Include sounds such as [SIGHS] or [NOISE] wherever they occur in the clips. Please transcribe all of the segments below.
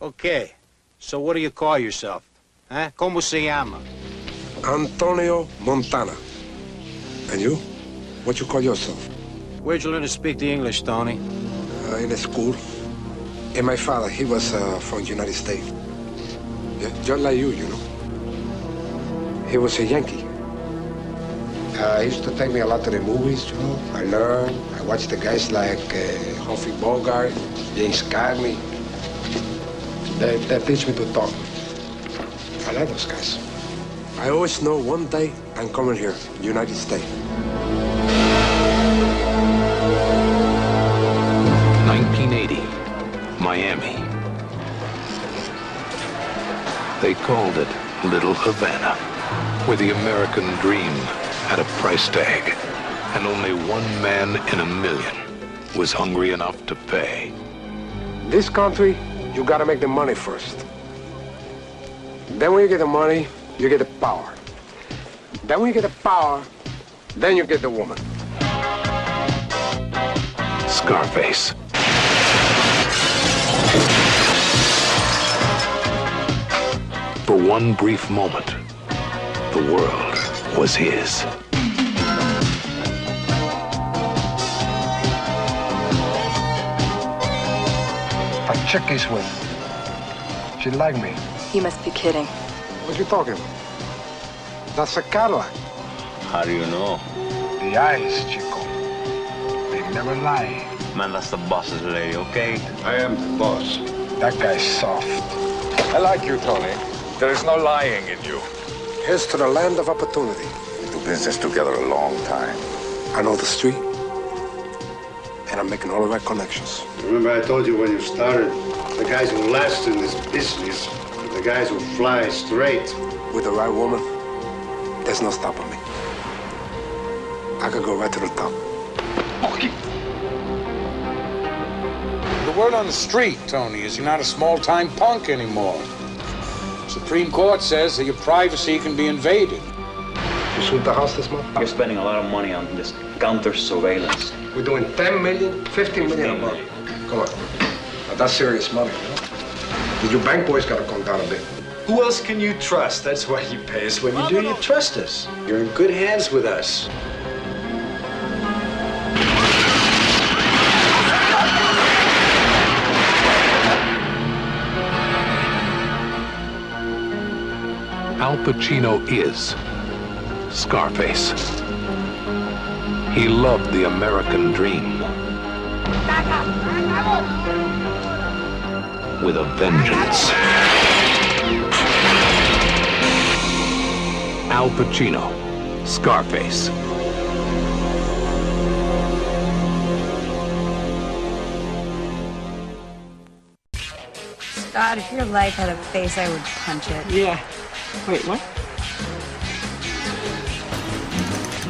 Okay, so what do you call yourself? Huh? ¿Cómo se llama? Antonio Montana. And you? What you call yourself? Where'd you learn to speak the English, Tony? Uh, in a school. And my father, he was uh, from the United States. Yeah, just like you, you know. He was a Yankee. Uh, he used to take me a lot to the movies, you know. I learned. I watched the guys like uh, Humphrey Bogart, James Cagney. They, they teach me to talk. I like those guys. I always know one day I'm coming here, United States. 1980, Miami. They called it Little Havana, where the American dream had a price tag, and only one man in a million was hungry enough to pay. This country, you gotta make the money first. Then when you get the money, you get the power. Then when you get the power, then you get the woman. Scarface. For one brief moment, the world was his. Chick he's with. She like me. You must be kidding. What are you talking about? That's a Cadillac. How do you know? The eyes, Chico. They never lie. Man, that's the boss's lady, okay? I am the boss. That guy's soft. I like you, Tony. There is no lying in you. Here's to the land of opportunity. We do business together a long time. I know the street. And I'm making all the right connections. Remember I told you when you started, the guys who last in this business the guys who fly straight. With the right woman, there's no stopping me. I could go right to the top. The word on the street, Tony, is you're not a small-time punk anymore. Supreme Court says that your privacy can be invaded. You sweep the house this month? You're spending a lot of money on this counter surveillance. We're doing 10 million, 15 million a month. Come on. Now, that's serious money, you know? Your bank boys gotta come down a bit. Who else can you trust? That's why you pay us when you do. You trust us. You're in good hands with us. Al Pacino is Scarface. He loved the American dream with a vengeance. Al Pacino, Scarface. God, if your life had a face, I would punch it. Yeah. Wait, what?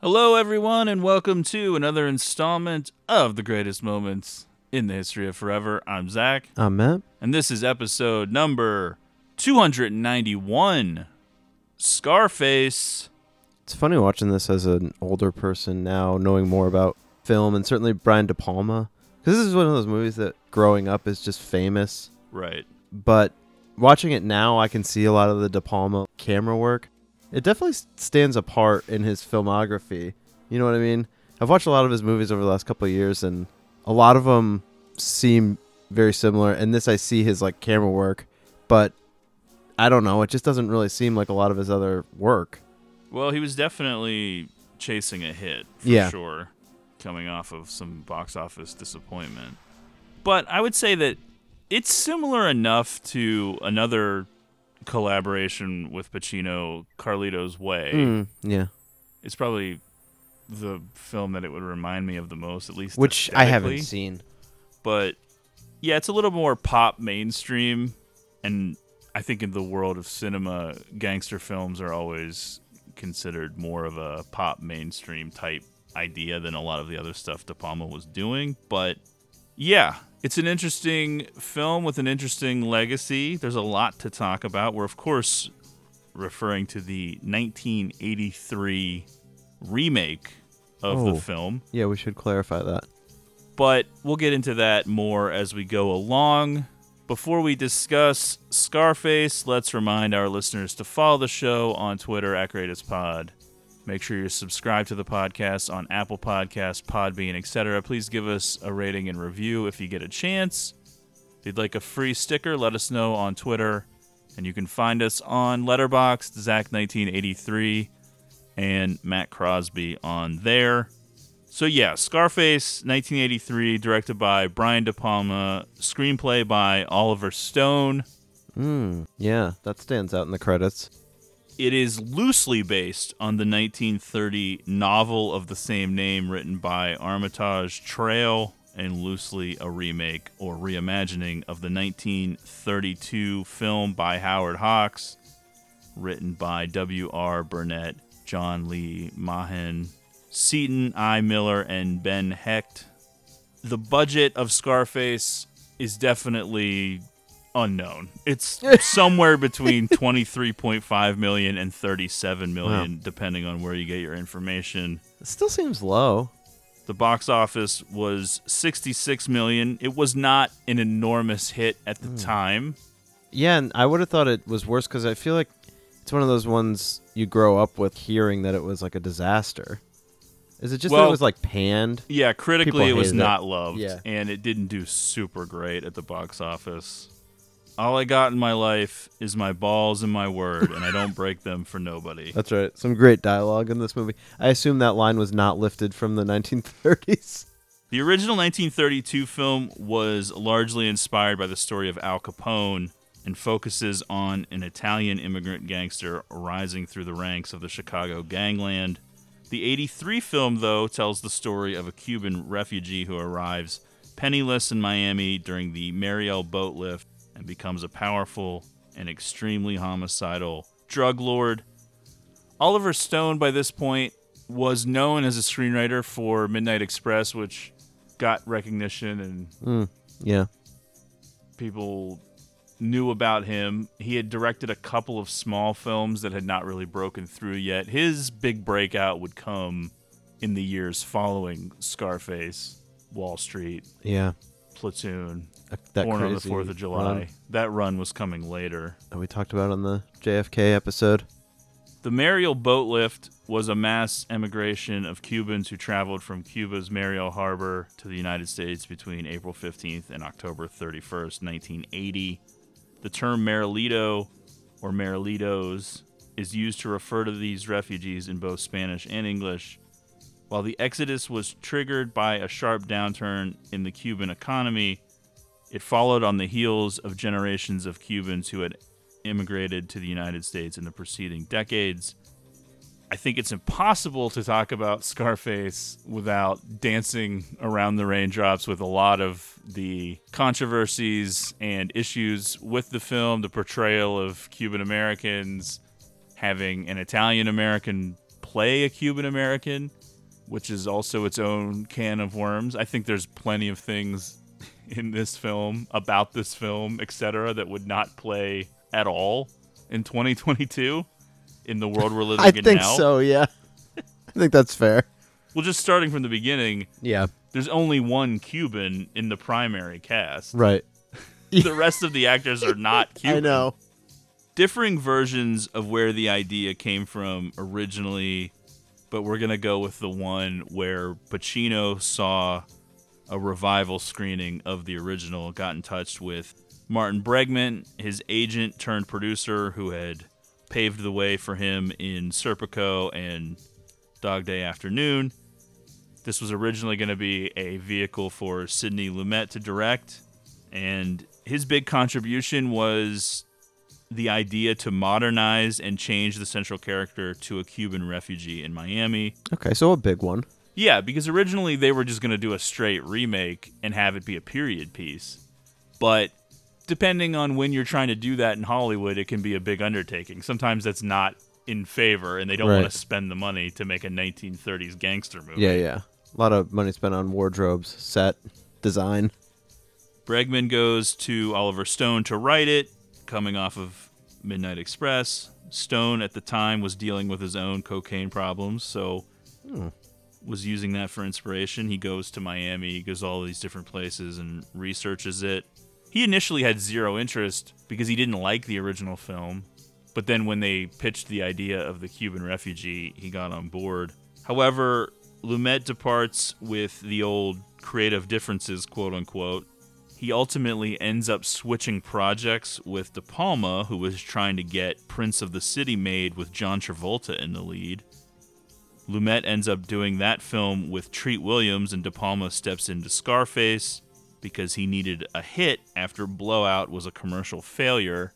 Hello, everyone, and welcome to another installment of the greatest moments in the history of forever. I'm Zach. I'm Matt. And this is episode number 291 Scarface. It's funny watching this as an older person now, knowing more about film and certainly Brian De Palma. Because this is one of those movies that growing up is just famous. Right. But watching it now, I can see a lot of the De Palma camera work. It definitely stands apart in his filmography. You know what I mean? I've watched a lot of his movies over the last couple of years, and a lot of them seem very similar. And this, I see his like camera work, but I don't know. It just doesn't really seem like a lot of his other work. Well, he was definitely chasing a hit for Yeah. sure, coming off of some box office disappointment. But I would say that it's similar enough to another collaboration with Pacino, Carlito's Way. Mm, yeah. It's probably the film that it would remind me of the most, at least Which I haven't seen. But yeah, it's a little more pop mainstream, and I think in the world of cinema, gangster films are always considered more of a pop mainstream type idea than a lot of the other stuff De Palma was doing. But yeah, it's an interesting film with an interesting legacy. There's a lot to talk about. We're, of course, referring to the 1983 remake of Oh. the film. Yeah, we should clarify that. But we'll get into that more as we go along. Before we discuss Scarface, let's remind our listeners to follow the show on Twitter at GreatestPod. Make sure you're subscribed to the podcast on Apple Podcasts, Podbean, etc. Please give us a rating and review if you get a chance. If you'd like a free sticker, let us know on Twitter. And you can find us on Letterboxd, Zach1983, and Matt Crosby on there. So yeah, Scarface, 1983, directed by Brian De Palma, screenplay by Oliver Stone. Mm, yeah, that stands out in the credits. It is loosely based on the 1930 novel of the same name written by Armitage Trail and loosely a remake or reimagining of the 1932 film by Howard Hawks, written by W.R. Burnett, John Lee Mahin, Seton I. Miller, and Ben Hecht. The budget of Scarface is definitely unknown. It's [LAUGHS] somewhere between 23.5 million and 37 million depending on where you get your information. It still seems low. The box office was 66 million. It was not an enormous hit at the hmm. time. Yeah, and I would have thought it was worse because I feel like it's one of those ones you grow up with hearing that it was like a disaster. Is it just that it was like panned? Yeah, critically it was not loved Yeah. and it didn't do super great at the box office. All I got in my life is my balls and my word and I don't [LAUGHS] break them for nobody. That's right. Some great dialogue in this movie. I assume that line was not lifted from the 1930s. The original 1932 film was largely inspired by the story of Al Capone and focuses on an Italian immigrant gangster rising through the ranks of the Chicago gangland. The 83 film, though, tells the story of a Cuban refugee who arrives penniless in Miami during the Mariel boat lift and becomes a powerful and extremely homicidal drug lord. Oliver Stone, by this point, was known as a screenwriter for Midnight Express, which got recognition and Mm, yeah. people knew about him. He had directed a couple of small films that had not really broken through yet. His big breakout would come in the years following Scarface, Wall Street, Yeah. Platoon, that Born on the crazy Fourth of July. run. That run was coming later. That we talked about on the JFK episode. The Mariel boat lift was a mass emigration of Cubans who traveled from Cuba's Mariel Harbor to the United States between April 15th and October 31st, 1980. The term Marielito or Marielitos is used to refer to these refugees in both Spanish and English. While the exodus was triggered by a sharp downturn in the Cuban economy, it followed on the heels of generations of Cubans who had immigrated to the United States in the preceding decades. I think it's impossible to talk about Scarface without dancing around the raindrops with a lot of the controversies and issues with the film, the portrayal of Cuban Americans, having an Italian American play a Cuban American, which is also its own can of worms. I think there's plenty of things [LAUGHS] in this film about this film, etc., that would not play at all in 2022 in the world we're [LAUGHS] living in. I in think now. so, yeah. I think that's fair. Well, just starting from the beginning, Yeah. there's only one Cuban in the primary cast. Right. [LAUGHS] the rest of the actors are not Cuban. I know. Differing versions of where the idea came from originally, but we're going to go with the one where Pacino saw a revival screening of the original, got in touch with Martin Bregman, his agent turned producer who had paved the way for him in Serpico and Dog Day Afternoon. This was originally going to be a vehicle for Sidney Lumet to direct, and his big contribution was the idea to modernize and change the central character to a Cuban refugee in Miami. Okay, so a big one. Yeah, because originally they were just going to do a straight remake and have it be a period piece. But depending on when you're trying to do that in Hollywood, it can be a big undertaking. Sometimes that's not in favor, and they don't Right. want to spend the money to make a 1930s gangster movie. Yeah, yeah. A lot of money spent on wardrobes, set, design. Bregman goes to Oliver Stone to write it, coming off of Midnight Express. Stone at the time was dealing with his own cocaine problems, so Hmm. Was using that for inspiration. He goes to Miami, he goes all these different places and researches it. He initially had zero interest because he didn't like the original film, but then when they pitched the idea of the Cuban refugee, he got on board. However, Lumet departs with the old creative differences, quote unquote. He ultimately ends up switching projects with De Palma, who was trying to get Prince of the City made with John Travolta in the lead. Lumet ends up doing that film with Treat Williams, and De Palma steps into Scarface because he needed a hit after Blowout was a commercial failure,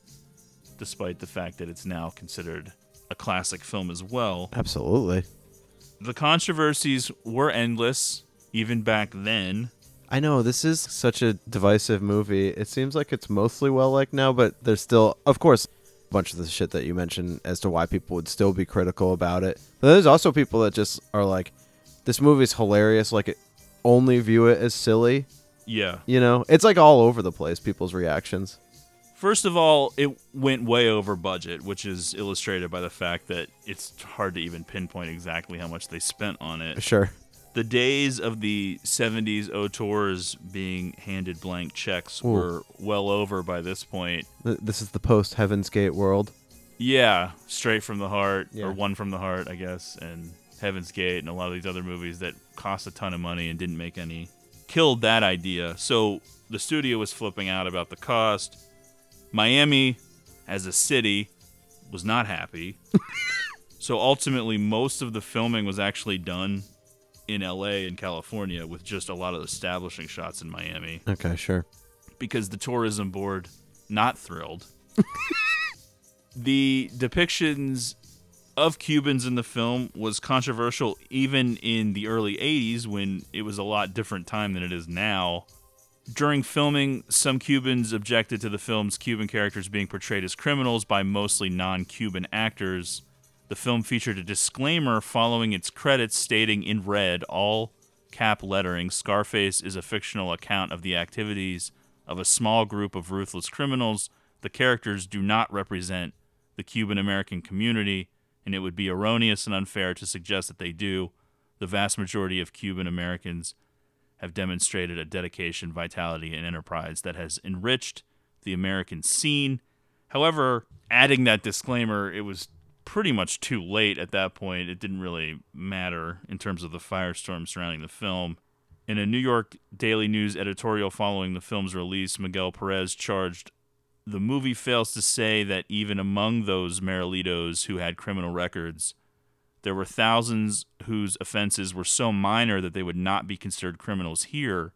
despite the fact that it's now considered a classic film as well. Absolutely. The controversies were endless, even back then. I know this is such a divisive movie. It seems like it's mostly well liked now, but there's still, of course, bunch of the shit that you mentioned as to why people would still be critical about it. But there's also people that just are like, this movie's hilarious. Like, it, only view it as silly. Yeah. You know, it's like all over the place. People's reactions. First of all, it went way over budget, which is illustrated by the fact that it's hard to even pinpoint exactly how much they spent on it. Sure. The days of the 70s auteurs being handed blank checks Ooh. were well over by this point. This is the post Heaven's Gate world. Yeah, Straight from the Heart, Yeah. or One from the Heart, I guess, and Heaven's Gate, and a lot of these other movies that cost a ton of money and didn't make any, killed that idea. So the studio was flipping out about the cost. Miami, as a city, was not happy. [LAUGHS] so ultimately, most of the filming was actually done in LA and California with just a lot of establishing shots in Miami Okay, sure. because the tourism board not thrilled. [LAUGHS] the depictions of Cubans in the film was controversial even in the early 80s when it was a lot different time than it is now. During filming, some Cubans objected to the film's Cuban characters being portrayed as criminals by mostly non-Cuban actors. The film featured a disclaimer following its credits stating in red, all cap lettering, Scarface is a fictional account of the activities of a small group of ruthless criminals. The characters do not represent the Cuban American community, and it would be erroneous and unfair to suggest that they do. The vast majority of Cuban Americans have demonstrated a dedication, vitality, and enterprise that has enriched the American scene. However, adding that disclaimer, it was pretty much too late at that point. It didn't really matter in terms of the firestorm surrounding the film. In a New York Daily News editorial following the film's release, Miguel Perez charged the movie fails to say that even among those Marielitos who had criminal records, there were thousands whose offenses were so minor that they would not be considered criminals here,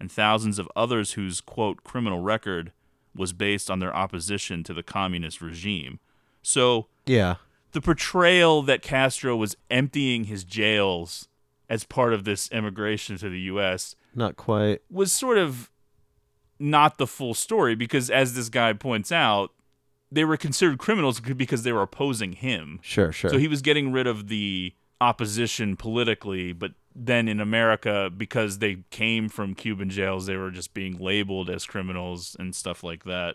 and thousands of others whose, quote, criminal record was based on their opposition to the communist regime. So, Yeah. the portrayal that Castro was emptying his jails as part of this immigration to the U.S. Not quite. was sort of not the full story because, as this guy points out, they were considered criminals because they were opposing him. Sure, sure. So he was getting rid of the opposition politically, but then in America, because they came from Cuban jails, they were just being labeled as criminals and stuff like that.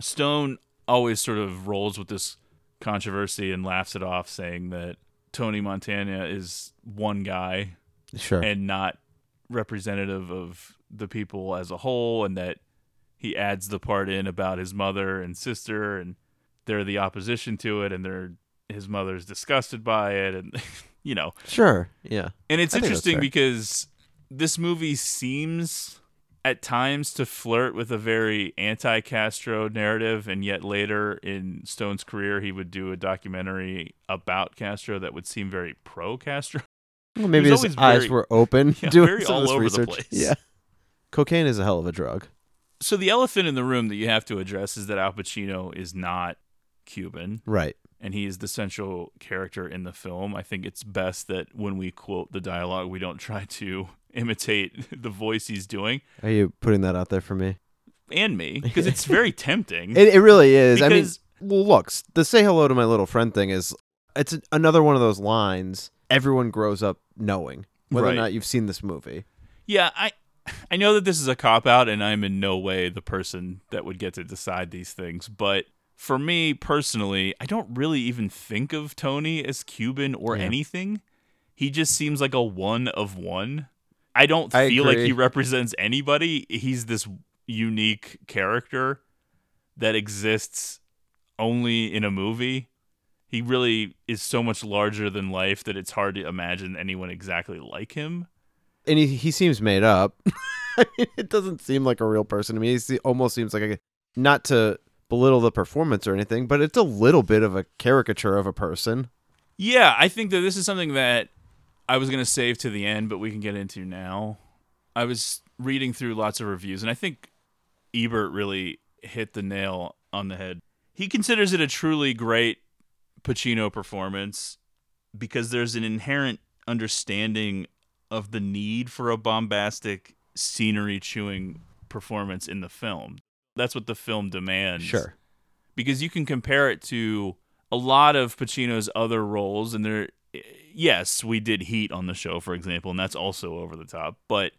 Stone always sort of rolls with this controversy and laughs it off, saying that Tony Montana is one guy Sure. and not representative of the people as a whole, and that he adds the part in about his mother and sister, and they're the opposition to it, and they're his mother's disgusted by it, and [LAUGHS] you know, Sure. Yeah. and it's I interesting because this movie seems at times to flirt with a very anti-Castro narrative, and yet later in Stone's career, he would do a documentary about Castro that would seem very pro-Castro. Well, maybe his was eyes were open [LAUGHS] yeah, doing very all over research. the place. Yeah. Cocaine is a hell of a drug. So the elephant in the room that you have to address is that Al Pacino is not Cuban. Right. And he is the central character in the film. I think it's best that when we quote the dialogue, we don't try to imitate [LAUGHS] the voice he's doing Are you putting that out there for me? and me because it's [LAUGHS] very tempting. It, it really is. I mean, Because- well, look, the "say hello to my little friend" thing is it's another one of those lines everyone grows up knowing, whether Right. or not you've seen this movie. Yeah, I I know that this is a cop out and I'm in no way the person that would get to decide these things, but for me personally, I don't really even think of Tony as Cuban or Yeah. anything. He just seems like a one of one. I don't I feel like he represents anybody. He's this unique character that exists only in a movie. He really is so much larger than life that it's hard to imagine anyone exactly like him. And he he seems made up. [LAUGHS] I mean, it doesn't seem like a real person to me. He almost seems like a not to belittle the performance or anything, but it's a little bit of a caricature of a person. Yeah, I think that this is something that I was going to save to the end, but we can get into now. I was reading through lots of reviews, and I think Ebert really hit the nail on the head. He considers it a truly great Pacino performance because there's an inherent understanding of the need for a bombastic, scenery chewing performance in the film. That's what the film demands Sure. because you can compare it to a lot of Pacino's other roles, and there, yes, we did Heat on the show, for example, and that's also over the top, but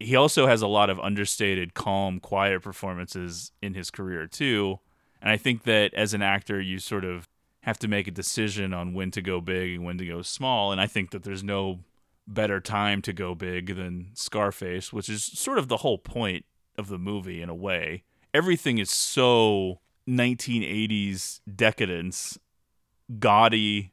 he also has a lot of understated, calm, quiet performances in his career too. And I think that as an actor, you sort of have to make a decision on when to go big and when to go small. And I think that there's no better time to go big than Scarface, which is sort of the whole point of the movie in a way. Everything is so 1980s decadence, gaudy,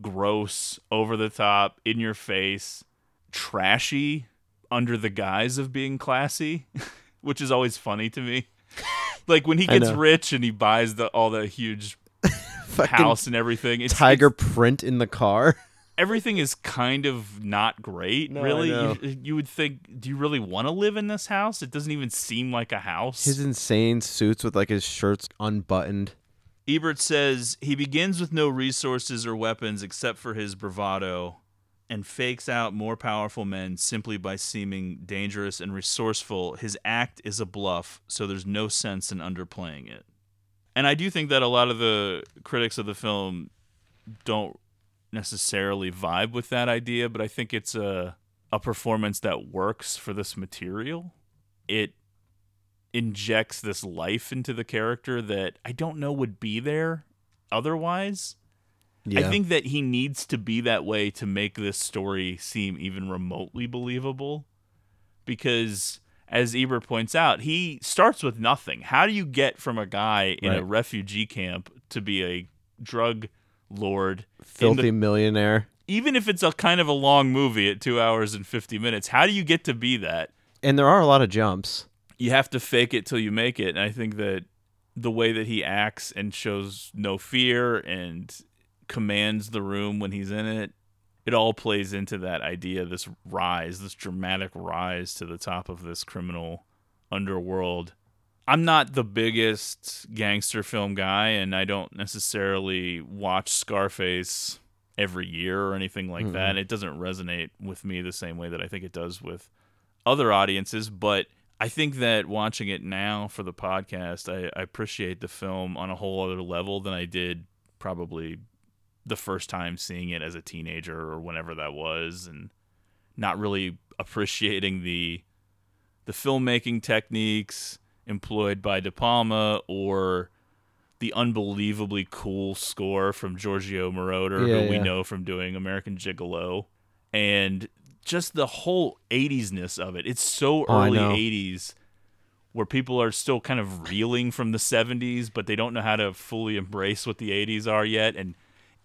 gross, over the top, in your face, trashy under the guise of being classy, [LAUGHS] which is always funny to me. [LAUGHS] like when he gets rich and he buys the all the huge [LAUGHS] house and everything. It's, Tiger print in the car. Everything is kind of not great, No, really. You, you would think, do you really want to live in this house? It doesn't even seem like a house. His insane suits with like his shirts unbuttoned. Ebert says he begins with no resources or weapons except for his bravado and fakes out more powerful men simply by seeming dangerous and resourceful. His act is a bluff, so there's no sense in underplaying it. And I do think that a lot of the critics of the film don't necessarily vibe with that idea, but I think it's a a performance that works for this material. It injects this life into the character that I don't know would be there otherwise. I think that he needs to be that way to make this story seem even remotely believable. Because, as Ebert points out, he starts with nothing. How do you get from a guy in a refugee camp to be a drug lord? Filthy the- millionaire. even if it's a kind of a long movie at two hours and 50 minutes, how do you get to be that? And there are a lot of jumps. you have to fake it till you make it. And I think that the way that he acts and shows no fear and commands the room when he's in it, it all plays into that idea, this rise, this dramatic rise to the top of this criminal underworld. I'm not the biggest gangster film guy, and I don't necessarily watch Scarface every year or anything like that. Mhm. It doesn't resonate with me the same way that I think it does with other audiences, but I think that watching it now for the podcast, I, I appreciate the film on a whole other level than I did probably the first time seeing it as a teenager or whenever that was, and not really appreciating the the filmmaking techniques employed by De Palma or the unbelievably cool score from Giorgio Moroder, Yeah, who we yeah. know from doing American Gigolo, and just the whole 80s-ness of it. It's so Oh, early know. 80s where people are still kind of reeling from the 70s, but they don't know how to fully embrace what the 80s are yet. And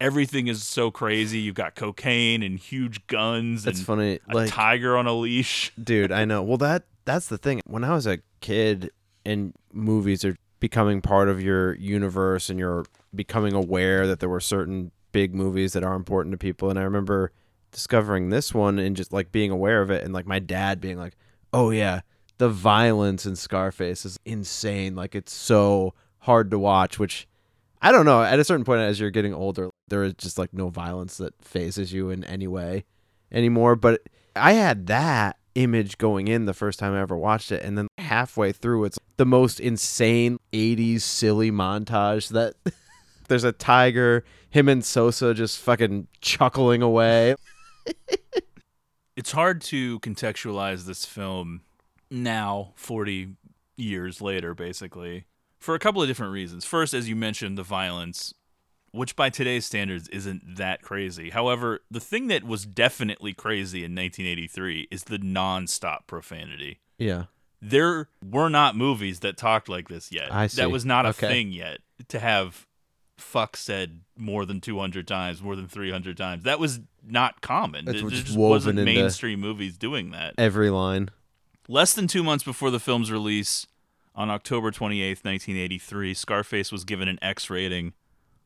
everything is so crazy. You've got cocaine and huge guns That's and funny, a like- tiger on a leash. Dude, I [LAUGHS] know. Well, that that's the thing. When I was a kid and movies are becoming part of your universe and you're becoming aware that there were certain big movies that are important to people and I remember discovering this one and just like being aware of it and like my dad being like, "Oh yeah, the violence in Scarface is insane. Like it's so hard to watch, which I don't know. At a certain point, as you're getting older, there is just like no violence that phases you in any way anymore. But I had that image going in the first time I ever watched it, and then halfway through, it's the most insane '80s silly montage that. [LAUGHS] There's a tiger, him and Sosa just fucking chuckling away. [LAUGHS] it's hard to contextualize this film now 40 years later basically for a couple of different reasons first as you mentioned the violence which by today's standards isn't that crazy however the thing that was definitely crazy in 1983 is the non-stop profanity Yeah. there were not movies that talked like this yet I see. that was not a Okay. thing yet to have fuck said more than 200 times more than 300 times that was not common That's just just wasn't mainstream movies doing that Every line. Less than two months before the film's release, on October 28th, 1983, Scarface was given an X rating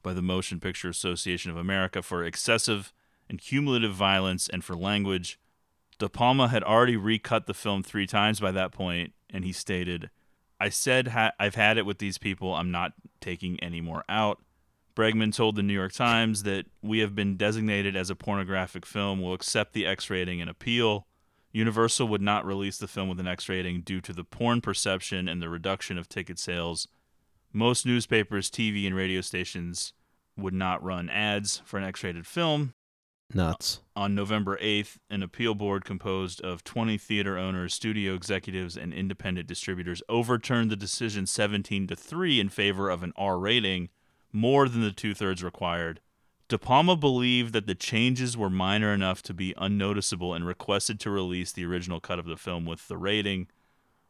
by the Motion Picture Association of America for excessive and cumulative violence and for language. De Palma had already recut the film three times by that point, and he stated, I said ha- I've had it with these people. I'm not taking any more out. Bregman told the New York Times that we have been designated as a pornographic film. We'll accept the X rating and appeal. Universal would not release the film with an X rating due to the porn perception and the reduction of ticket sales. Most newspapers, TV, and radio stations would not run ads for an X rated film. Nuts. On November 8th, an appeal board composed of 20 theater owners, studio executives, and independent distributors overturned the decision 17 to 3 in favor of an R rating, more than the two thirds required. De Palma believed that the changes were minor enough to be unnoticeable and requested to release the original cut of the film with the rating.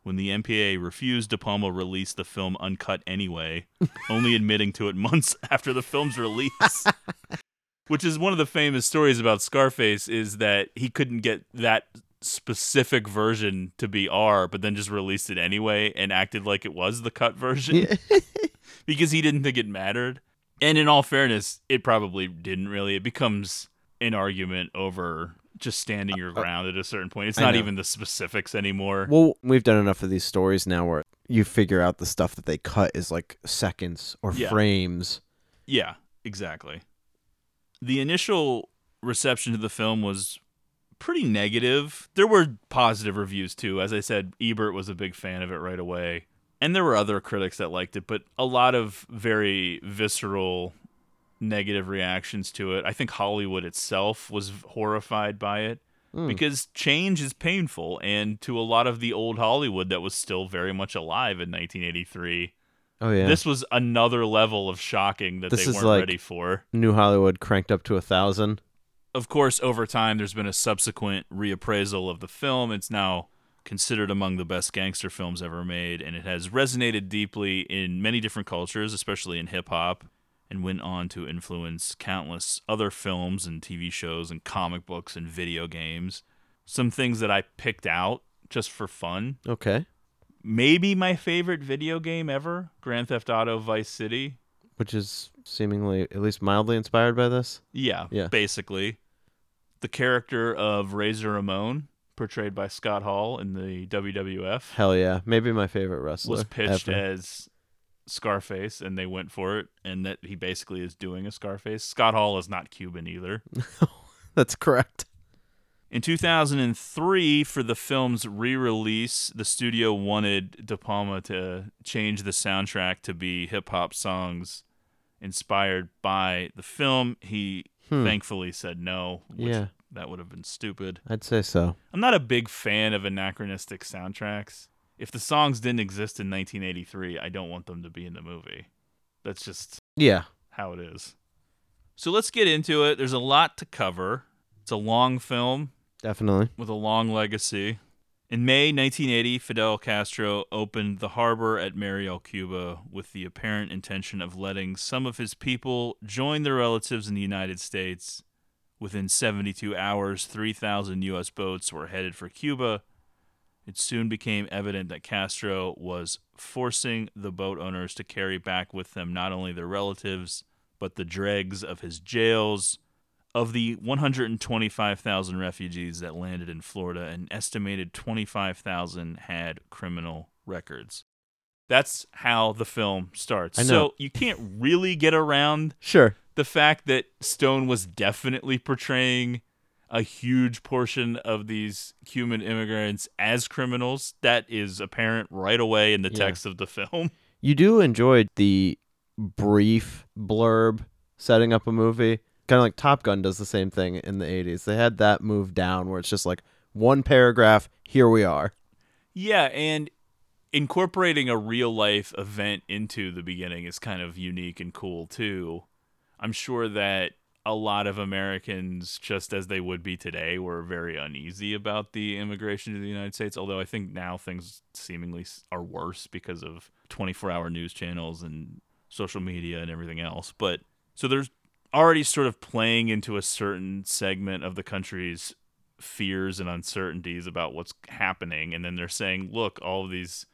When the MPAA refused, De Palma released the film uncut anyway, [LAUGHS] only admitting to it months [LAUGHS] after the film's release. [LAUGHS] Which is one of the famous stories about Scarface is that he couldn't get that specific version to be R, but then just released it anyway and acted like it was the cut version because he didn't think it mattered. And in all fairness, it probably didn't really. It becomes an argument over just standing your ground at a certain point. It's Uh, I not know. even the specifics anymore. Well, we've done enough of these stories now where you figure out the stuff that they cut is like seconds or Yeah. frames. Yeah, exactly. The initial reception to the film was pretty negative. There were positive reviews too. As I said, Ebert was a big fan of it right away. And there were other critics that liked it, but a lot of very visceral negative reactions to it. I think Hollywood itself was horrified by it Hmm. because change is painful and to a lot of the old Hollywood that was still very much alive in 1983. Oh yeah. This was another level of shocking that This they weren't like ready for. New Hollywood cranked up to a thousand. Of course, over time, there's been a subsequent reappraisal of the film. It's now considered among the best gangster films ever made, and it has resonated deeply in many different cultures, especially in hip hop, and went on to influence countless other films and TV shows and comic books and video games. Some things that I picked out just for fun. Okay. Maybe my favorite video game ever Grand Theft Auto Vice City. Which is seemingly at least mildly inspired by this. Yeah, Yeah. basically. The character of Razor Ramon, portrayed by Scott Hall in the WWF, Hell yeah. Maybe my favorite wrestler. was pitched ever. as Scarface, and they went for it, and that he basically is doing a Scarface. Scott Hall is not Cuban either. [LAUGHS] That's correct. In 2003, for the film's re release, the studio wanted De Palma to change the soundtrack to be hip hop songs inspired by the film. He Hmm. thankfully said no, which Yeah. that would have been stupid. I'd say so. I'm not a big fan of anachronistic soundtracks. If the songs didn't exist in 1983, I don't want them to be in the movie. That's just Yeah. how it is. So let's get into it. There's a lot to cover. It's a long film Definitely. with a long legacy. In May 1980, Fidel Castro opened the harbor at Mariel, Cuba, with the apparent intention of letting some of his people join their relatives in the United States. Within 72 hours, 3,000 U.S. boats were headed for Cuba. It soon became evident that Castro was forcing the boat owners to carry back with them not only their relatives, but the dregs of his jails, Of the 125,000 refugees that landed in Florida, an estimated 25,000 had criminal records. That's how the film starts. So you can't really get around Sure. the fact that Stone was definitely portraying a huge portion of these Cuban immigrants as criminals. That is apparent right away in the Yeah. text of the film. [LAUGHS] You do enjoy the brief blurb setting up a movie. Kind of like Top Gun does the same thing in the 80s. They had that move down where it's just like one paragraph, here we are. Yeah, and incorporating a real life event into the beginning is kind of unique and cool too. I'm sure that a lot of Americans, just as they would be today, were very uneasy about the immigration to the United States. Although I think now things seemingly are worse because of 24 hour news channels and social media and everything else. But so there's already sort of playing into a certain segment of the country's fears and uncertainties about what's happening and then they're saying look all of these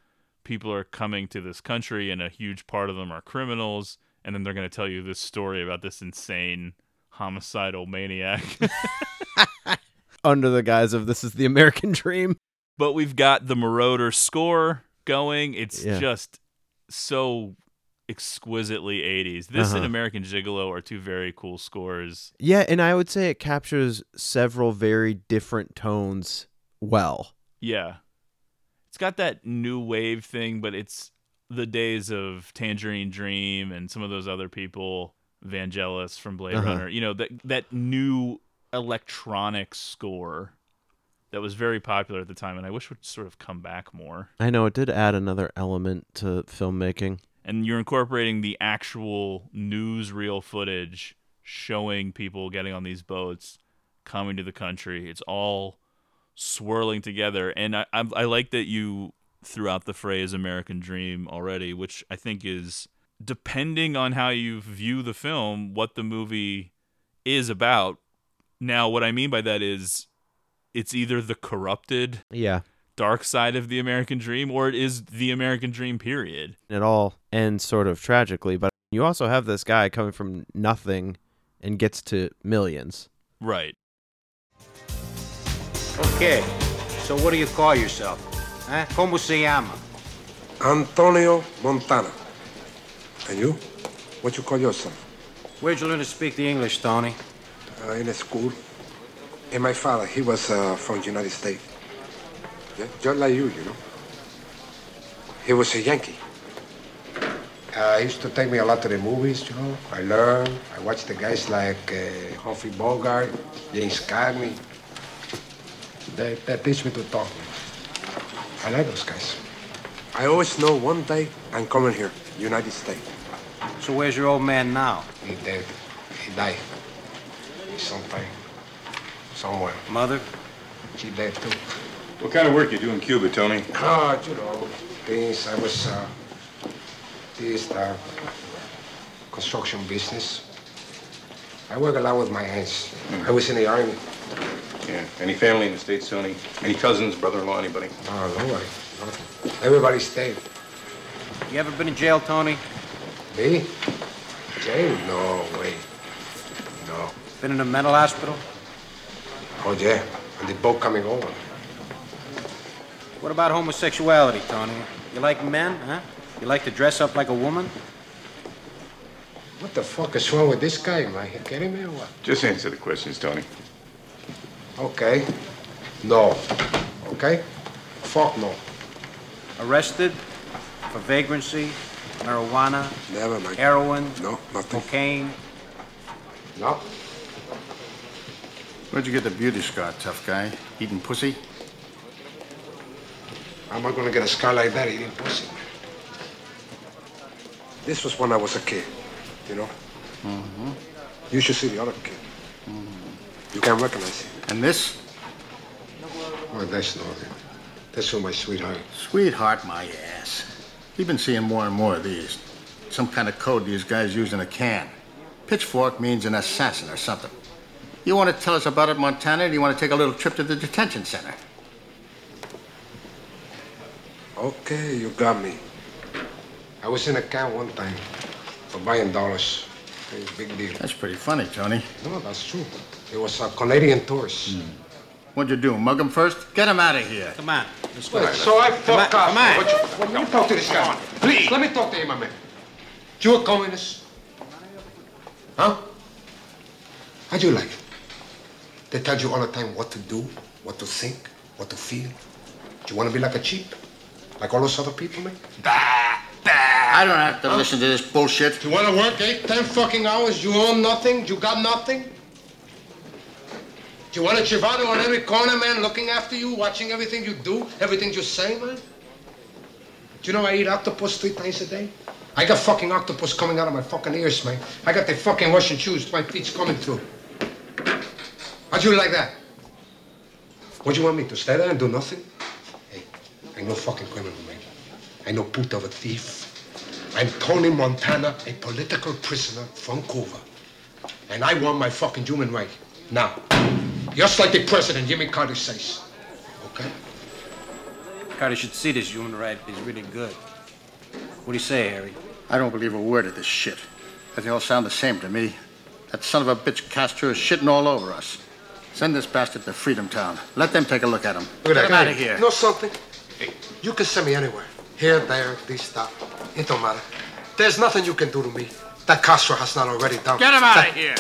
people are coming to this country and a huge part of them are criminals and then they're going to tell you this story about this insane homicidal maniac [LAUGHS] Under the guise of this is the American dream. but we've got the Moroder score going it's Yeah. just so exquisitely 80s this and Uh-huh. american gigolo are two very cool scores Yeah, and I would say it captures several very different tones well. Yeah. It's got that new wave thing, but it's the days of Tangerine Dream and some of those other people, Vangelis from Blade Uh-huh. Runner. You know, that that new electronic score that was very popular at the time and I wish would sort of come back more. I know it did add another element to filmmaking. And you're incorporating the actual newsreel footage showing people getting on these boats coming to the country. It's all swirling together, and I I, I like that you threw out the phrase "American Dream" already, which I think is depending on how you view the film, what the movie is about. Now, what I mean by that is it's either the corrupted Yeah. dark side of the American dream or it is the American dream period. It all ends sort of tragically, but you also have this guy coming from nothing and gets to millions. Right. Okay, so what do you call yourself? Huh? Como se llama? Antonio Montana. And you? What you call yourself? Where'd you learn to speak the English, Tony? Uh, in a school. And my father, he was uh, from United States. Yeah, just like you, you know. He was a Yankee. Uh, he used to take me a lot to the movies, you know. I learned. I watched the guys like uh, Humphrey Bogart, James Cagney. They, they teach me to talk. I like those guys. I always know one day I'm coming here, United States. So where's your old man now? He dead. He died. Sometime. Somewhere. Mother? She dead too. What kind of work you do in Cuba, Tony? Ah, you know, things. I was, uh, this, uh, construction business. I work a lot with my hands. I was in the army. Yeah. Any family in the States, Tony? Any cousins, brother-in-law, anybody? Oh, nobody. Nothing. Everybody's dead. You ever been in jail, Tony? Me? Jail? No way. No. Been in a mental hospital? Oh, yeah. And the boat coming over. What about homosexuality, Tony? You like men, huh? You like to dress up like a woman? What the fuck is wrong with this guy, man? You kidding me or what? Just answer the questions, Tony. Okay. No. Okay? Fuck no. Arrested for vagrancy, marijuana, Never, man. heroin, No, nothing. cocaine. No. Where'd you get the beauty scar, tough guy? Eating pussy? I'm not gonna get a scar like that eating pussy. This was when I was a kid, you know? Mm-hmm. You should see the other kid. Mm -hmm. You can't recognize him. And this? Oh, that's nothing. That's for my sweetheart. Sweetheart, my ass. You've been seeing more and more of these. Some kind of code these guys use in a can. Pitchfork means an assassin or something. You want to tell us about it, Montana, or do you want to take a little trip to the detention center? Okay, you got me. I was in a can one time for buying dollars. Big deal. That's pretty funny, Tony. No, that's true. It was a Canadian tourist. Hmm. What'd you do? Mug him first? Get him out of here. Come on. Let's go. Wait, so I fuck Come on, up. come on. What you, what, let me talk to this guy. Please. Let me talk to him a minute. You a communist? Huh? How do you like it? They tell you all the time what to do, what to think, what to feel. Do you want to be like a cheap? Like all those other people, man? I don't have to listen to this bullshit. You want to work eight, ten fucking hours? You own nothing? You got nothing? Do you want a Chivato on every corner, man, looking after you, watching everything you do, everything you say, man? Do you know I eat octopus three times a day? I got fucking octopus coming out of my fucking ears, man. I got the fucking Russian shoes my feet's coming through. How'd you like that? What do you want me to stay there and do nothing? Hey, I'm no fucking criminal, man. I'm no put of a thief. I'm Tony Montana, a political prisoner from Cuba. And I want my fucking human right. Now. Just like the president, Jimmy Carter says. Okay? Carter should see this human right. He's really good. What do you say, Harry? I don't believe a word of this shit. They all sound the same to me. That son of a bitch Castro is shitting all over us. Send this bastard to Freedom Town. Let them take a look at him. Look Get at him out of here. You know something? You can send me anywhere. Here, there, this, that. It don't matter. There's nothing you can do to me that Castro has not already done. Get him out of here.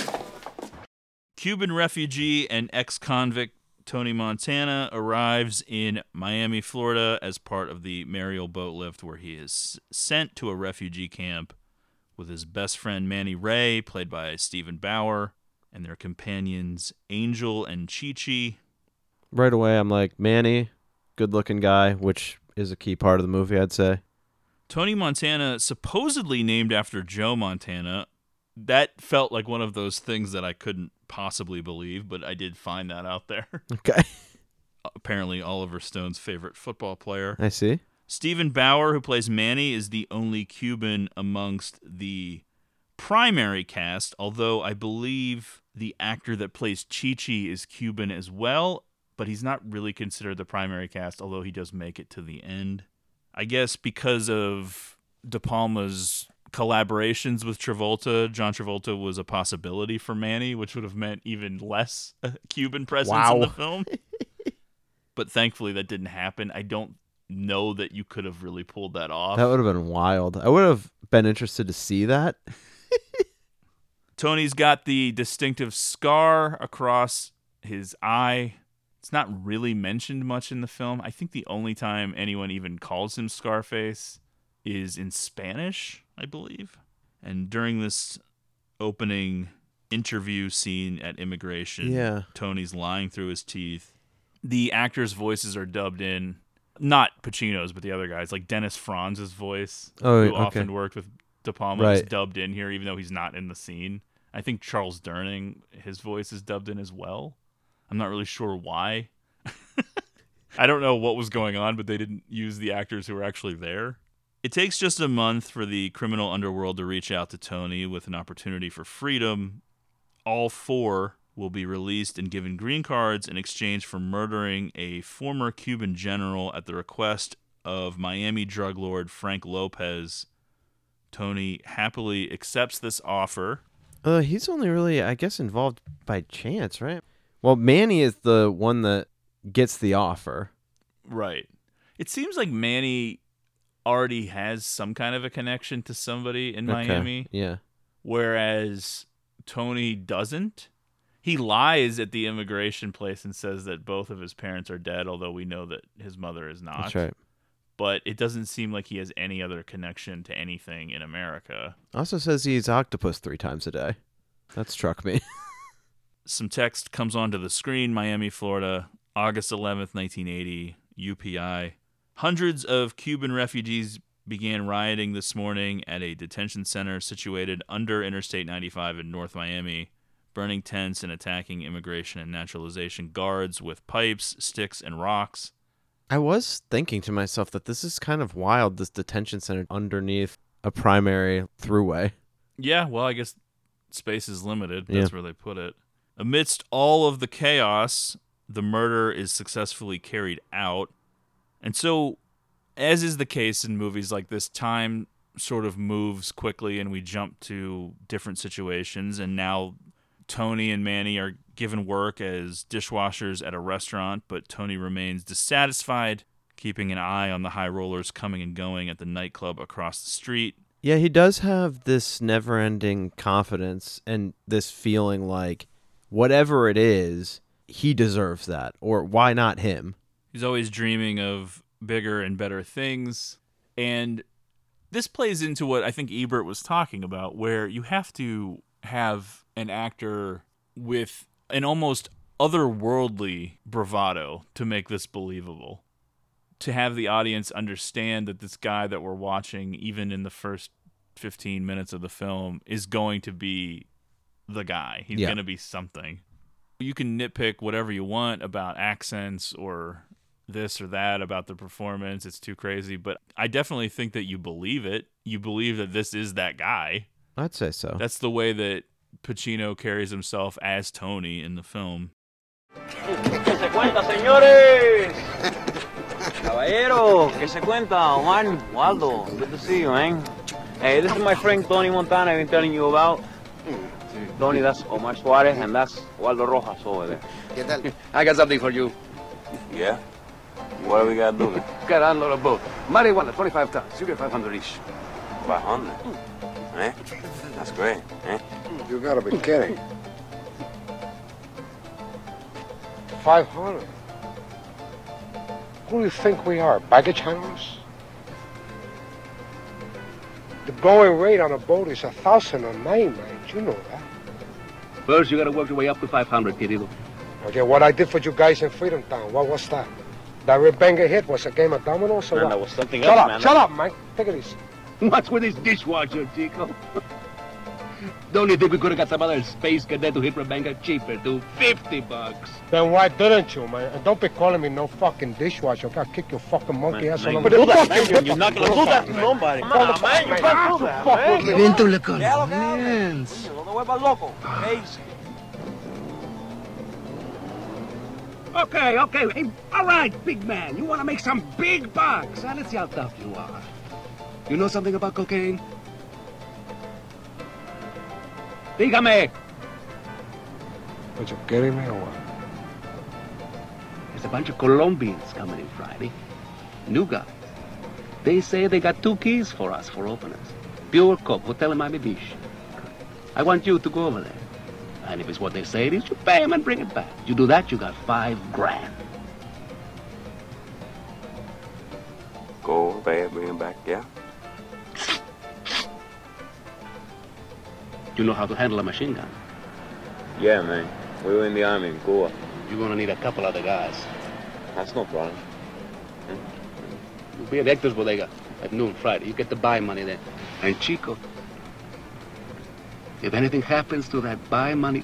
Cuban refugee and ex convict Tony Montana arrives in Miami, Florida, as part of the Mariel boat lift, where he is sent to a refugee camp with his best friend Manny Ray, played by Steven Bauer, and their companions Angel and Chi Chi. Right away, I'm like, Manny, good looking guy, which is a key part of the movie, I'd say. Tony Montana, supposedly named after Joe Montana. That felt like one of those things that I couldn't possibly believe, but I did find that out there. [LAUGHS] Okay. Apparently, Oliver Stone's favorite football player. I see. Steven Bauer, who plays Manny, is the only Cuban amongst the primary cast, although I believe the actor that plays Chi Chi is Cuban as well, but he's not really considered the primary cast, although he does make it to the end. I guess because of De Palma's collaborations with Travolta, John Travolta was a possibility for Manny, which would have meant even less [LAUGHS] Cuban presence in the film. [LAUGHS] but thankfully that didn't happen. I don't know that you could have really pulled that off. That would have been wild. I would have been interested to see that. [LAUGHS] Tony's got the distinctive scar across his eye. It's not really mentioned much in the film. I think the only time anyone even calls him Scarface is in Spanish, I believe. And during this opening interview scene at immigration, Yeah. Tony's lying through his teeth. The actors' voices are dubbed in, not Pacino's, but the other guys, like Dennis Franz's voice, Oh, who okay. often worked with De Palma, is dubbed in here, even though he's not in the scene. I think Charles Durning, his voice is dubbed in as well. I'm not really sure why. [LAUGHS] I don't know what was going on, but they didn't use the actors who were actually there. It takes just a month for the criminal underworld to reach out to Tony with an opportunity for freedom. All four will be released and given green cards in exchange for murdering a former Cuban general at the request of Miami drug lord Frank Lopez. Tony happily accepts this offer. Uh, he's only really, I guess, involved by chance, right? Well, Manny is the one that gets the offer. Right. It seems like Manny already has some kind of a connection to somebody in Okay, Miami. yeah. Whereas Tony doesn't. He lies at the immigration place and says that both of his parents are dead, although we know that his mother is not. That's right. But it doesn't seem like he has any other connection to anything in America. Also says he eats octopus three times a day. That struck me. [LAUGHS] some text comes onto the screen Miami, Florida, August 11th, 1980, UPI. Hundreds of Cuban refugees began rioting this morning at a detention center situated under Interstate 95 in North Miami, burning tents and attacking immigration and naturalization guards with pipes, sticks, and rocks. I was thinking to myself that this is kind of wild, this detention center underneath a primary throughway. Yeah, well, I guess space is limited. Yeah. That's where they put it. Amidst all of the chaos, the murder is successfully carried out. And so, as is the case in movies like this, time sort of moves quickly and we jump to different situations and now Tony and Manny are given work as dishwashers at a restaurant, but Tony remains dissatisfied, keeping an eye on the high rollers coming and going at the nightclub across the street. Yeah, he does have this never ending confidence and this feeling like whatever it is, he deserves that. Or why not him? He's always dreaming of bigger and better things. And this plays into what I think Ebert was talking about, where you have to have an actor with an almost otherworldly bravado to make this believable. To have the audience understand that this guy that we're watching, even in the first 15 minutes of the film, is going to be the guy. He's Yeah. going to be something. You can nitpick whatever you want about accents or this or that about the performance. It's too crazy. But I definitely think that you believe it. You believe that this is that guy. I'd say so. That's the way that Pacino carries himself as Tony in the film. ¿Qué se cuenta, señores? [LAUGHS] Caballero, ¿qué se cuenta? Juan, Waldo, good to see you, man. Hey, this is my friend Tony Montana I've been telling you about. Tony, that's Omar Suarez, and that's Waldo Rojas over there. ¿Qué tal? [LAUGHS] I got something for you. Yeah? What do we gotta do? Got to unload a boat. Marijuana, 25 tons. You get 500 each. 500. Eh? That's great, eh? You gotta be kidding. 500? Who do you think we are, baggage handlers? The going rate on a boat is a thousand a night, man. You know that. First, you got to work your way up to 500, querido. Okay, what I did for you guys in Freedom Town, what was that? That Rebenga hit was a game of dominoes or Man, what? that was something shut else, up, man. shut up, man. Take it easy. What's with this dishwasher, Chico? [LAUGHS] Don't you think we could have got some other space cadet to hit Rebenga cheaper, do 50 bucks? Then why didn't you, man? And don't be calling me no fucking dishwasher. I'll kick your fucking monkey ass all man, over do the that, fucking man. You're not gonna do that to nobody. Come on, man. You can't do that, man. Vente le Déjalo, déjalo. Coño, No te vuelvas loco. Easy. Okay, okay. Hey, all right, big man. You want to make some big bucks. Let's see how tough you are. You know something about cocaine? Dígame. Are you kidding me or what? There's a bunch of Colombians coming in Friday. New guys. They say they got two keys for us for openers. Pure Coke, Hotel Miami Beach. I want you to go over there. And if it's what they say it is, you pay them and bring it back. You do that, you got five grand. Go over there, bring him back, yeah? You know how to handle a machine gun. Yeah, man. We were in the army in Cuba. You're gonna need a couple other guys. That's no problem. You'll be at Hector's Bodega at noon Friday. You get the buy money there. And Chico, if anything happens to that buy money,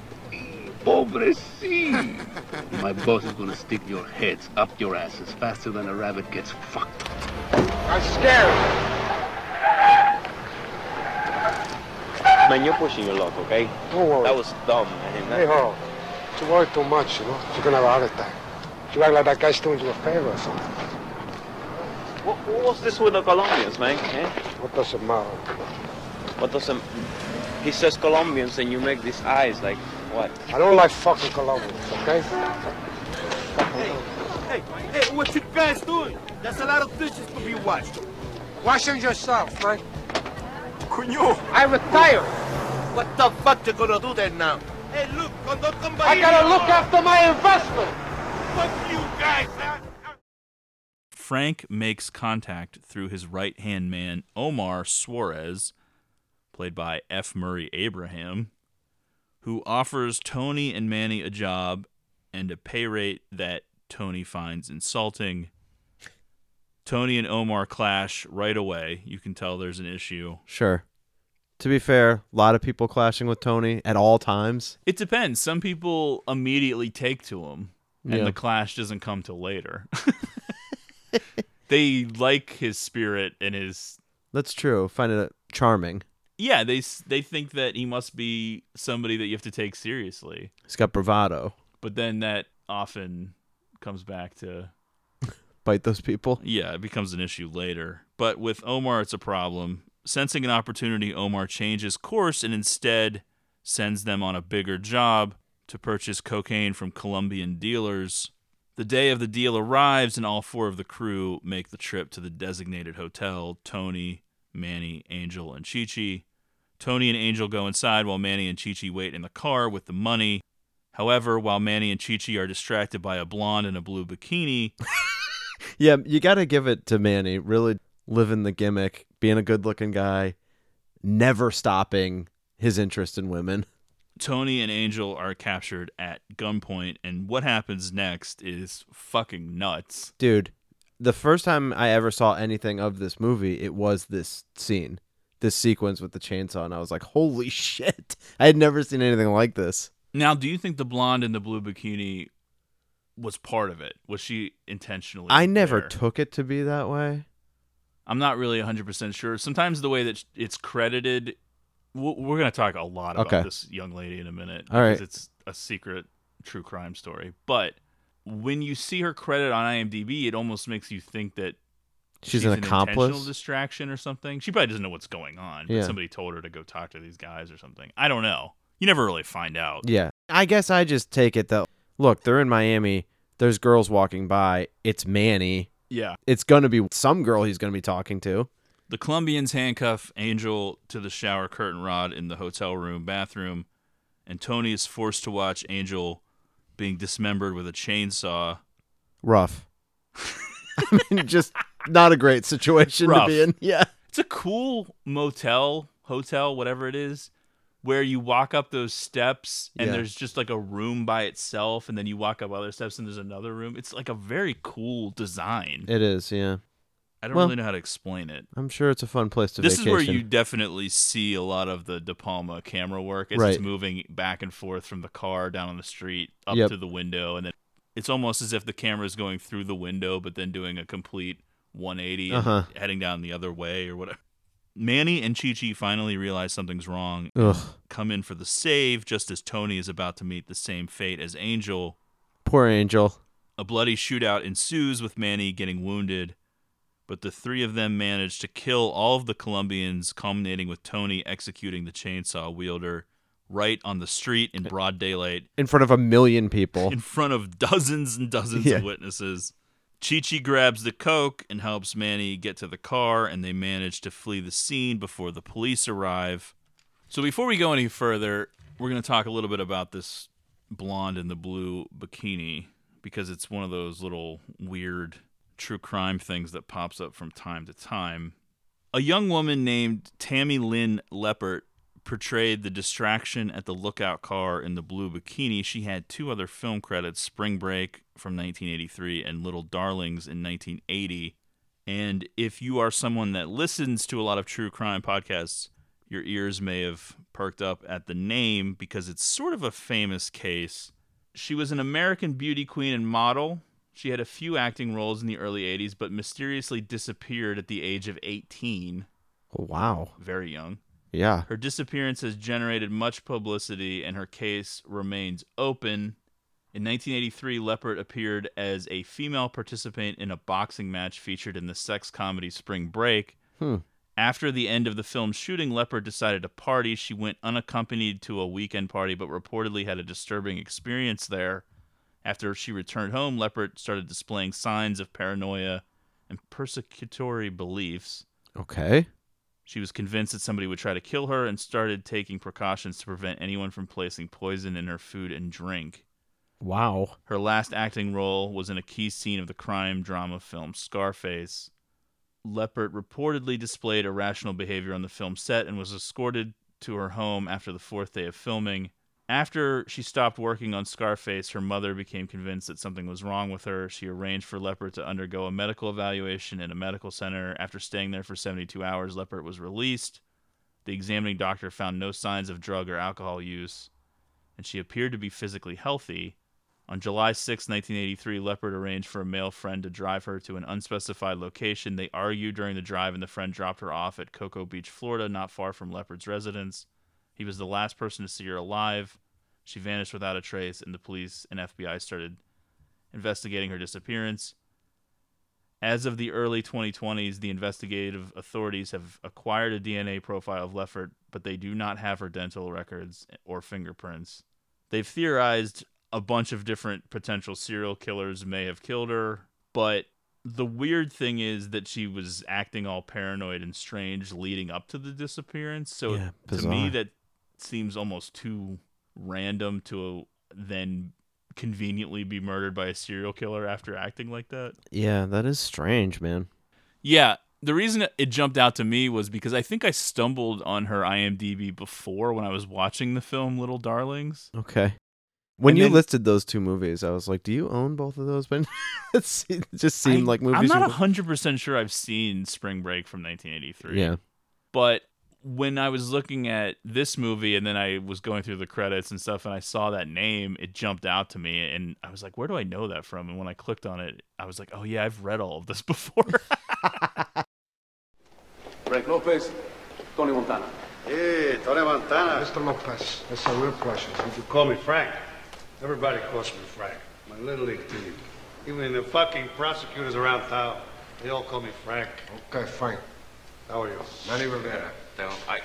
pobrecito, [LAUGHS] my boss is gonna stick your heads up your asses faster than a rabbit gets fucked. I'm scared. Man, you're pushing your luck, okay? Don't worry. That was dumb, man. Hey, Harold. You worry too much, you know? You're gonna have a heart attack. You act like that guy's doing you a favor or something. What, what's this with the Colombians, man? Eh? What does it matter? What does it... He says Colombians and you make these eyes like, what? I don't like fucking Colombians, okay? Hey, hey, what you guys doing? That's a lot of dishes to be washed. Wash them yourself, man. Coño. I retired. What the fuck you gonna do then now? Hey, look, cuando come I gotta look after my investment. Fuck you guys, huh? Frank makes contact through his right hand man, Omar Suarez, played by F. Murray Abraham, who offers Tony and Manny a job and a pay rate that Tony finds insulting. Tony and Omar clash right away. You can tell there's an issue. Sure. To be fair, a lot of people clashing with Tony at all times. It depends. Some people immediately take to him, and Yeah. the clash doesn't come till later. [LAUGHS] they like his spirit and his That's true. Find it uh, charming. Yeah. They they think that he must be somebody that you have to take seriously, He's got bravado. but then that often comes back to [LAUGHS] Bite those people. yeah, it becomes an issue later. But with Omar, it's a problem. Sensing an opportunity, Omar changes course and instead sends them on a bigger job to purchase cocaine from Colombian dealers. The day of the deal arrives, and all four of the crew make the trip to the designated hotel Tony, Manny, Angel, and Chi Chi. Tony and Angel go inside while Manny and Chi Chi wait in the car with the money. However, while Manny and Chi Chi are distracted by a blonde in a blue bikini, [LAUGHS] Yeah, you got to give it to Manny. Really living the gimmick, being a good-looking guy, never stopping his interest in women. Tony and Angel are captured at gunpoint, and what happens next is fucking nuts. Dude, the first time I ever saw anything of this movie, it was this scene, this sequence with the chainsaw, and I was like, "Holy [LAUGHS] shit!" I had never seen anything like this. Now, do you think the blonde in the blue bikini was part of it? Was she intentionally? I never there? took it to be that way. I'm not really 100% sure. Sometimes the way that it's credited, we're going to talk a lot about Okay. this young lady in a minute. All right. because It's a secret true crime story. But when you see her credit on IMDb, it almost makes you think that She's an intentional accomplice? distraction or something. She probably doesn't know what's going on, but Yeah. somebody told her to go talk to these guys or something. I don't know. You never really find out. Yeah, I guess I just take it that look, they're in Miami. There's girls walking by. It's Manny. Yeah. It's gonna be some girl he's gonna be talking to. The Colombians handcuff Angel to the shower curtain rod in the hotel room bathroom, and Tony is forced to watch Angel being dismembered with a chainsaw. Rough. [LAUGHS] [LAUGHS] I mean, just not a great situation Rough. to be in. [LAUGHS] Yeah. It's a cool motel, hotel, whatever it is, where you walk up those steps and Yeah. there's just like a room by itself, and then you walk up other steps and there's another room. It's like a very cool design. It is. Yeah. I don't well, really know how to explain it. I'm sure it's a fun place to this vacation. is where you definitely see a lot of the De Palma camera work as Right. it's moving back and forth from the car down on the street up Yep. to the window, and then it's almost as if the camera is going through the window, but then doing a complete 180 Uh-huh. heading down the other way or whatever. Manny and Chi Chi finally realize something's wrong. Come in for the save just as Tony is about to meet the same fate as Angel. Poor Angel. A bloody shootout ensues with Manny getting wounded, but the three of them manage to kill all of the Colombians, culminating with Tony executing the chainsaw wielder right on the street in broad daylight In front of a million people. in front of dozens and dozens Yeah. of witnesses. Chi Chi grabs the coke and helps Manny get to the car, and they manage to flee the scene before the police arrive. So, before we go any further, we're going to talk a little bit about this blonde in the blue bikini because it's one of those little weird true crime things that pops up from time to time. A young woman named Tammy Lynn Leppert portrayed the distraction at the lookout car in the blue bikini. She had two other film credits Spring Break from 1983 and Little Darlings in 1980. And if you are someone that listens to a lot of true crime podcasts, your ears may have perked up at the name because it's sort of a famous case. She was an American beauty queen and model. She had a few acting roles in the early 80s, but mysteriously disappeared at the age of 18. Wow. Very young. Yeah. Her disappearance has generated much publicity, and her case remains open. In 1983, Leppert appeared as a female participant in a boxing match featured in the sex comedy Spring Break. Hmm. After the end of the film's shooting, Leppert decided to party. She went unaccompanied to a weekend party, but reportedly had a disturbing experience there. After she returned home, Leppert started displaying signs of paranoia and persecutory beliefs. Okay. She was convinced that somebody would try to kill her and started taking precautions to prevent anyone from placing poison in her food and drink. Wow. Her last acting role was in a key scene of the crime drama film Scarface. Leppert reportedly displayed irrational behavior on the film set and was escorted to her home after the fourth day of filming. After she stopped working on Scarface, her mother became convinced that something was wrong with her. She arranged for Leppert to undergo a medical evaluation in a medical center. After staying there for 72 hours, Leppert was released. The examining doctor found no signs of drug or alcohol use, and she appeared to be physically healthy. On July 6, 1983, Leppert arranged for a male friend to drive her to an unspecified location. They argued during the drive, and the friend dropped her off at Cocoa Beach, Florida, not far from Leppert's residence. He was the last person to see her alive. She vanished without a trace, and the police and FBI started investigating her disappearance. As of the early 2020s, the investigative authorities have acquired a DNA profile of Leppert, but they do not have her dental records or fingerprints. They've theorized a bunch of different potential serial killers may have killed her, but the weird thing is that she was acting all paranoid and strange leading up to the disappearance. So Yeah, to me, that seems almost too random to uh, then conveniently be murdered by a serial killer after acting like that. Yeah, that is strange, man. Yeah, the reason it jumped out to me was because I think I stumbled on her IMDb before when I was watching the film Little Darlings. Okay. When And you then- listed those two movies, I was like, "Do you own both of those?" [LAUGHS] But it just seemed I- like movies. I'm not would- hundred percent sure I've seen Spring Break from 1983. Yeah. but when I was looking at this movie and then I was going through the credits and stuff, and I saw that name, it jumped out to me, and I was like, "Where do I know that from?" And when I clicked on it, I was like, "Oh yeah, I've read all of this [LAUGHS] before." Frank Lopez, Tony Montana. Hey, Tony Montana. Mr. Lopez, it's a real pleasure. You call me Frank. Everybody calls me Frank. My little league team. Even the fucking prosecutors around town, they all call me Frank. Okay, Frank. How are you? Manny Ribera. Down, um, I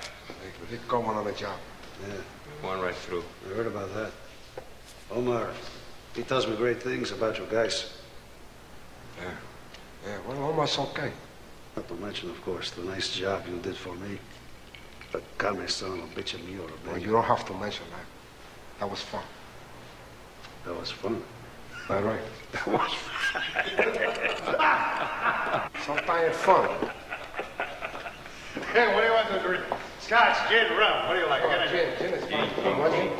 He's going on a job. Yeah, going right through. I heard about that. Omar, he tells me great things about you guys. Yeah. Yeah, well, almost okay. Not to mention, of course, the nice job you did for me. But Carmen son of a bitch and me or a Well, you don't have to mention that. That was fun. That was fun. All right. [LAUGHS] That was fun. Sometimes it's fun. Hey, what do you want to drink? Scotch, gin, rum. What do you like? Oh, gin, gin is fine. You want gin?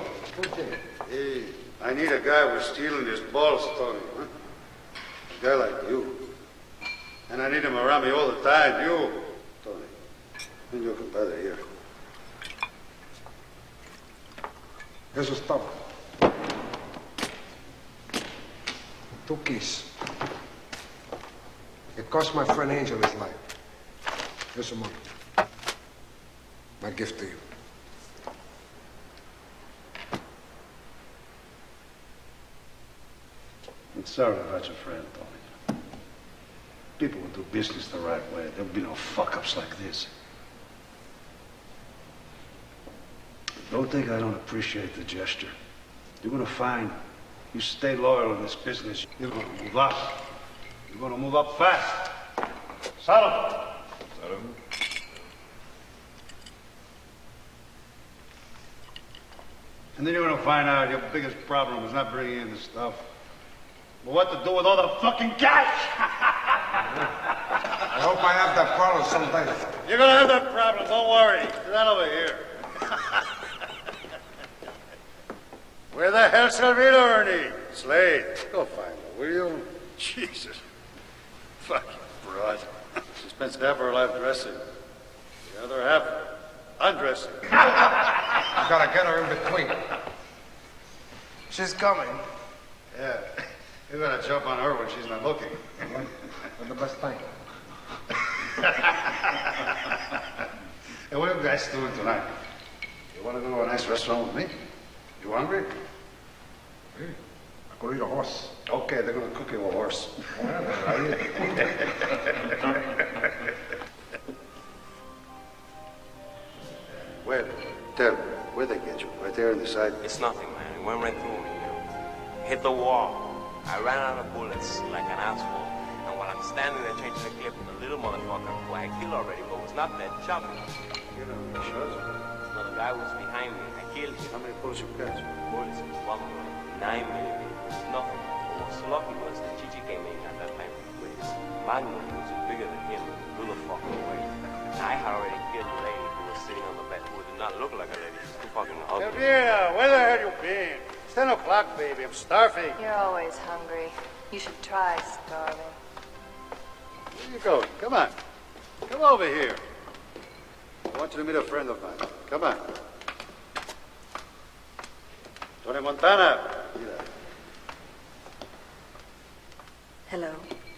Good gin. Hey, I need a guy with stealing his balls, Tony. Huh? A guy like you. And I need him around me all the time. You, Tony. And your compadre here. Eso es todo. Two keys. It cost my friend Angel his life. Here's some money. My gift to you. I'm sorry about your friend, Tony. People would do business the right way. There would be no fuck-ups like this. Don't think I don't appreciate the gesture. You're gonna find you stay loyal in this business, you're gonna move up. You're gonna move up fast. Solomon. Solomon. And then you're gonna find out your biggest problem is not bringing in the stuff, but what to do with all the fucking cash. I hope I have that problem someday. You're gonna have that problem, don't worry. Get on over here. Where the hell's Salvino, Ernie? Slade. Go find her, will you? Jesus. Fucking broad. She spends half her life dressing. The other half undressing. [LAUGHS] You gotta get her in between. She's coming. Yeah. You're gonna jump on her when she's not looking. Mm-hmm. At the best time. [LAUGHS] Hey, what are you guys doing tonight? You wanna go to a nice restaurant with me? You hungry? I could eat a horse. Okay, they're gonna cook you a horse. [LAUGHS] Where? Tell me, where'd they get you? Right there in the side? It's nothing, man. It went right through me. You know. Hit the wall. I ran out of bullets like an asshole. And while I'm standing there changing the clip, the little motherfucker who I killed already but was not dead shot me. You know, he shows. No, the guy was behind me. I killed him. How many bullets you catch? Bullets, one bullet, nine millimeters, nothing. What was lucky was that Chichi came in at that time magnum, was bigger than him, blew the fuck away. And I had already fucking where the hell you been? It's 10 o'clock, baby. I'm starving. You're always hungry. You should try starving. Where you going? Come on. Come over here. I want you to meet a friend of mine. Come on. Tony Montana. Mira. Hello.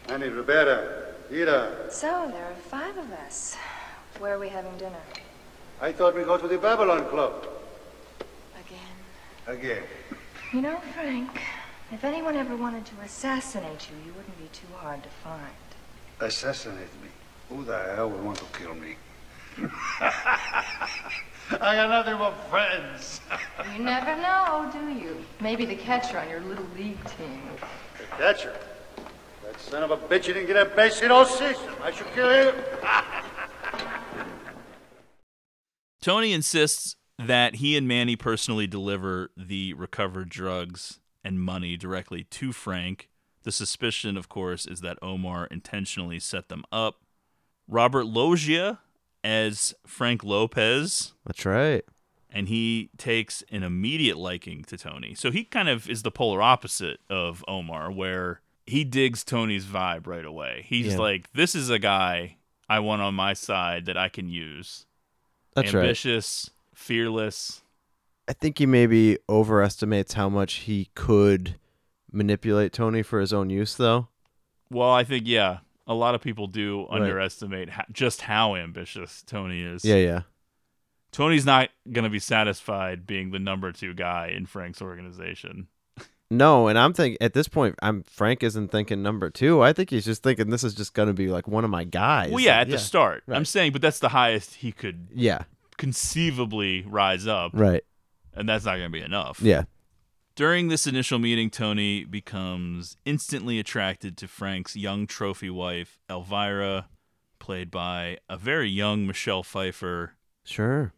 Manny Ribera. Ira. So, there are five of us. Where are we having dinner? I thought we'd go to the Babylon Club. Again. Again. You know, Frank, if anyone ever wanted to assassinate you, you wouldn't be too hard to find. assassinate me. Who the hell would want to kill me? [LAUGHS] I got nothing but friends. [LAUGHS] You never know, do you? Maybe the catcher on your little league team. The catcher. That son of a bitch you didn't get a base hit all season. I should kill him. [LAUGHS] Tony insists that he and Manny personally deliver the recovered drugs and money directly to Frank. The suspicion, of course, is that Omar intentionally set them up. Robert Loggia as Frank Lopez. That's right. And he takes an immediate liking to Tony. So he kind of is the polar opposite of Omar, where he digs Tony's vibe right away. He's Yeah. like, this is a guy I want on my side that I can use. That's right. Fearless. I think he maybe overestimates how much he could manipulate Tony for his own use, though. Well, I think, yeah, a lot of people do Right. underestimate just how ambitious Tony is. Yeah, yeah. Tony's not going to be satisfied being the number two guy in Frank's organization. No, and I'm thinking at this point, I'm Frank isn't thinking number two. I think he's just thinking this is just going to be like one of my guys. Well, yeah, at the start. I'm saying, but that's the highest he could Yeah. Conceivably rise up. Right. And that's not going to be enough. Yeah. During this initial meeting, Tony becomes instantly attracted to Frank's young trophy wife, Elvira, played by a very young Michelle Pfeiffer. Sure.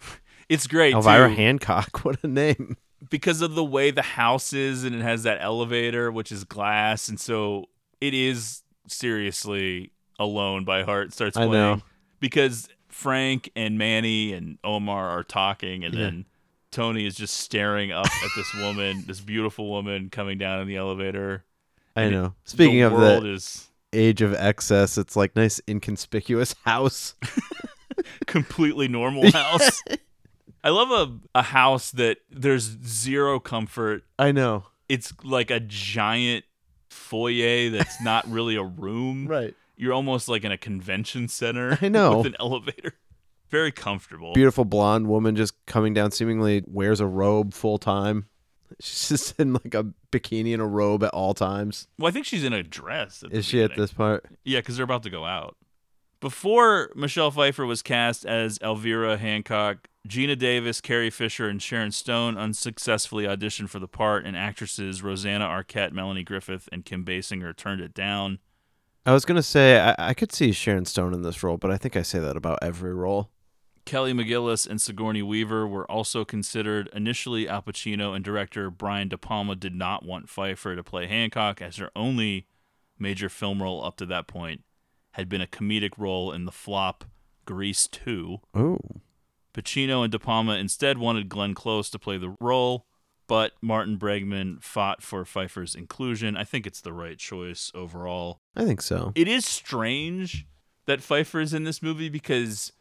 [LAUGHS] It's great. Elvira too, Hancock. [LAUGHS] What a name. because of the way the house is and it has that elevator which is glass and so it is seriously alone by heart starts I playing know. because frank and manny and omar are talking and Yeah. then tony is just staring up at this woman this beautiful woman coming down in the elevator I And it- know. Speaking the of the is age of excess, it's like nice inconspicuous [LAUGHS] house. [LAUGHS] completely normal house [LAUGHS] i love a, a house that there's zero comfort I know. it's like a giant foyer that's not really a room. Right. You're almost like in a convention center. I know. [LAUGHS] With an elevator. Very comfortable. Beautiful blonde woman just coming down, seemingly wears a robe full time. She's just in like a bikini and a robe at all times. Well, I think she's in a dress. Is she at this part? Yeah, because they're about to go out. Before Michelle Pfeiffer was cast as Elvira Hancock, Geena Davis, Carrie Fisher, and Sharon Stone unsuccessfully auditioned for the part, and actresses Rosanna Arquette, Melanie Griffith, and Kim Basinger turned it down. I was gonna say I, I could see Sharon Stone in this role, but I think I say that about every role. Kelly McGillis and Sigourney Weaver were also considered. Initially, Al Pacino and director Brian De Palma did not want Pfeiffer to play Hancock, as her only major film role up to that point had been a comedic role in the flop Grease 2. Oh. Pacino and De Palma instead wanted Glenn Close to play the role, but Martin Bregman fought for Pfeiffer's inclusion. I think it's the right choice overall. I think so. It is strange that Pfeiffer is in this movie because,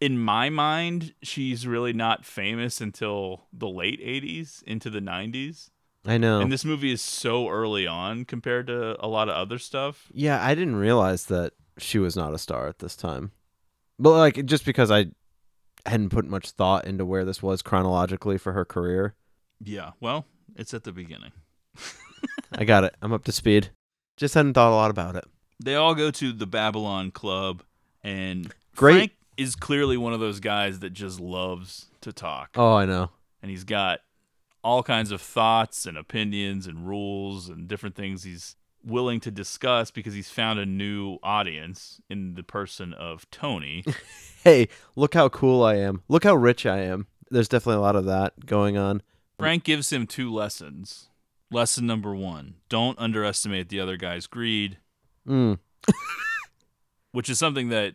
in my mind, she's really not famous until the late 80s into the 90s. I know. And this movie is so early on compared to a lot of other stuff. Yeah, I didn't realize that she was not a star at this time. But like just because I hadn't put much thought into where this was chronologically for her career. Yeah, well, it's at the beginning. [LAUGHS] I got it. I'm up to speed. Just hadn't thought a lot about it. They all go to the Babylon Club, and Great. Frank is clearly one of those guys that just loves to talk. Oh, I know. and he's got all kinds of thoughts and opinions and rules and different things he's willing to discuss because he's found a new audience in the person of Tony. [LAUGHS] Hey, look how cool I am. Look how rich I am. There's definitely a lot of that going on. Frank gives him two lessons. Lesson number one don't underestimate the other guy's greed, Mm. [LAUGHS] which is something that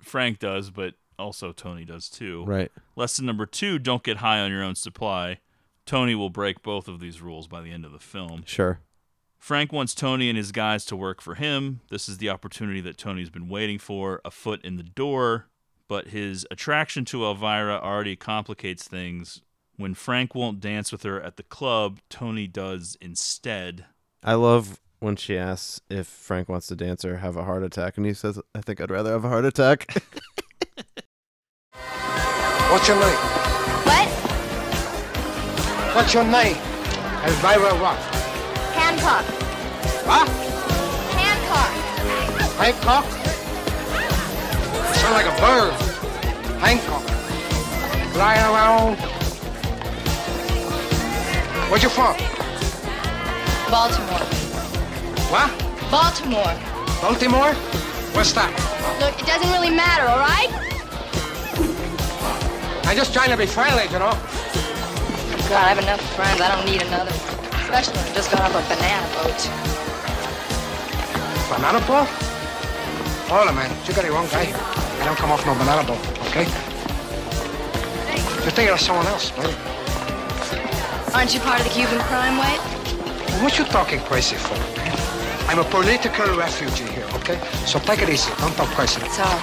Frank does, but also Tony does too. Right. Lesson number two don't get high on your own supply. Tony will break both of these rules by the end of the film. Sure. Frank wants Tony and his guys to work for him. This is the opportunity that Tony's been waiting for, a foot in the door. But his attraction to Elvira already complicates things. When Frank won't dance with her at the club, Tony does instead. I love when she asks if Frank wants to dance or have a heart attack, and he says, "I think I'd rather have a heart attack." [LAUGHS] What's your name? What? What's your name? Elvira what? Hancock. What? Hancock. Hancock? You sound like a bird. Hancock. Flying around. Where you from? Baltimore. What? Baltimore. Baltimore? What's that? Look, it doesn't really matter, all right? I'm just trying to be friendly, you know. God, I have enough friends. I don't need another one. Especially when I just got off a banana boat. Banana boat? Hold on, man. You got it wrong, guy. I don't come off no banana boat, okay? You're thinking of someone else, buddy. Aren't you part of the Cuban crime wave? What you talking crazy for. I'm a political refugee here, okay? So take it easy. Don't talk crazy. Sorry.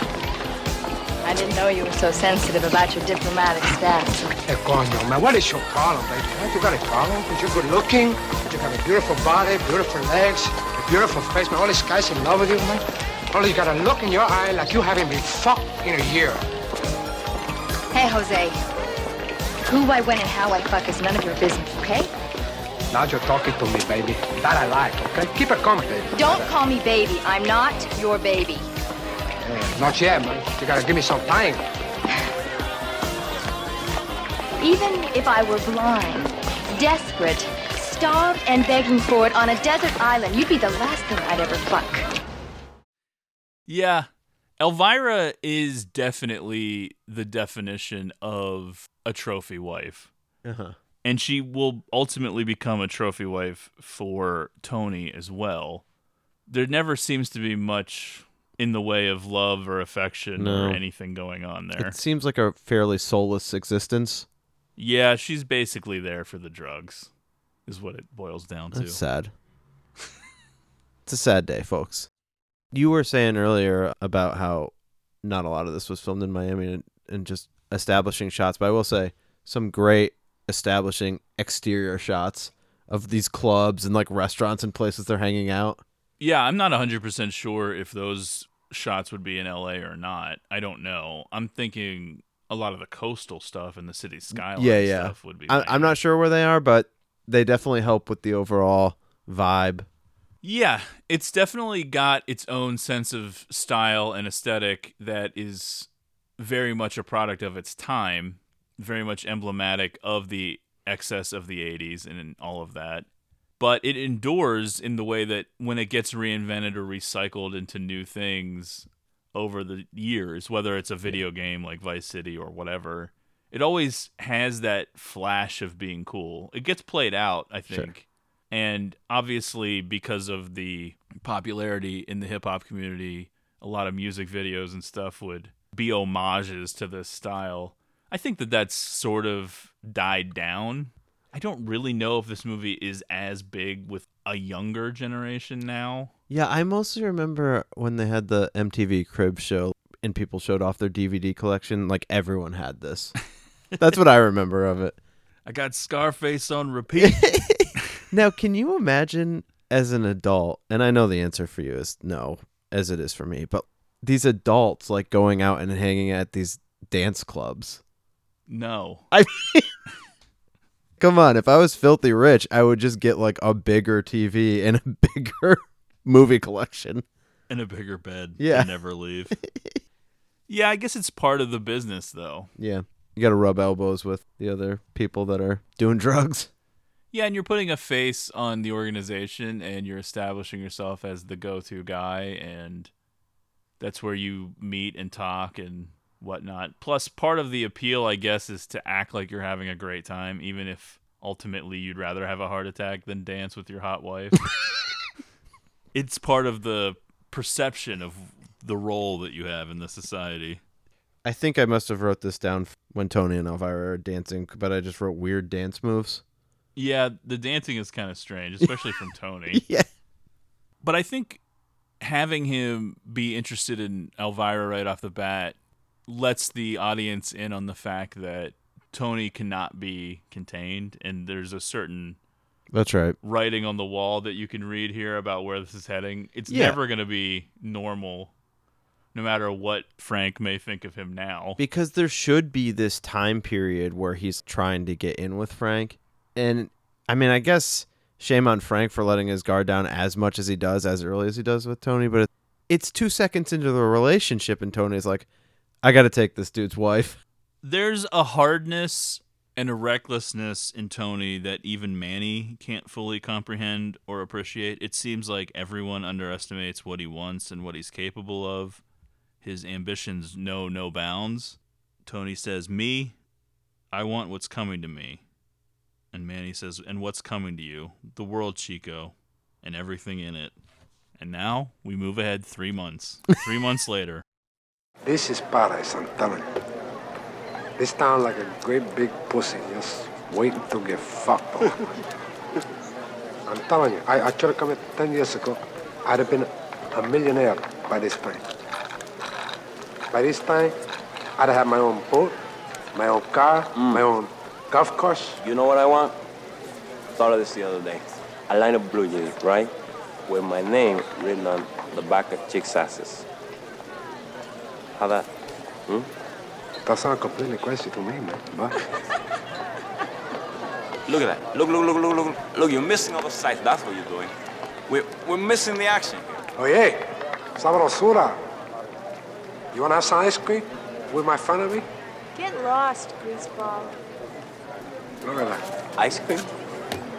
I didn't know you were so sensitive about your diplomatic status. Hey, eh, coño, man. What is your problem, baby? Huh? You got a problem? Because you're good looking, you got a beautiful body, beautiful legs, a beautiful face, man. All these guys in love with you, man. Only you got a look in your eye like you haven't been fucked in a year. Hey, Jose. Who I when and how I fuck is none of your business, okay? Now you're talking to me, baby. That I like, okay? Keep it coming, baby. Don't call me baby. I'm not your baby. Hey, not yet, man. You gotta give me some time. [SIGHS] Even if I were blind, desperate, starved, and begging for it on a desert island, you'd be the last thing I'd ever fuck. Yeah. Elvira is definitely the definition of a trophy wife. Uh-huh. And she will ultimately become a trophy wife for Tony as well. There never seems to be much in the way of love or affection No. or anything going on there. It seems like a fairly soulless existence. Yeah, she's basically there for the drugs, is what it boils down to. That's sad. it's a sad day, folks. You were saying earlier about how not a lot of this was filmed in Miami and, and just establishing shots, but I will say some great establishing exterior shots of these clubs and like restaurants and places they're hanging out. Yeah, I'm not 100% sure if those shots would be in LA or not. I don't know. I'm thinking a lot of the coastal stuff and the city skyline yeah, yeah. stuff would be. I, I'm not sure where they are, but they definitely help with the overall vibe. Yeah, it's definitely got its own sense of style and aesthetic that is very much a product of its time, very much emblematic of the excess of the 80s and all of that. But it endures in the way that when it gets reinvented or recycled into new things over the years, whether it's a video game like Vice City or whatever, it always has that flash of being cool. It gets played out, I Sure. think. And obviously, because of the popularity in the hip hop community, a lot of music videos and stuff would be homages to this style. I think that that's sort of died down. I don't really know if this movie is as big with a younger generation now. Yeah, I mostly remember when they had the MTV Crib show and people showed off their DVD collection. Like everyone had this. [LAUGHS] That's what I remember of it. I got Scarface on repeat. [LAUGHS] Now, can you imagine as an adult, and I know the answer for you is no, as it is for me, but these adults like going out and hanging at these dance clubs. no. I mean, [LAUGHS] come on, if I was filthy rich, I would just get like a bigger TV and a [LAUGHS] bigger movie collection. and a bigger bed. Yeah. And never leave. [LAUGHS] yeah, I guess it's part of the business, though. Yeah. You got to rub elbows with the other people that are doing drugs. Yeah, and you're putting a face on the organization and you're establishing yourself as the go to guy, and that's where you meet and talk and whatnot. Plus, part of the appeal, I guess, is to act like you're having a great time, even if ultimately you'd rather have a heart attack than dance with your hot wife. [LAUGHS] it's part of the perception of the role that you have in the society. I think I must have wrote this down when Tony and Elvira are dancing, but I just wrote weird dance moves. Yeah, the dancing is kind of strange, especially from [LAUGHS] Tony. Yeah. But I think having him be interested in Elvira right off the bat lets the audience in on the fact that Tony cannot be contained and there's a certain That's right. writing on the wall that you can read here about where this is heading. It's Yeah. never going to be normal no matter what Frank may think of him now. Because there should be this time period where he's trying to get in with Frank. And I mean, I guess shame on Frank for letting his guard down as much as he does, as early as he does with Tony, but it's two seconds into the relationship, and Tony's like, "I got to take this dude's wife." There's a hardness and a recklessness in Tony that even Manny can't fully comprehend or appreciate. It seems like everyone underestimates what he wants and what he's capable of. His ambitions know no bounds. Tony says, Me, I want what's coming to me. And Manny says, And what's coming to you? The world, Chico, and everything in it. And now we move ahead three months. Three months [LAUGHS] later. This is paradise, I'm telling you. This town like a great big pussy, just waiting to get fucked on. [LAUGHS] I'm telling you, I, I should have come here 10 years ago. I'd have been a millionaire by this time. By this time, I'd have my own boat, my own car, mm. my own golf course. You know what I want? Thought of this the other day. A line of blue jeans, right? With my name written on the back of chicks' asses. How that? Hmm? That sounds completely crazy to me, man. But [LAUGHS] Look at that. Look, look, look, look, look. Look, you're missing all the sights. That's what you're doing. We're, we're missing the action. Oh, Oye, sabrosura. You wanna have some ice cream with my friend of me? Get lost, greaseball. Look. Ice cream?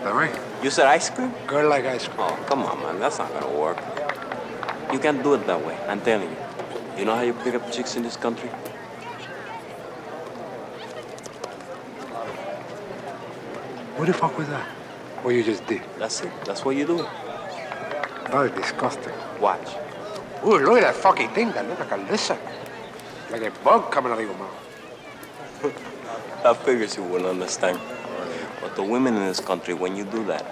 That right? You said ice cream? Girl like ice cream. Oh, come on, man. That's not gonna work. You can't do it that way. I'm telling you. You know how you pick up chicks in this country? What the fuck was that? What you just did? That's it. That's what you do. That is disgusting. Watch. Ooh, look at that fucking thing. That looks like a lizard. Like a bug coming out of your mouth. [LAUGHS] I figured you wouldn't understand. But the women in this country, when you do that,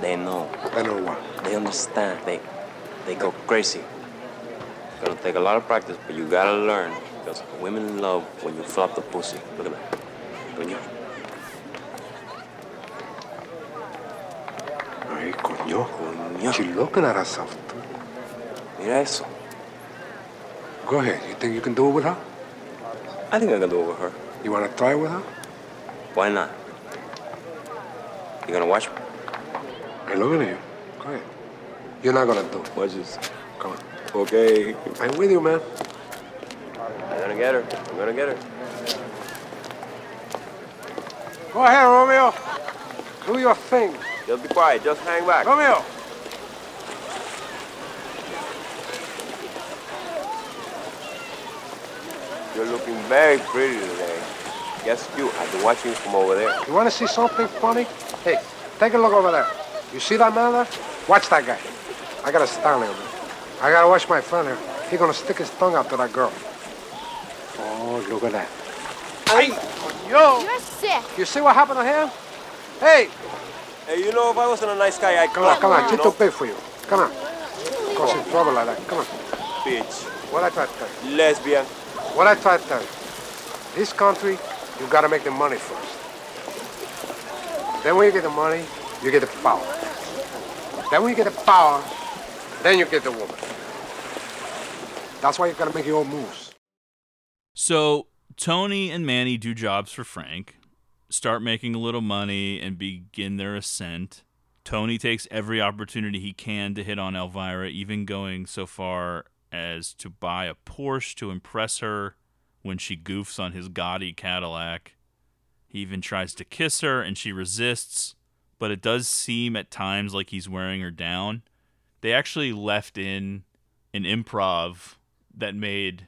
they know. They know what? They understand. They they go crazy. It's gonna take a lot of practice, but you gotta learn. Because women love when you flop the pussy. Look at that. Coño. Ay, coño. Coño. She's looking at herself, too. Mira eso. Go ahead. You think you can do it with her? I think I can do it with her. You wanna try with her? Why not? You gonna watch me? I'm looking at you. Go ahead. You're not gonna do it. Watch this. Come on. Okay. I'm with you, man. I'm gonna get her. I'm gonna get her. Go ahead, Romeo. Do your thing. Just be quiet. Just hang back. Romeo. You're looking very pretty today. Yes, you. I've been watching you from over there. You wanna see something funny? Hey, take a look over there. You see that man there? Watch that guy. I gotta stand there, man. I gotta watch my friend here. He gonna stick his tongue out to that girl. Oh, look at that. Hey, yo! You're sick. You see what happened to him? Hey! Hey, you know, if I wasn't a nice guy, I'd Come on, come on. you She's know? too big for you. Come on. Cause in trouble like that. Come on. Bitch. What I tried to tell you? Lesbian. What I tried to tell you? This country, you gotta make the money first. Then when you get the money, you get the power. Then when you get the power, then you get the woman. That's why you gotta make your own moves. So Tony and Manny do jobs for Frank, start making a little money, and begin their ascent. Tony takes every opportunity he can to hit on Elvira, even going so far as to buy a Porsche to impress her when she goofs on his gaudy Cadillac. He even tries to kiss her, and she resists, but it does seem at times like he's wearing her down. They actually left in an improv that made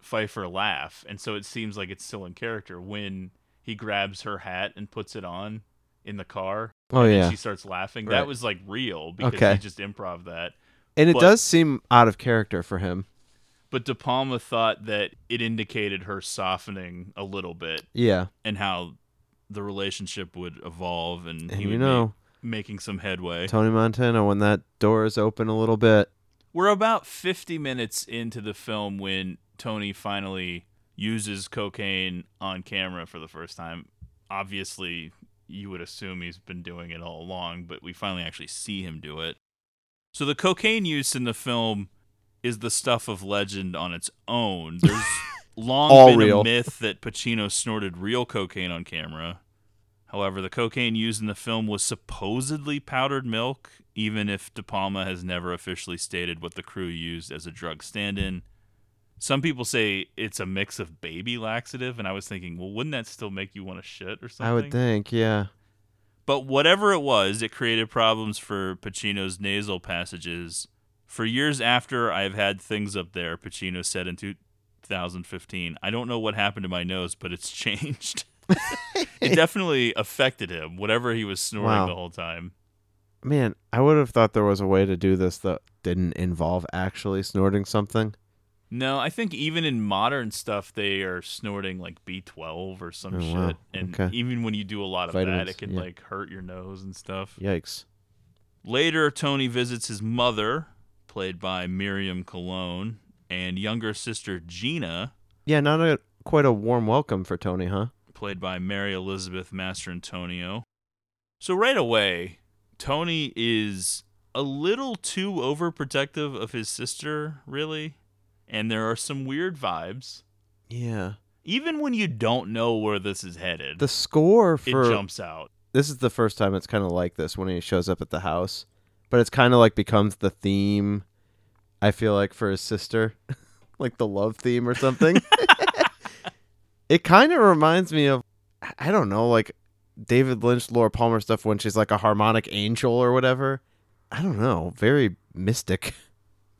Pfeiffer laugh, and so it seems like it's still in character when he grabs her hat and puts it on in the car. Oh, yeah. she starts laughing. Right. That was like real because Okay. he just improv that. And it But- does seem out of character for him. But De Palma thought that it indicated her softening a little bit. Yeah. And how the relationship would evolve and, And he you would know, be making some headway. Tony Montana, when that door is open a little bit. We're about 50 minutes into the film when Tony finally uses cocaine on camera for the first time. Obviously, you would assume he's been doing it all along, but we finally actually see him do it. So the cocaine use in the film is the stuff of legend on its own. There's [LAUGHS] long All been real. a myth that Pacino snorted real cocaine on camera. However, the cocaine used in the film was supposedly powdered milk, even if De Palma has never officially stated what the crew used as a drug stand in. Some people say it's a mix of baby laxative, and I was thinking, well, wouldn't that still make you want to shit or something? I would think, yeah. But whatever it was, it created problems for Pacino's nasal passages. For years after I've had things up there, Pacino said in 2015, I don't know what happened to my nose, but it's [LAUGHS] changed. [LAUGHS] it definitely affected him, whatever he was snoring Wow. the whole time. Man, I would have thought there was a way to do this that didn't involve actually snorting something. No, I think even in modern stuff, they are snorting like B12 or some Oh, shit. wow. And Okay. even when you do a lot of that, it can yeah. like hurt your nose and stuff. Yikes. Later, Tony visits his mother, played by Miriam Colón, and younger sister Gina, Yeah, not a quite a warm welcome for Tony, huh? played by Mary Elizabeth Mastrantonio. So right away, Tony is a little too overprotective of his sister, really. And there are some weird vibes. Yeah. Even when you don't know where this is headed, The score for it jumps out. This is the first time it's kind of like this when he shows up at the house, but it's kind of like becomes the theme. I feel like for his sister, [LAUGHS] like the love theme or something. [LAUGHS] it kind of reminds me of I don't know, like David Lynch, Laura Palmer stuff when she's like a harmonic angel or whatever. I don't know, very mystic.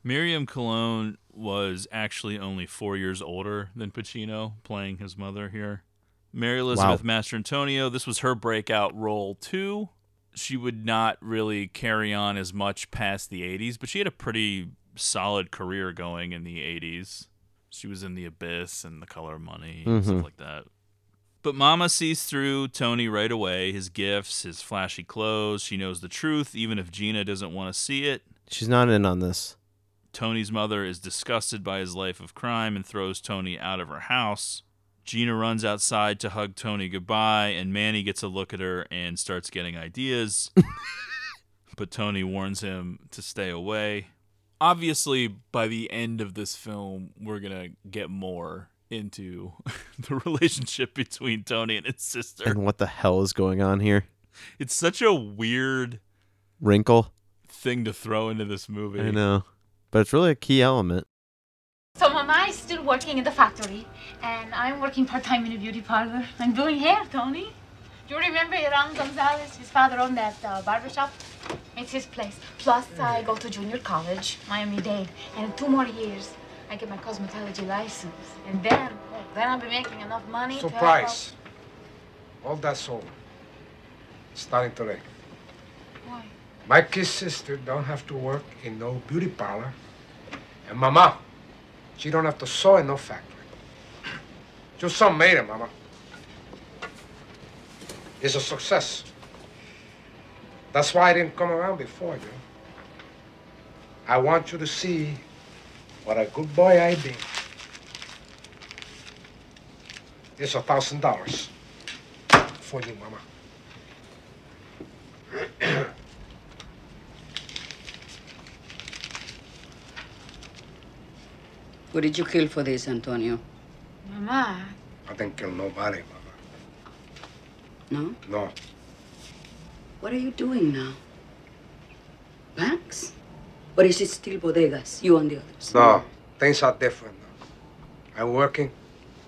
Miriam Colón was actually only four years older than Pacino, playing his mother here. Mary Elizabeth Mastrantonio, this was her breakout role too. She would not really carry on as much past the 80s, but she had a pretty solid career going in the 80s. She was in The Abyss and The Color of Money and Mhm. stuff like that. But Mama sees through Tony right away his gifts, his flashy clothes. She knows the truth, even if Gina doesn't want to see it. She's not in on this. Tony's mother is disgusted by his life of crime and throws Tony out of her house. Gina runs outside to hug Tony goodbye, and Manny gets a look at her and starts getting ideas. [LAUGHS] but Tony warns him to stay away. Obviously, by the end of this film, we're going to get more into [LAUGHS] the relationship between Tony and his sister. And what the hell is going on here? It's such a weird Wrinkle. thing to throw into this movie. I know. But it's really a key element. So Mama is still working in the factory, and I'm working part-time in a beauty parlor. I'm doing hair, Tony. Do you remember Iran Gonzalez? His father owned that uh, barber shop. It's his place. Plus, I go to junior college, Miami-Dade, and in two more years, I get my cosmetology license. And then, oh, then I'll be making enough money to Surprise. All that's over. Starting today. Why? Mikey's sister don't have to work in no beauty parlor. And Mama, she don't have to sew in no factory. Your son made it, Mama. It's a success. That's why I didn't come around before, you. I want you to see what a good boy I be. It's a thousand dollars for you, Mama. What did you kill for this, Antonio? Mama, I didn't kill nobody, No? No. What are you doing now? Banks? Or is it still bodegas, you and the others? No, things are different now. I'm working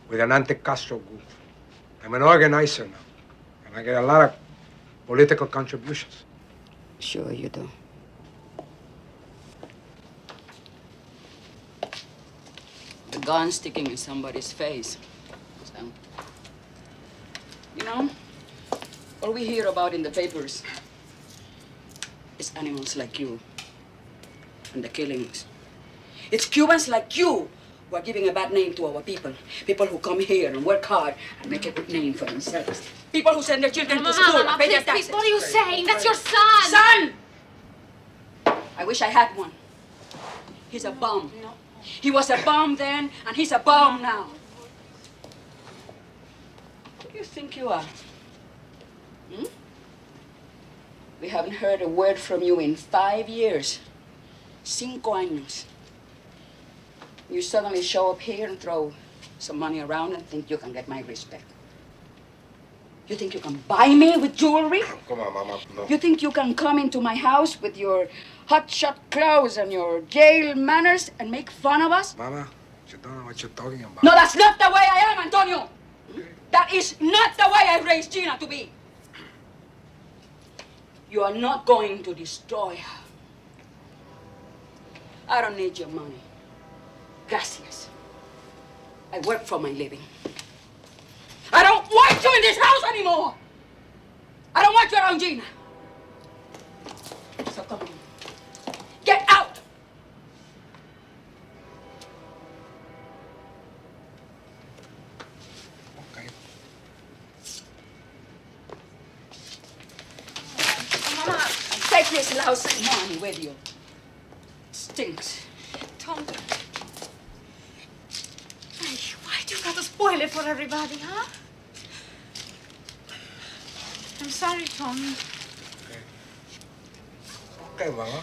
with an anti-Castro group. I'm an organizer now, and I get a lot of political contributions. Sure you do. The gun sticking in somebody's face. So, you know, all we hear about in the papers is animals like you and the killings. It's Cubans like you who are giving a bad name to our people. People who come here and work hard and make a good name for themselves. People who send their children Mama, to school Mama, and pay their please, please, taxes. what are you saying? That's your son. Son! I wish I had one. He's a bum. He was a bum then, and he's a bum now. Who do you think you are? Hmm? We haven't heard a word from you in five years. Cinco años. You suddenly show up here and throw some money around and think you can get my respect. You think you can buy me with jewelry? Come on, Mama. No. You think you can come into my house with your hotshot clothes and your jail manners and make fun of us? Mama, you don't know what you're talking about. No, that's not the way I am, Antonio. That is not the way I raised Gina to be. You are not going to destroy her. I don't need your money. Gracias. I work for my living. I don't want you in this house anymore. I don't want you around Gina. So come on. Get out! Lousy money with you. Stinks. Tom. Hey, why do you gotta spoil it for everybody, huh? I'm sorry, Tom. Okay, Mama.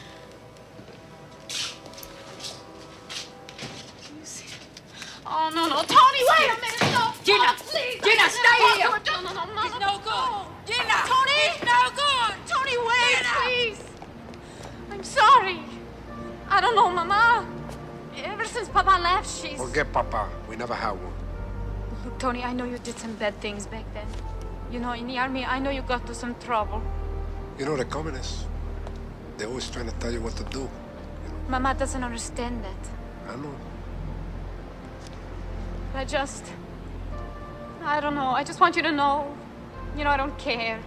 Oh, no, no. Tony, wait a minute. No. Gina, Oh, please. Gina, I stay can't here. afford to- No, no, no, Mama. It's no good. Gina, Tony. it's no good. Tony, wait, please. I'm sorry. I don't know, Mama. Ever since Papa left, she's... Forget Papa. We never had one. Look, Tony, I know you did some bad things back then. You know, in the army, I know you got to some trouble. You know the communists. They're always trying to tell you what to do. Mama doesn't understand that. I know. I just... I don't know. I just want you to know. You know, I don't care.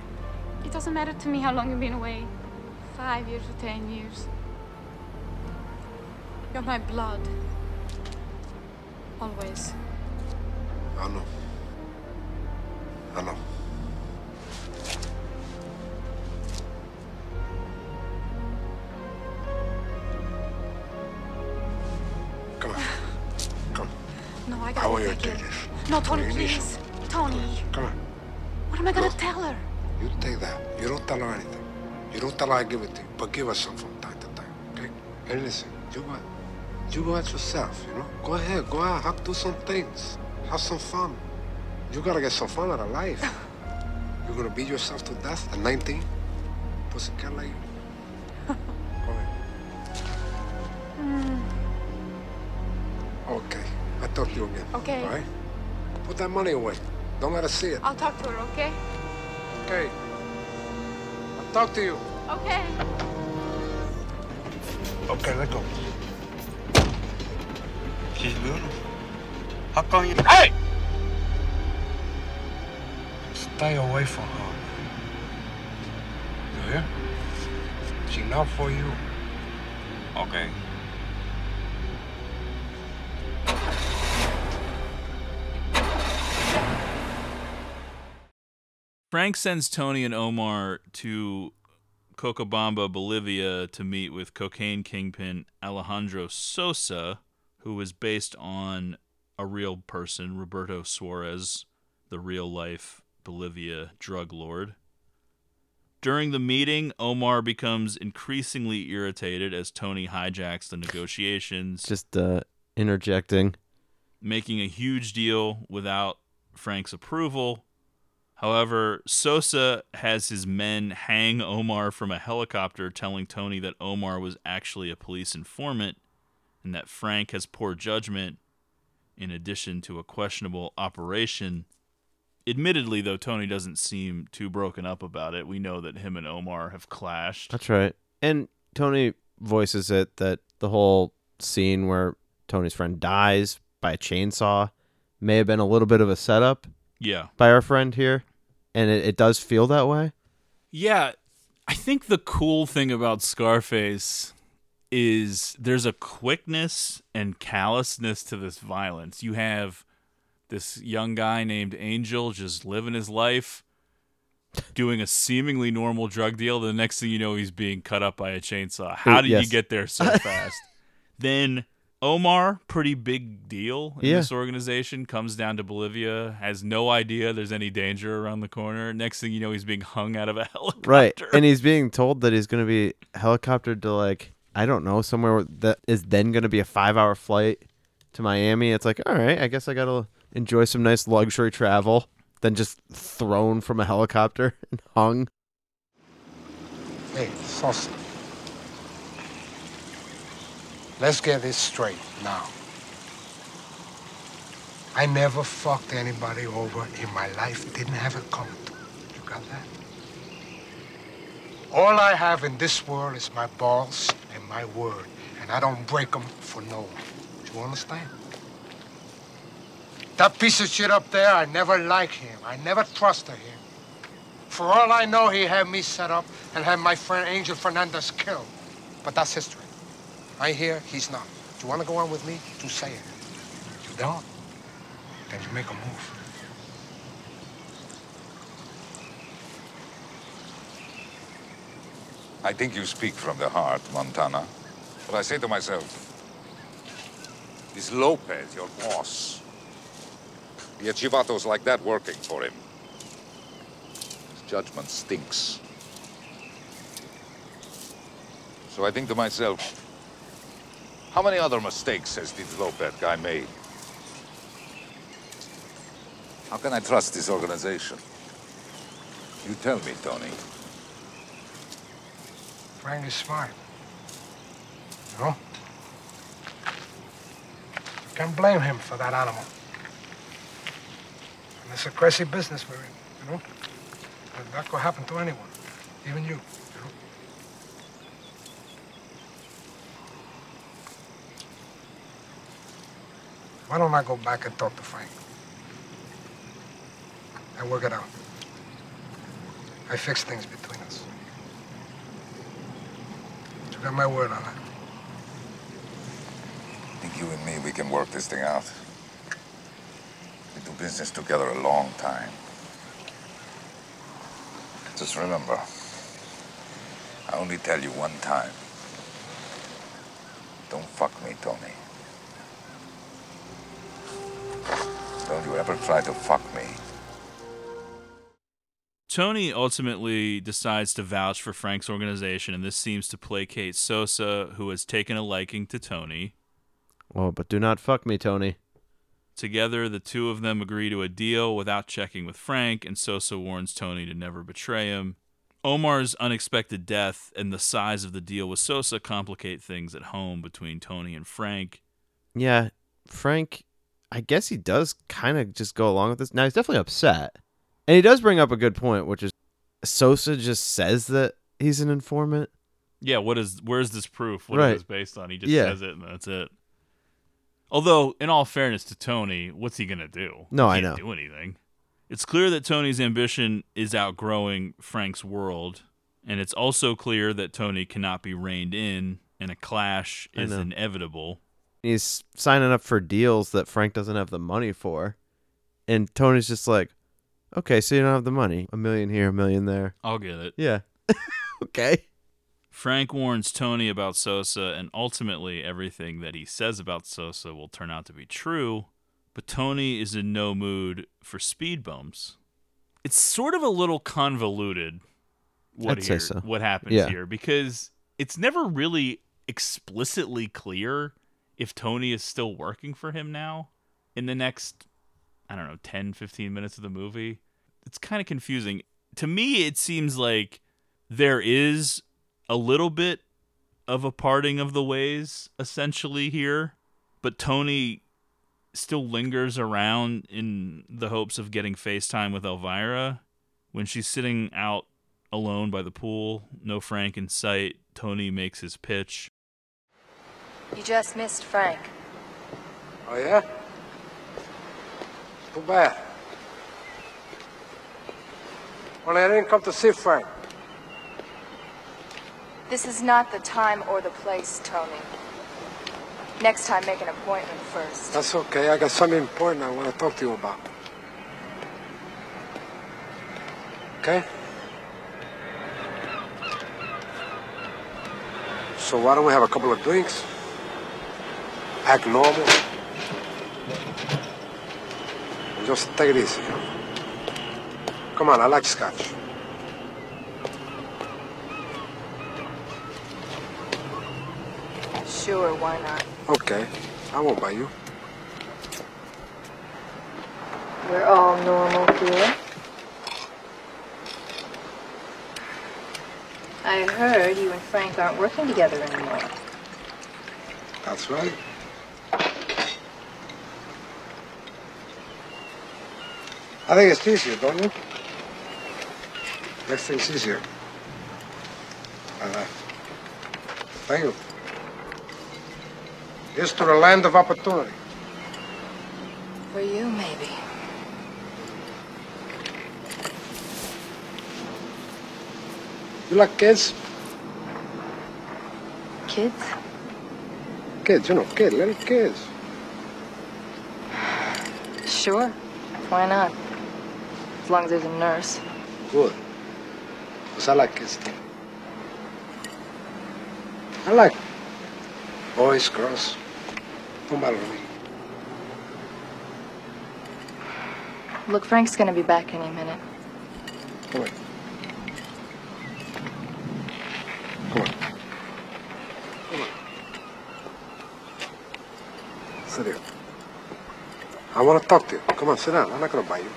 It doesn't matter to me how long you've been away. Five years or ten years. You're my blood. Always. I know. I know. Come on. Come. No, I I gotta want you to take take it. this. No, Tony, You please. Tony, Come on. what am I gonna tell her? You take that. You don't tell her anything. You don't tell her I give it to you, but give us some from time to time, okay? And listen, you go, you go out yourself, you know? Go ahead, go out, have do some things, have some fun. You gotta get some fun out of life. [LAUGHS] You're gonna beat yourself to death at 19? Pussycat like you. [LAUGHS] Go. Mm, Okay, I talk to you again. Okay. All right? Put that money away. Don't let her see it. I'll talk to her, okay? Okay. I'll talk to you. Okay. Okay, let go. She's little. How come you... Hey! Stay away from her. You hear? She not for you. Okay. Frank sends Tony and Omar to Cochabamba, Bolivia to meet with cocaine kingpin Alejandro Sosa, who was based on a real person, Roberto Suarez, the real life Bolivia drug lord. During the meeting, Omar becomes increasingly irritated as Tony hijacks the negotiations, Just uh, interjecting. making a huge deal without Frank's approval. However, Sosa has his men hang Omar from a helicopter, telling Tony that Omar was actually a police informant and that Frank has poor judgment in addition to a questionable operation. Admittedly, though, Tony doesn't seem too broken up about it. We know that him and Omar have clashed. That's right. And Tony voices it that the whole scene where Tony's friend dies by a chainsaw may have been a little bit of a setup Yeah. by our friend here. And it, it does feel that way. Yeah, I think the cool thing about Scarface is there's a quickness and callousness to this violence. You have this young guy named Angel just living his life, doing a seemingly normal drug deal. The next thing you know, he's being cut up by a chainsaw. How did Yes. you get there so [LAUGHS] fast? then Omar, pretty big deal in Yeah. this organization, comes down to Bolivia, has no idea there's any danger around the corner. Next thing you know, he's being hung out of a [LAUGHS] helicopter. Right. And he's being told that he's going to be helicoptered to, like, I don't know, somewhere that is then going to be a five hour flight to Miami. It's like, all right, I guess I got to enjoy some nice luxury travel. then just thrown from a helicopter [LAUGHS] and hung. Hey, Sosa. Let's get this straight now. I never fucked anybody over in my life. Didn't have it coming. You got that? All I have in this world is my balls and my word, and I don't break them for no one. Do you understand? That piece of shit up there, I never liked him. I never trusted him. For all I know, he had me set up and had my friend Angel Fernandez killed. But that's history. I hear he's not. Do you want to go on with me? Do say it. You don't? Then you make a move. I think you speak from the heart, Montana. But I say to myself, this Lopez, your boss, he had chivatos like that working for him. His judgment stinks. So I think to myself, how many other mistakes has this Lopez guy made? How can I trust this organization? You tell me, Tony. Frank is smart. You know? You can't blame him for that animal. And it's a crazy business we're in, you know? And that could happen to anyone, even you, Why don't I go back and talk to Frank? And work it out. I fix things between us. You got my word on it. I think you and me, we can work this thing out. We do business together a long time. Just remember, I only tell you one time. Don't ever try to fuck me. Tony ultimately decides to vouch for Frank's organization, and this seems to placate Sosa, who has taken a liking to Tony. Oh, but do not fuck me, Tony. Together, the two of them agree to a deal without checking with Frank, and Sosa warns Tony to never betray him. Omar's unexpected death and the size of the deal with Sosa complicate things at home between Tony and Frank. Yeah, Frank, I guess he does kind of just go along with this. Now, he's definitely upset. And he does bring up a good point, which is Sosa just says that he's an informant. Yeah, what is where's this proof? What Right. is this based on? He just Yeah. says it and that's it. Although, in all fairness to Tony, what's he gonna do? No, He I can't know. Do anything? It's clear that Tony's ambition is outgrowing Frank's world, and it's also clear that Tony cannot be reined in, and a clash is inevitable. He's signing up for deals that Frank doesn't have the money for. And Tony's just like, okay, so you don't have the money. A million here, a million there. I'll get it. Yeah. [LAUGHS] okay. Frank warns Tony about Sosa, and ultimately everything that he says about Sosa will turn out to be true, but Tony is in no mood for speed bumps. It's sort of a little convoluted what, I'd here- so. what happens Yeah. here because it's never really explicitly clear if Tony is still working for him now in the next, I don't know, 10, 15 minutes of the movie. It's kind of confusing. To me, it seems like there is a little bit of a parting of the ways essentially here, but Tony still lingers around in the hopes of getting FaceTime with Elvira. When she's sitting out alone by the pool, no Frank in sight, Tony makes his pitch. You just missed Frank. Oh, yeah? Too bad. Only I didn't come to see Frank. This is not the time or the place, Tony. Next time, make an appointment first. That's okay. I got something important I want to talk to you about. Okay? So why don't we have a couple of drinks? Act normal. Just take it easy. Come on, I like scotch. Sure, why not? Okay, I won't buy you. We're all normal here. I heard you and Frank aren't working together anymore. That's right. I think it's easier, don't you? Next thing's easier. Uh, thank you. Here's to the land of opportunity. For you, maybe. You like kids? Kids? Kids, you know, kids, little kids. Sure. Why not? As long as there's a nurse. Good. Because I like kids too. I like boys, girls. Don't bother me. Look, Frank's gonna be back any minute. Come. Come on. Come on. Sit here. I want to talk to you. Come on, sit down. I'm not going to bite you.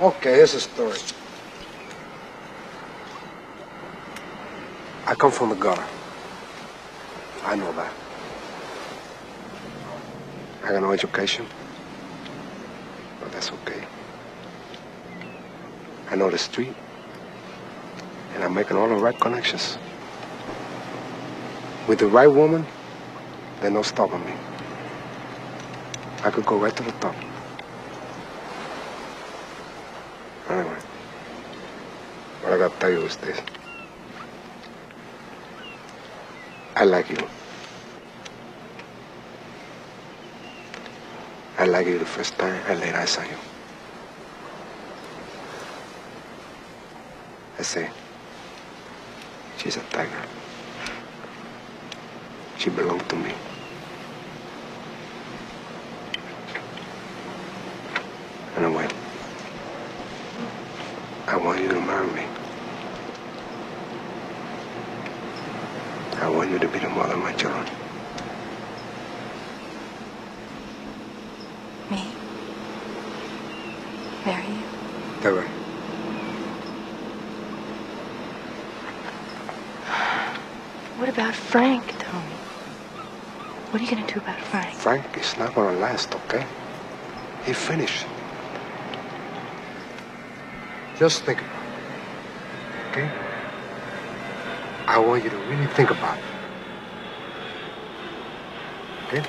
Okay, here's the story. I come from the gutter. I know that. I got no education, but that's okay. I know the street, and I'm making all the right connections. With the right woman, there's no stopping me. I could go right to the top. Anyway, what I gotta tell you is this. I like you. I like you the first time I laid eyes on you. I say, she's a tiger. She belonged to me. And I Anyway, I want you to marry me. I want you to be the mother of my children. Me? Marry you? Never. What about Frank, Tony? What are you gonna do about Frank? Frank is not gonna last, okay? He finished. Just think about it. Okay? I want you to really think about it. Okay?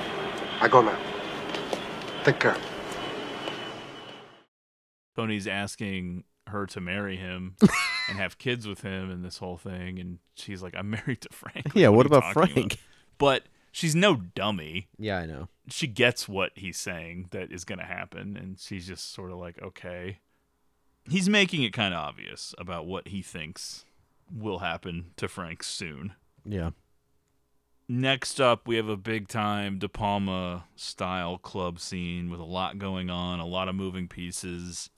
I go now. Take care. Tony's asking her to marry him [LAUGHS] and have kids with him and this whole thing and she's like i'm married to frank Like, Yeah, what are you about talking Frank? but she's no dummy Yeah, I know. she gets what he's saying that is going to happen and she's just sort of like okay he's making it kind of obvious about what he thinks will happen to frank soon Yeah. Next up, we have a big time De Palma style club scene with a lot going on, a lot of moving pieces.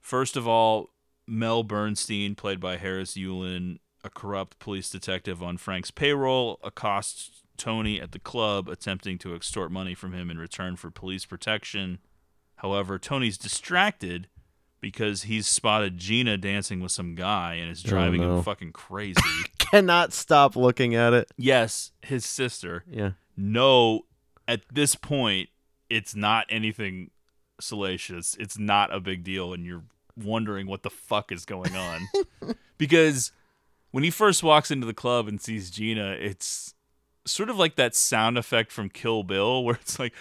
First of all, Mel Bernstein, played by Harris Yulin, a corrupt police detective on Frank's payroll, accosts Tony at the club, attempting to extort money from him in return for police protection. However, Tony's distracted because he's spotted Gina dancing with some guy and is Oh, driving no. him fucking crazy. [LAUGHS] Cannot stop looking at it. yes, his sister. Yeah. No, at this point, it's not anything salacious. It's not a big deal, and you're wondering what the fuck is going on. [LAUGHS] because when he first walks into the club and sees Gina, it's sort of like that sound effect from Kill Bill [LAUGHS] where it's like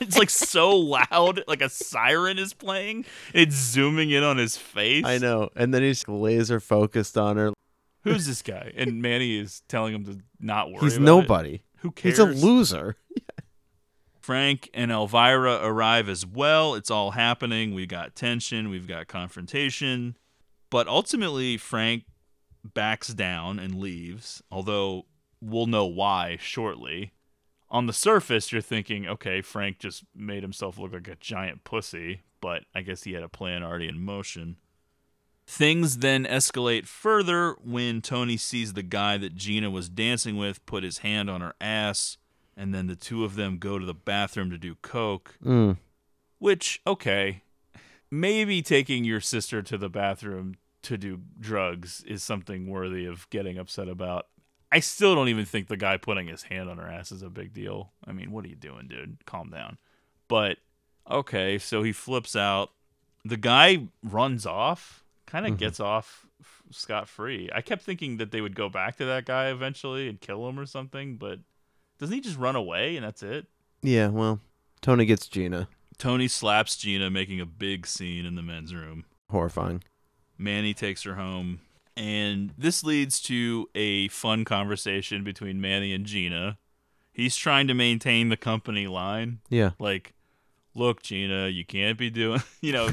it's like so loud, like a siren is playing. It's zooming in on his face. I know. And then he's laser focused on her. Who's this guy? And Manny is telling him to not worry. He's nobody. It. Who cares? He's a loser. Frank and Elvira arrive as well. It's all happening. We've got tension, we've got confrontation. But ultimately, Frank backs down and leaves, although we'll know why shortly. On the surface, you're thinking, okay, Frank just made himself look like a giant pussy, but I guess he had a plan already in motion. Things then escalate further when Tony sees the guy that Gina was dancing with put his hand on her ass, and then the two of them go to the bathroom to do coke. Mm. Which, okay, maybe taking your sister to the bathroom to do drugs is something worthy of getting upset about. I still don't even think the guy putting his hand on her ass is a big deal. I mean, what are you doing, dude? Calm down. But okay, so he flips out. The guy runs off, kind of Mhm. gets off scot free. I kept thinking that they would go back to that guy eventually and kill him or something, but doesn't he just run away and that's it? Yeah, well, Tony gets Gina. Tony slaps Gina, making a big scene in the men's room. Horrifying. Manny takes her home, and this leads to a fun conversation between Manny and Gina. He's trying to maintain the company line. Yeah. Like, look, Gina, you can't be doing, [LAUGHS] you know,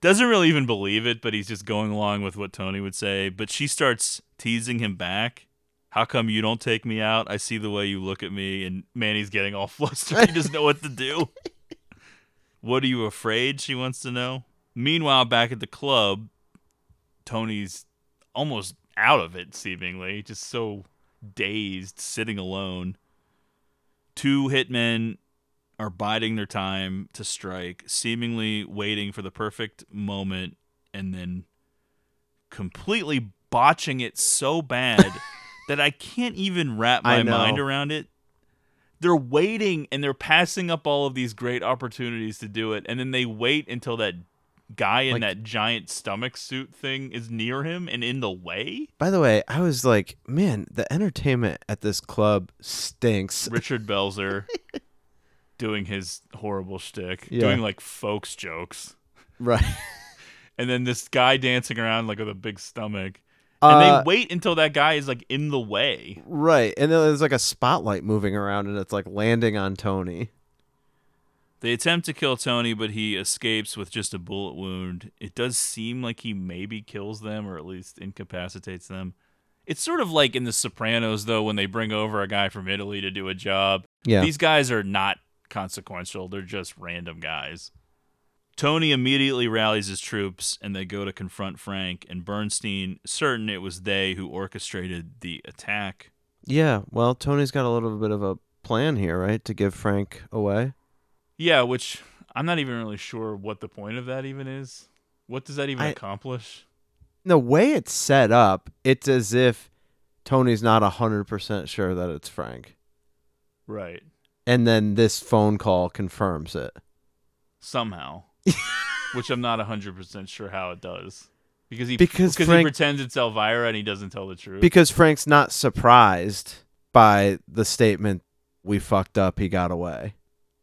doesn't really even believe it, but he's just going along with what Tony would say. But she starts teasing him back. How come you don't take me out? I see the way you look at me. And Manny's getting all [LAUGHS] flustered. He doesn't know what to do. [LAUGHS] What are you afraid? She wants to know. Meanwhile, back at the club, Tony's almost out of it, seemingly, just so dazed, sitting alone. Two hitmen are biding their time to strike, seemingly waiting for the perfect moment and then completely botching it so bad [LAUGHS] that I can't even wrap my mind around it. They're waiting and they're passing up all of these great opportunities to do it, and then they wait until that guy in Like- that giant stomach suit thing is near him and in the way. By the way, I was like, man, the entertainment at this club stinks. [LAUGHS] Richard Belzer doing his horrible shtick, Yeah. doing like folks jokes, Right. [LAUGHS] and then this guy dancing around like with a big stomach, and Uh, they wait until that guy is like in the way. Right. And then there's like a spotlight moving around and it's like landing on Tony. They attempt to kill Tony, but he escapes with just a bullet wound. It does seem like he maybe kills them or at least incapacitates them. It's sort of like in The Sopranos, though, when they bring over a guy from Italy to do a job. Yeah. These guys are not consequential, they're just random guys. Tony immediately rallies his troops and they go to confront Frank and Bernstein, certain it was they who orchestrated the attack. Yeah. Well, Tony's got a little bit of a plan here, right? To give Frank away. Yeah, which I'm not even really sure what the point of that even is. What does that even I- accomplish? The way it's set up, it's as if Tony's not 100% sure that it's Frank. Right. And then this phone call confirms it. Somehow. [LAUGHS] which I'm not 100% sure how it does. Because he Because because Frank- he pretends it's Elvira and he doesn't tell the truth. Because Frank's not surprised by the statement, we fucked up, he got away.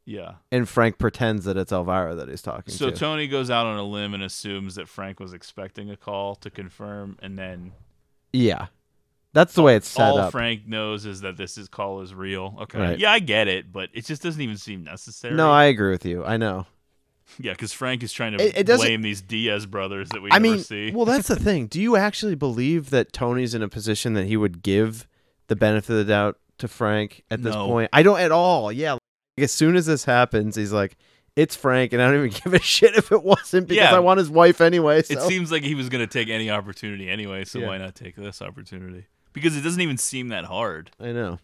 Yeah. And Frank pretends that it's Elvira that he's talking So to. So Tony goes out on a limb and assumes that Frank was expecting a call to confirm and then yeah. That's the way it's set all up. Frank knows is that this is call is real. Okay. Right. Yeah, I get it, but it just doesn't even seem necessary. No, I agree with you. I know. Yeah, because Frank is trying to It- it blame these Diaz brothers that we I never mean, see. well, that's the [LAUGHS] thing. Do you actually believe that Tony's in a position that he would give the benefit of the doubt to Frank at this No. point? I don't at all. Yeah. Like, as soon as this happens, he's like, it's Frank, and I don't even [LAUGHS] give a shit if it wasn't because Yeah. I want his wife anyway. It seems like he was going to take any opportunity anyway, so Yeah. why not take this opportunity? Because it doesn't even seem that hard. I know.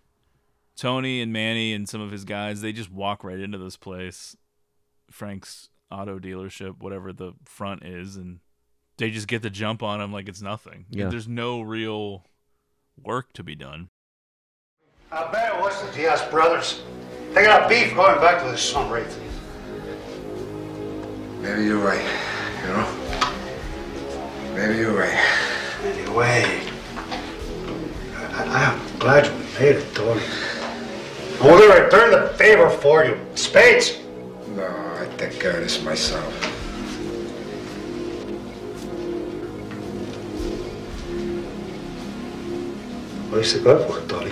Tony and Manny and some of his guys, they just walk right into this place, Frank's auto dealership, whatever the front is, and they just get the jump on him like it's nothing. Yeah. There's no real work to be done. I bet it wasn't the Diaz brothers. They got beef going back to the summer eighth. Maybe you're right. You know? Maybe you're right. Anyway, I, I'm glad you made it, Tony. I want to return the favor for you. Spades. No, I take care of this myself. What is it good for, Tony?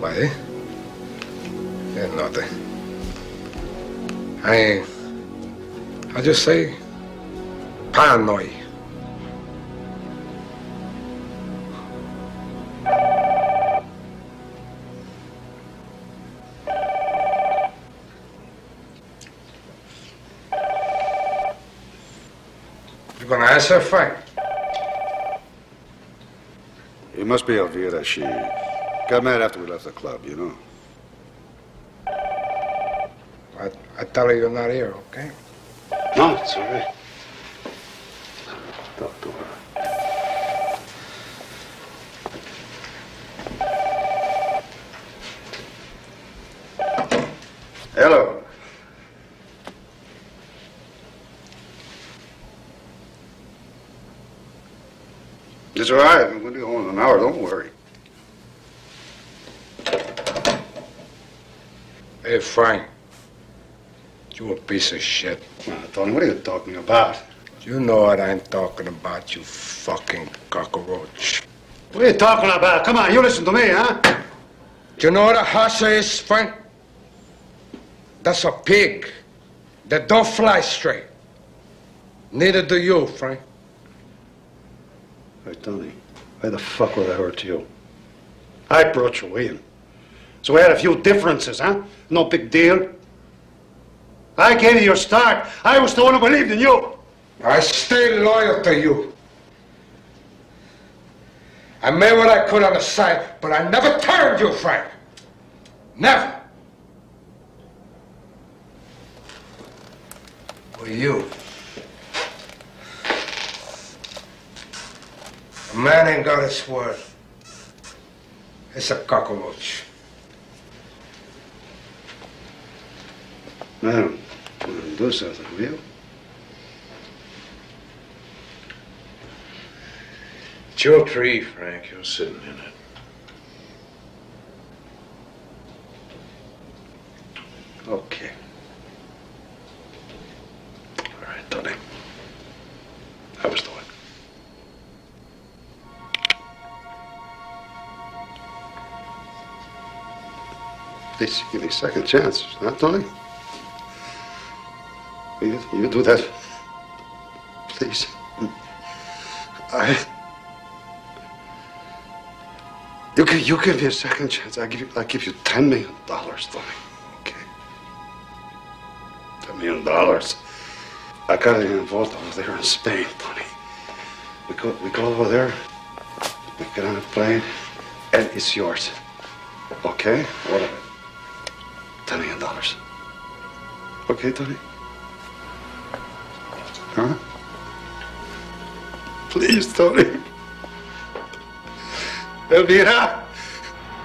Why? Nothing. I, I just say paranoid. You're gonna answer, Frank? It must be Elvira. She got mad after we left the club, you know. I, I tell her you're not here, okay? No, it's all right. Talk to her. Hello. It's all right. I'm going to be home in an hour. Don't worry. Hey, Frank. You a piece of shit. Tony, what are you talking about? You know what I'm talking about, you fucking cockroach. What are you talking about? Come on, you listen to me, huh? Do you know what a hassa is, Frank? That's a pig that don't fly straight. Neither do you, Frank. Hey, Tony, why the fuck would I hurt you? I brought you in. So we had a few differences, huh? No big deal. I gave you your start. I was the one who believed in you. I stay loyal to you. I made what I could on the side, but I never turned you, Frank. Never. Well, you. A man ain't got his word. It's a cockroach. Man, I'm gonna do something, will you? It's your tree, Frank. You're sitting in it. Okay. All right, Tony. I was the one. Please give me a second chance, huh, Tony? Will you, will you do that? Please. I. You give, you give me a second chance. I give you, I give you ten million dollars, Tony. Okay. Ten million dollars. I got it involved over there in Spain, Tony. We go, we go over there. We get on a plane, and it's yours. Okay? What? Ten million dollars. Okay, Tony? Huh? Please, Tony. Elvira!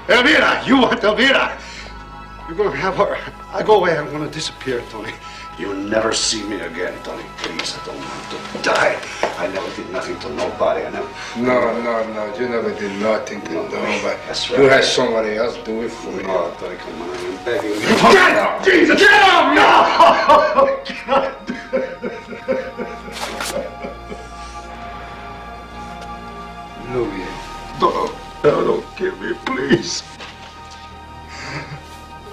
Elvira! You want Elvira! You're gonna have her. I go away, I'm gonna disappear, Tony. You'll never see me again, Tony. Please, I don't want to die. I never did nothing to nobody. I never. No, no, no. You never did nothing to nobody. That's You had somebody else do it for you. Oh, Tony, come on. I'm begging you. Get up! Jesus! Get up! No! [LAUGHS] No, no, don't kill me, please.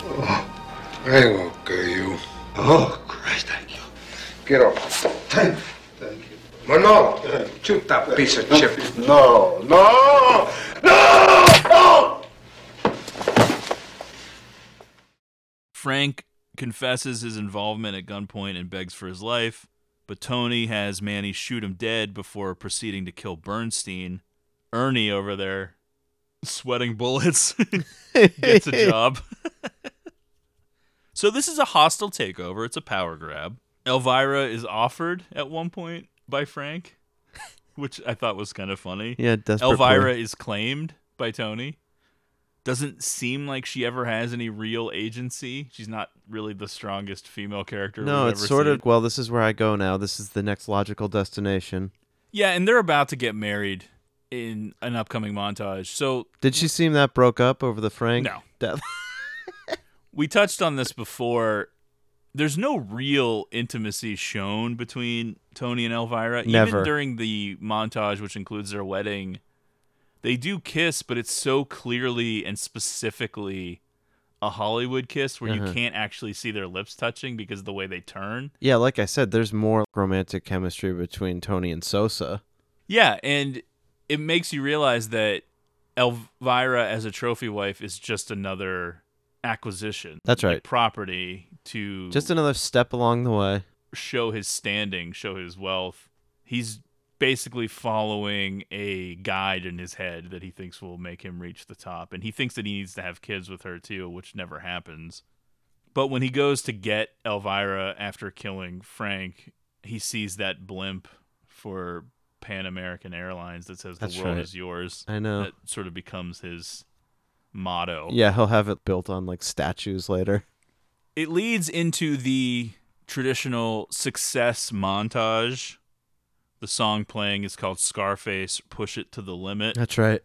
Oh, I ain't gonna kill you. Oh, Christ, thank you. Get up. Thank, thank you. Manolo, shoot that piece of chip. No, no, no, no! Frank confesses his involvement at gunpoint and begs for his life, but Tony has Manny shoot him dead before proceeding to kill Bernstein. Ernie over there, sweating bullets, [LAUGHS] gets a [LAUGHS] job. [LAUGHS] so this is a hostile takeover. It's a power grab. Elvira is offered at one point by Frank, which I thought was kind of funny. Yeah, desperate Elvira play. is claimed by Tony. Doesn't seem like she ever has any real agency. She's not really the strongest female character. No, we've it's ever sort seen. of well. This is where I go now. This is the next logical destination. Yeah, and they're about to get married in an upcoming montage. So Did she seem that broke up over the Frank No. death? [LAUGHS] [LAUGHS] we touched on this before. There's no real intimacy shown between Tony and Elvira. Never. Even during the montage, which includes their wedding, they do kiss, but it's so clearly and specifically a Hollywood kiss where Uh-huh. you can't actually see their lips touching because of the way they turn. yeah, like I said, there's more romantic chemistry between Tony and Sosa. Yeah, and it makes you realize that Elvira as a trophy wife is just another acquisition. That's right. property to Just another step along the way. show his standing, show his wealth. He's basically following a guide in his head that he thinks will make him reach the top. And he thinks that he needs to have kids with her too, which never happens. But when he goes to get Elvira after killing Frank, he sees that blimp for Pan American Airlines that says That's the world right. is yours. I know. That sort of becomes his motto. Yeah, he'll have it built on like statues later. It leads into the traditional success montage. The song playing is called Scarface Push It to the Limit. That's right.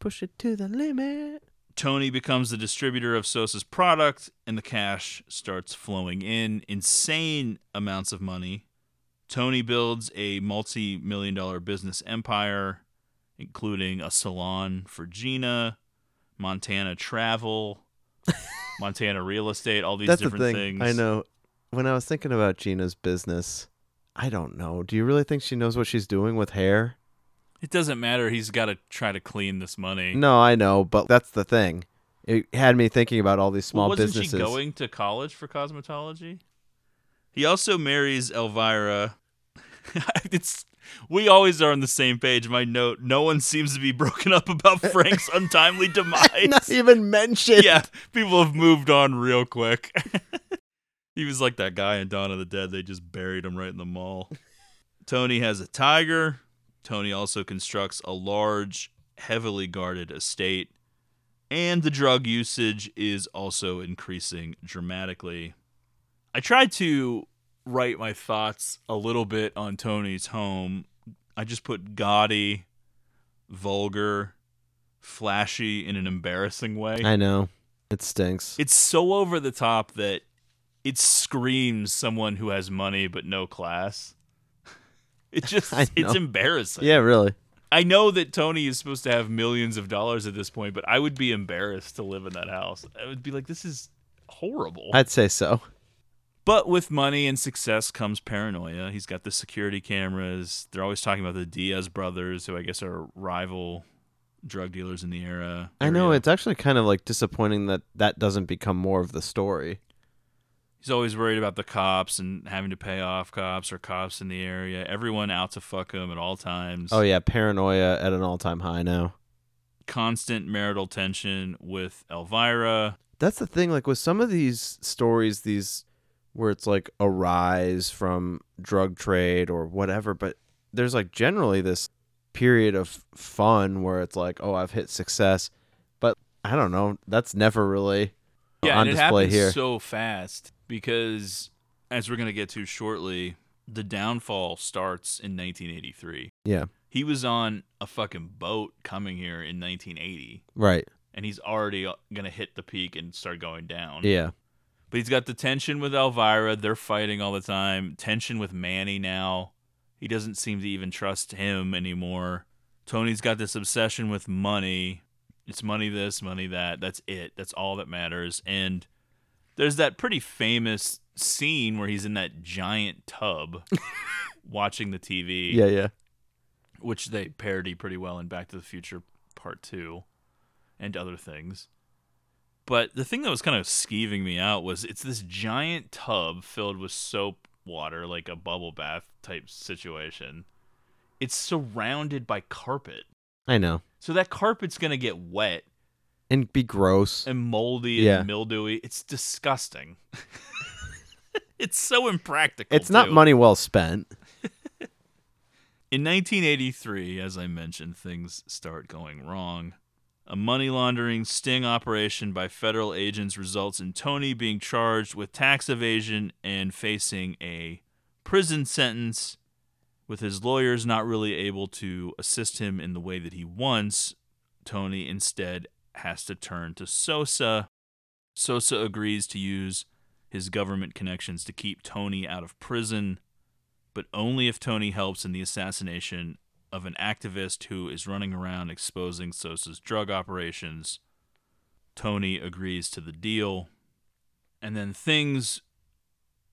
Push it to the limit. Tony becomes the distributor of Sosa's product, and the cash starts flowing in insane amounts of money. Tony builds a multi million dollar business empire, including a salon for Gina, Montana travel, [LAUGHS] Montana real estate, all these That's the different thing. things. I know. When I was thinking about Gina's business, I don't know. Do you really think she knows what she's doing with hair? It doesn't matter. He's got to try to clean this money. No, I know, but that's the thing. It had me thinking about all these small well, wasn't businesses. she going to college for cosmetology? He also marries Elvira. [LAUGHS] it's we always are on the same page. My note: No one seems to be broken up about [LAUGHS] Frank's untimely demise. Not even mentioned. Yeah, people have moved on real quick. [LAUGHS] he was like that guy in Dawn of the Dead. They just buried him right in the mall. Tony has a tiger. Tony also constructs a large, heavily guarded estate. And the drug usage is also increasing dramatically. I tried to write my thoughts a little bit on Tony's home. I just put gaudy, vulgar, flashy in an embarrassing way. I know. It stinks. It's so over the top that it screams someone who has money but no class. [LAUGHS] It just [LAUGHS] it's embarrassing. Yeah, really. I know that Tony is supposed to have millions of dollars at this point, but I would be embarrassed to live in that house. I would be like, this is horrible. I'd say so. But with money and success comes paranoia. He's got the security cameras. They're always talking about the Diaz brothers, who I guess are rival drug dealers in the era. I know area. it's actually kind of like disappointing that that doesn't become more of the story. He's always worried about the cops and having to pay off cops or cops in the area. Everyone out to fuck him at all times. Oh yeah, paranoia at an all-time high now. Constant marital tension with Elvira. That's the thing like with some of these stories these where it's like a rise from drug trade or whatever, but there's like generally this period of fun where it's like, "Oh, I've hit success." But I don't know, that's never really Yeah, on and it display happens here. so fast because, as we're gonna get to shortly, the downfall starts in 1983. Yeah. he was on a fucking boat coming here in 1980, Right. and he's already uh, gonna hit the peak and start going down. Yeah. But he's got the tension with Elvira. They're fighting all the time. Tension with Manny now. He doesn't seem to even trust him anymore. Tony's got this obsession with money. It's money this, money that. That's it. That's all that matters. And there's that pretty famous scene where he's in that giant tub [LAUGHS] watching the TV. Yeah, yeah. Which they parody pretty well in Back to the Future Part 2 and other things. But the thing that was kind of skeeving me out was it's this giant tub filled with soap water, like a bubble bath type situation. It's surrounded by carpet. I know. So that carpet's going to get wet And be gross. and moldy Yeah. and mildewy. It's disgusting. [LAUGHS] it's so impractical. It's not too. money well spent. [LAUGHS] In 1983, as I mentioned, things start going wrong. A money laundering sting operation by federal agents results in Tony being charged with tax evasion and facing a prison sentence, with his lawyers not really able to assist him in the way that he wants. Tony instead has to turn to Sosa. Sosa agrees to use his government connections to keep Tony out of prison but only if Tony helps in the assassination of an activist who is running around exposing Sosa's drug operations. Tony agrees to the deal, and then things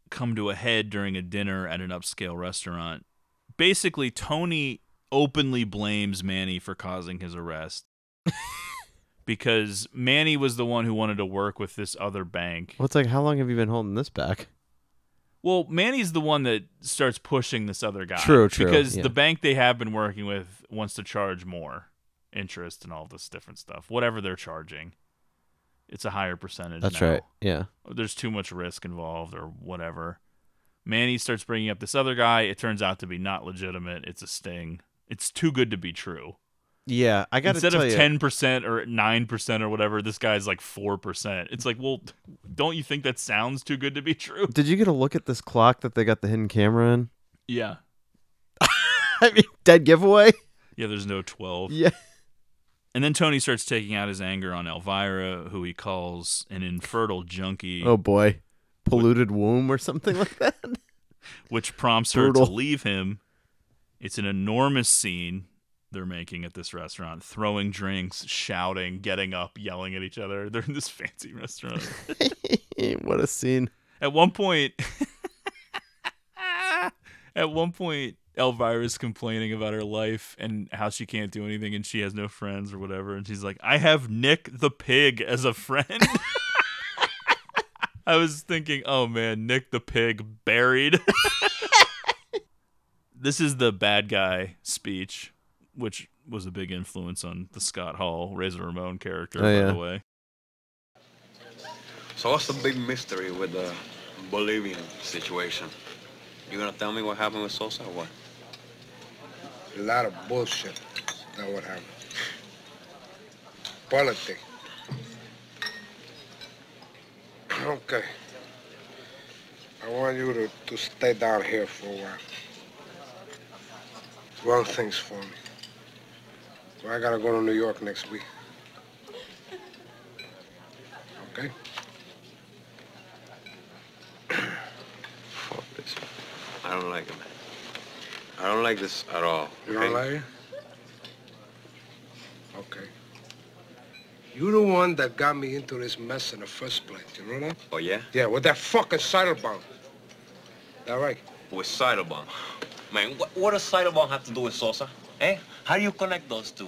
come to a head during a dinner at an upscale restaurant. Basically, Tony openly blames Manny for causing his arrest. [LAUGHS] because Manny was the one who wanted to work with this other bank. Well, it's like how long have you been holding this back? Well, Manny's the one that starts pushing this other guy. True, true, Because yeah. the bank they have been working with wants to charge more interest and all this different stuff. Whatever they're charging, it's a higher percentage. That's now. right. Yeah. There's too much risk involved or whatever. Manny starts bringing up this other guy. It turns out to be not legitimate. It's a sting. It's too good to be true. Yeah, I got to Instead of ten percent or nine percent or whatever, this guy's like four percent. It's like, well, don't you think that sounds too good to be true? Did you get a look at this clock that they got the hidden camera in? Yeah. [LAUGHS] I mean, dead giveaway. Yeah, there's no 12. Yeah. And then Tony starts taking out his anger on Elvira, who he calls an infertile junkie, Oh boy, polluted womb or something like that. [LAUGHS] which prompts her to leave him. It's an enormous scene they're making at this restaurant, throwing drinks, shouting, getting up, yelling at each other. They're in this fancy restaurant. [LAUGHS] what a scene! At one point, [LAUGHS] at one point, Elvira's complaining about her life and how she can't do anything and she has no friends or whatever. And she's like, I have Nick the pig as a friend. [LAUGHS] I was thinking, oh man, Nick the pig buried. this is the bad guy speech, which was a big influence on the Scott Hall Razor Ramon character, Oh, by yeah. the way. So what's the big mystery with the Bolivian situation? You gonna tell me what happened with Sosa or what? A lot of bullshit. That's what happened. Politics. Okay. I want you to, to stay down here for a while. Run things for me. Well, I gotta go to New York next week. Okay? Fuck this. I don't like it, man. I don't like this at all. You don't okay? like it? Okay. You the one that got me into this mess in the first place, you know that? Oh, yeah? Yeah, with that fucking Seidelbaum. That right? With Seidelbaum. Man, what, what does Seidelbaum have to do with Sosa? Eh? How do you connect those two?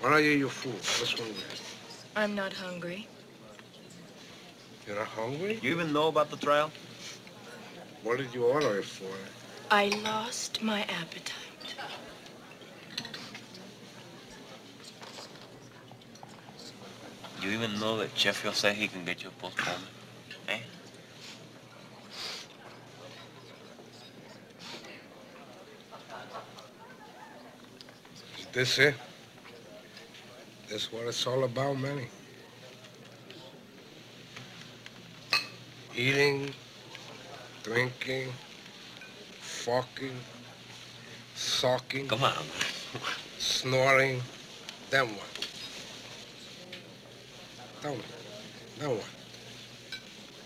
Why are you, you fool? your food? What's wrong with you? I'm not hungry. You're not hungry? You even know about the trial? What did you order it for? I lost my appetite. You even know that Sheffield said he can get you a postponement? Eh? This it? This what it's all about, Manny? Eating, drinking, fucking, sucking. Come on. [LAUGHS] Snoring. Then what? Tell me. Then what?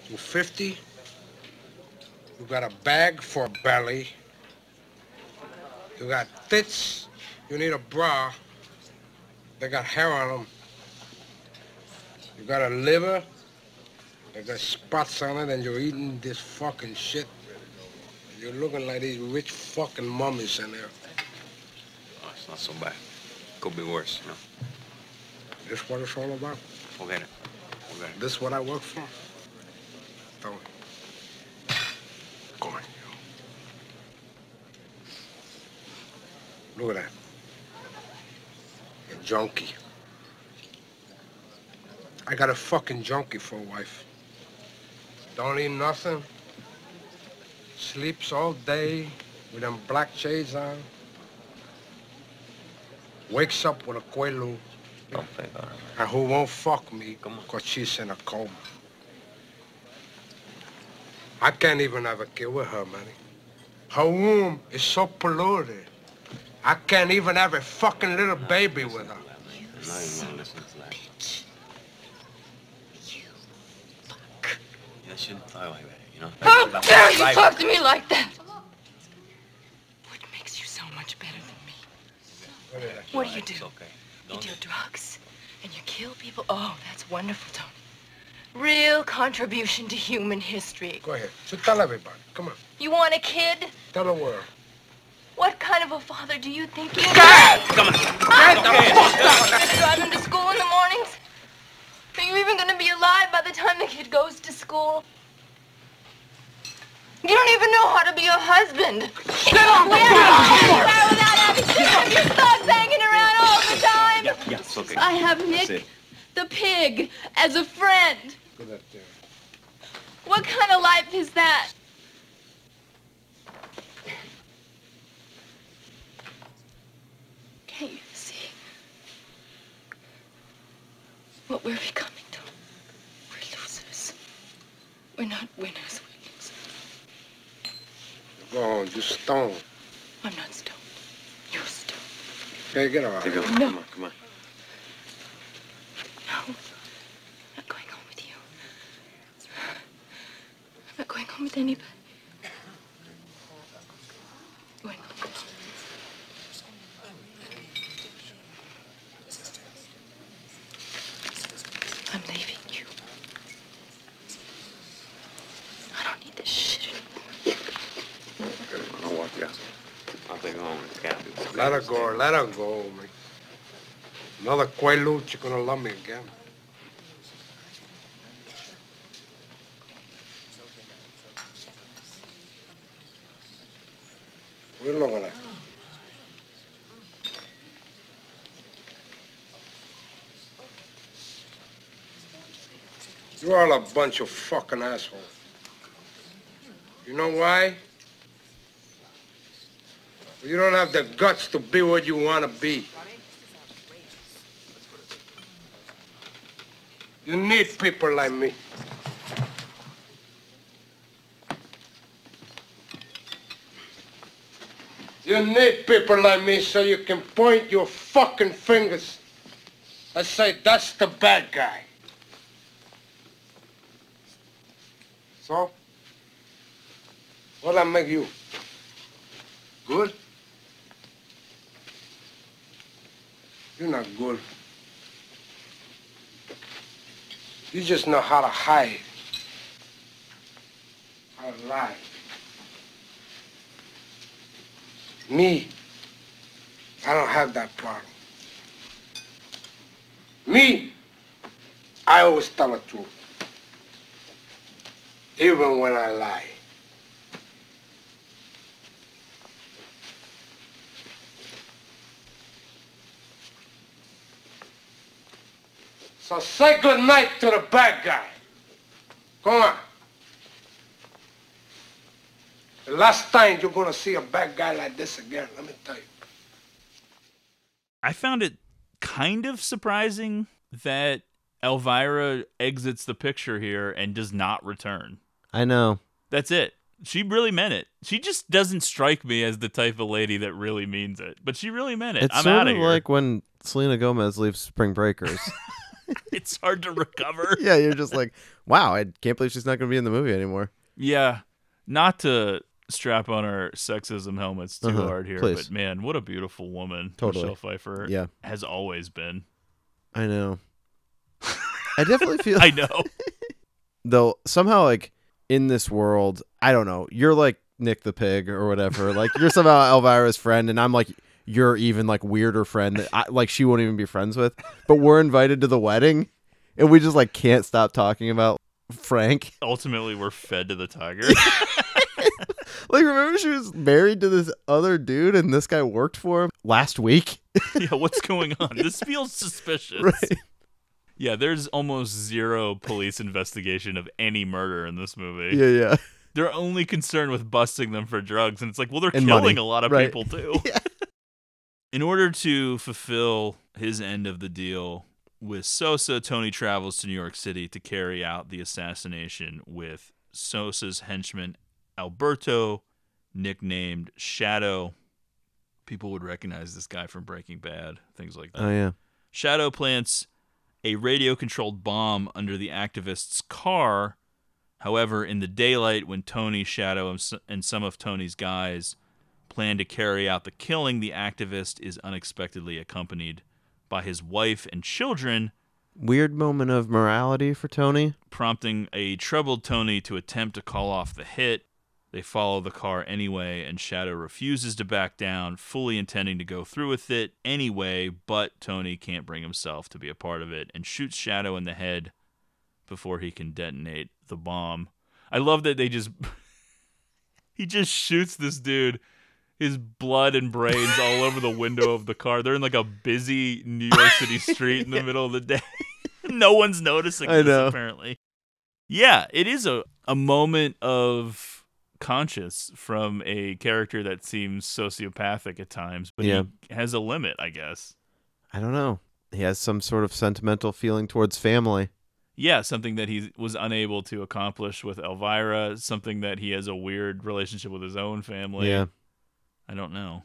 You 50? You got a bag for a belly. You got tits. You need a bra. They got hair on them. You got a liver. They got spots on it, and you're eating this fucking shit. You're looking like these rich fucking mummies in there. Oh, it's not so bad. Could be worse, you know. This what it's all about? Forget it. Forget it. This what I work for? Tell me. Come on. Look at that. Junkie. I got a fucking junkie for a wife. Don't eat nothing. Sleeps all day with them black shades on. Wakes up with a quaalude. And who won't fuck me because she's in a coma. I can't even have a kid with her, man. Her womb is so polluted. I can't even have a fucking little baby with her. I'm not even gonna listen to that. You shouldn't talk like that, you know? How dare you talk to me like that? What makes you so much better than me? What do you do? You do drugs and you kill people. Oh, that's wonderful, Tony. Real contribution to human history. Go ahead. So tell everybody. Come on. You want a kid? Tell the world. What kind of a father do you think you are? Come on. You're gonna drive him to school in the mornings? Are you even gonna be alive by the time the kid goes to school? You don't even know how to be a husband. Get off We have to without having to have your thugs hanging around all the time. Yeah, yeah, it's okay. I have That's Nick, the pig, as a friend. What kind of life is that? Can't you see what we're becoming, Tom? We're losers. We're not winners. Go on, you stone. I'm not stoned. You're stoned. Okay, get out. Take a, No. Come on, come on. No. I'm not going home with you. I'm not going home with anybody. Going home. I'm leaving you. I don't need this shit I'll walk you out. I'll take her home in the cab. Let her go, let her go. Another Quaalude, you're gonna love me again. We're looking at. You're all a bunch of fucking assholes. You know why? You don't have the guts to be what you want to be. You need people like me. You need people like me so you can point your fucking fingers and say, that's the bad guy. So? What'll I make you? Good? You're not good. You just know how to hide. How to lie. Me, I don't have that problem. Me, I always tell the truth. Even when I lie. So say good night to the bad guy. Come on. The last time you're gonna see a bad guy like this again, let me tell you. I found it kind of surprising that Elvira exits the picture here and does not return. I know. That's it. She really meant it. She just doesn't strike me as the type of lady that really means it. But she really meant it. It's I'm sort out of of here. like when Selena Gomez leaves Spring Breakers. [LAUGHS] [LAUGHS] it's hard to recover. [LAUGHS] yeah, you're just like, wow, I can't believe she's not going to be in the movie anymore. Yeah, not to strap on our sexism helmets too Uh-huh, hard here, please. but man, what a beautiful woman Totally. Michelle Pfeiffer Yeah. has always been. I know. [LAUGHS] I definitely feel. I know. Though somehow, like in this world, I don't know. You're like Nick the pig or whatever. Like you're somehow Elvira's friend, and I'm like your even like weirder friend that I, like she won't even be friends with. But we're invited to the wedding, and we just like can't stop talking about Frank. Ultimately, we're fed to the tiger. [LAUGHS] Like remember she was married to this other dude, and this guy worked for him last week. [LAUGHS] yeah, what's going on? This [LAUGHS] feels suspicious. Right. Yeah, there's almost zero police investigation of any murder in this movie. Yeah, yeah. They're only concerned with busting them for drugs, and it's like, well, they're And killing money. a lot of Right. people too. In order to fulfill his end of the deal with Sosa, Tony travels to New York City to carry out the assassination with Sosa's henchman Alberto, nicknamed Shadow. People would recognize this guy from Breaking Bad, things like that. Oh yeah. Shadow plants a radio controlled bomb under the activist's car. However, in the daylight, when Tony, Shadow, and some of Tony's guys plan to carry out the killing, the activist is unexpectedly accompanied by his wife and children, Weird moment of morality for Tony. prompting a troubled Tony to attempt to call off the hit. They follow the car anyway, and Shadow refuses to back down, fully intending to go through with it anyway, but Tony can't bring himself to be a part of it and shoots Shadow in the head before he can detonate the bomb. I love that they just [LAUGHS] he just shoots this dude. His blood and brains all over the window of the car. They're in like a busy New York City [LAUGHS] street in the middle of the day. [LAUGHS] no one's noticing I this know. apparently. Yeah, it is a, a moment of conscience from a character that seems sociopathic at times, but Yeah. he has a limit, I guess. I don't know. He has some sort of sentimental feeling towards family. Yeah, something that he was unable to accomplish with Elvira, something that he has a weird relationship with his own family. Yeah. I don't know.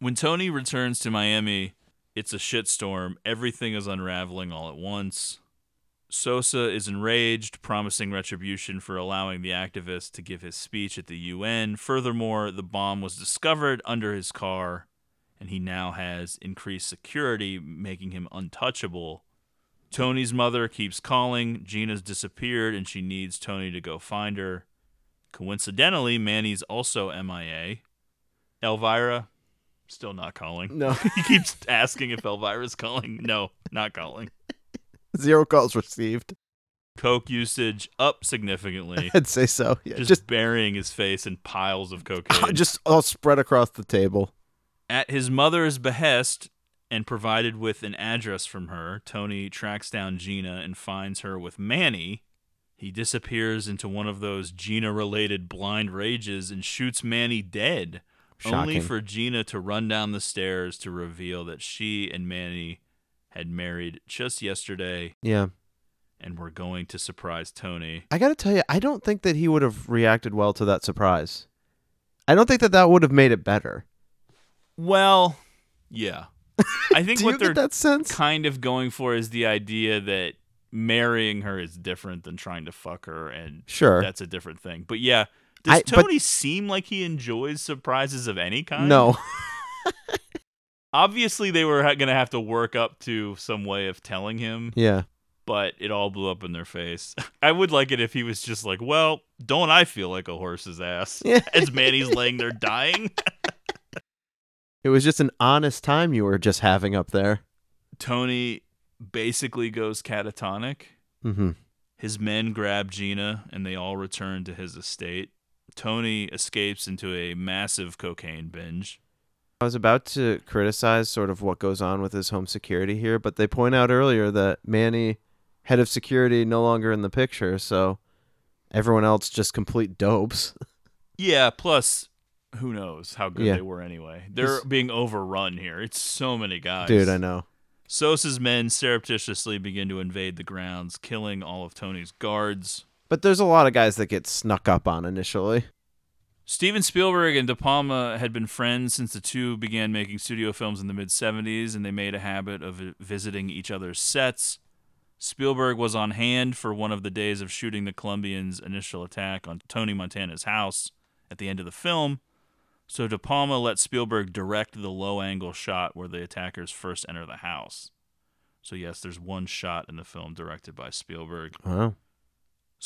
When Tony returns to Miami, it's a shitstorm. Everything is unraveling all at once. Sosa is enraged, promising retribution for allowing the activist to give his speech at the UN. Furthermore, the bomb was discovered under his car, and he now has increased security, making him untouchable. Tony's mother keeps calling. Gina's disappeared, and she needs Tony to go find her. Coincidentally, Manny's also MIA. Elvira, still not calling. No. [LAUGHS] he keeps asking if Elvira's calling. No, not calling. [LAUGHS] Zero calls received. Coke usage up significantly. [LAUGHS] I'd say so. Yeah, just, just- burying his face in piles of cocaine. Just all spread across the table. At his mother's behest and provided with an address from her, Tony tracks down Gina and finds her with Manny. He disappears into one of those Gina related blind rages and shoots Manny dead, only for Gina to run down the stairs to reveal that she and Manny had married just yesterday Yeah. and were going to surprise Tony. I got to tell you, I don't think that he would have reacted well to that surprise. I don't think that that would have made it better. Well, yeah. I [LAUGHS] think what they're that sense? kind of going for is the idea that marrying her is different than trying to fuck her, and Sure. that's a different thing. But yeah, does I- but- Tony seem like he enjoys surprises of any kind? No. [LAUGHS] [LAUGHS] Obviously, they were going to have to work up to some way of telling him. Yeah. But it all blew up in their face. [LAUGHS] I would like it if he was just like, "Well, don't I feel like a horse's ass?" Yeah. As Manny's laying there dying. It was just an honest time you were just having up there. Tony basically goes catatonic. Mm-hmm. His men grab Gina and they all return to his estate. Tony escapes into a massive cocaine binge. I was about to criticize sort of what goes on with his home security here, but they point out earlier that Manny, head of security, no longer in the picture, so everyone else just complete dopes. [LAUGHS] Yeah, plus who knows how good Yeah. they were anyway. They're This- being overrun here. It's so many guys. Dude, I know. Sosa's men surreptitiously begin to invade the grounds, killing all of Tony's guards. But there's a lot of guys that get snuck up on initially. Steven Spielberg and De Palma had been friends since the two began making studio films in the mid 70s, and they made a habit of visiting each other's sets. Spielberg was on hand for one of the days of shooting the Colombians' initial attack on Tony Montana's house at the end of the film, so De Palma let Spielberg direct the low angle shot where the attackers first enter the house. So, yes, there's one shot in the film directed by Spielberg. Wow.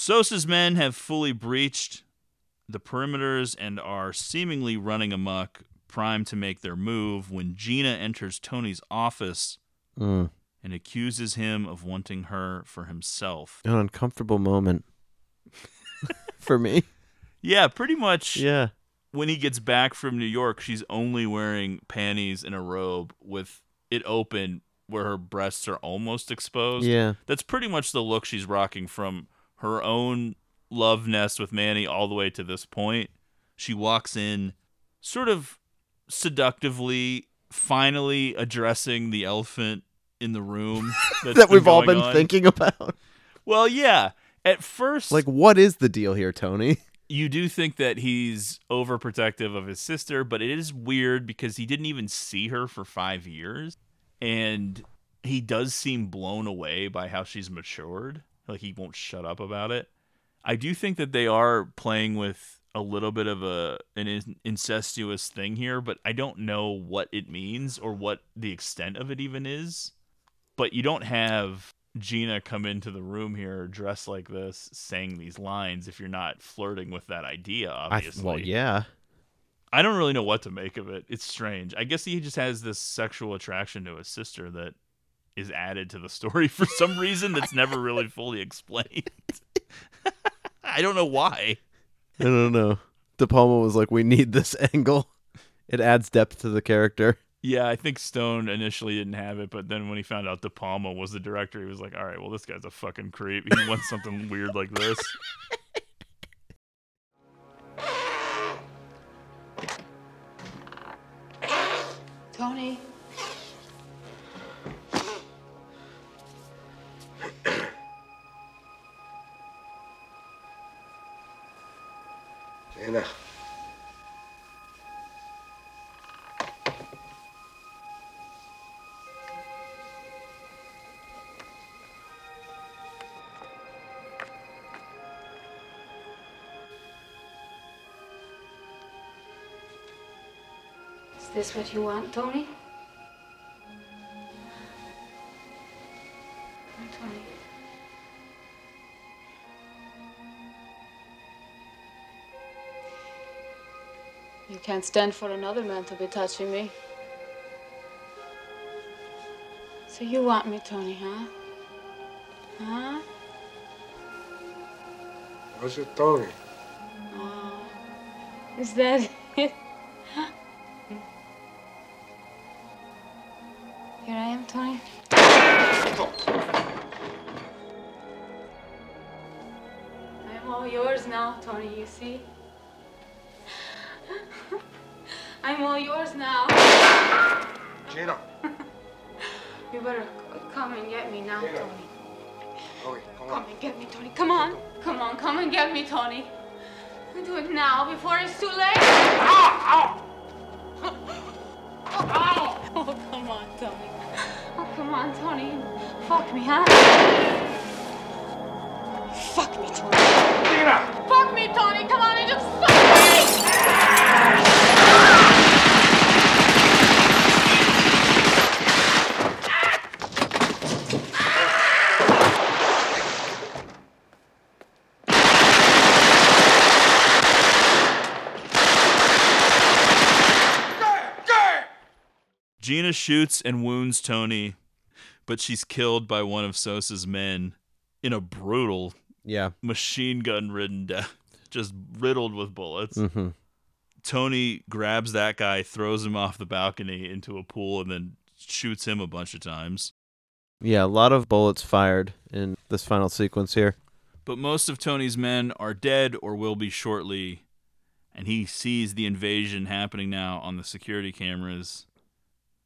Sosa's men have fully breached the perimeters and are seemingly running amok, primed to make their move when Gina enters Tony's office Mm. and accuses him of wanting her for himself. An uncomfortable moment [LAUGHS] for me. Yeah, pretty much. Yeah. When he gets back from New York, she's only wearing panties and a robe with it open where her breasts are almost exposed. Yeah. That's pretty much the look she's rocking from her own love nest with Manny all the way to this point. She walks in sort of seductively, finally addressing the elephant in the room [LAUGHS] that we've all been on. thinking about. Well, yeah. At first, Like, what is the deal here, Tony? you do think that he's overprotective of his sister, but it is weird because he didn't even see her for five years. And he does seem blown away by how she's matured. Like he won't shut up about it. I do think that they are playing with a little bit of a an incestuous thing here, but I don't know what it means or what the extent of it even is. But you don't have Gina come into the room here dressed like this, saying these lines if you're not flirting with that idea, I, obviously. well, yeah. I don't really know what to make of it. It's strange. I guess he just has this sexual attraction to his sister that is added to the story for some reason that's never really fully explained. [LAUGHS] I don't know why. I don't know. De Palma was like, "We need this angle. It adds depth to the character." Yeah, I think Stone initially didn't have it, but then when he found out De Palma was the director, he was like, "All right, well, this guy's a fucking creep. He wants something weird like this." Tony. This what you want, Tony? Tony. You can't stand for another man to be touching me. So you want me, Tony, huh? Huh? What's it, Tony? Oh, is that it now before it's too late. Ow! Ow! Oh, come on, Tony. Oh, come on, Tony. Fuck me, huh? Fuck me, Tony. Tina! Fuck me, Tony. Come on and just fuck me! Shoots and wounds Tony, but she's killed by one of Sosa's men in a brutal, Yeah. machine gun ridden death, just riddled with bullets. Mhm. Tony grabs that guy, throws him off the balcony into a pool, and then shoots him a bunch of times. Yeah, a lot of bullets fired in this final sequence here. But most of Tony's men are dead or will be shortly, and he sees the invasion happening now on the security cameras.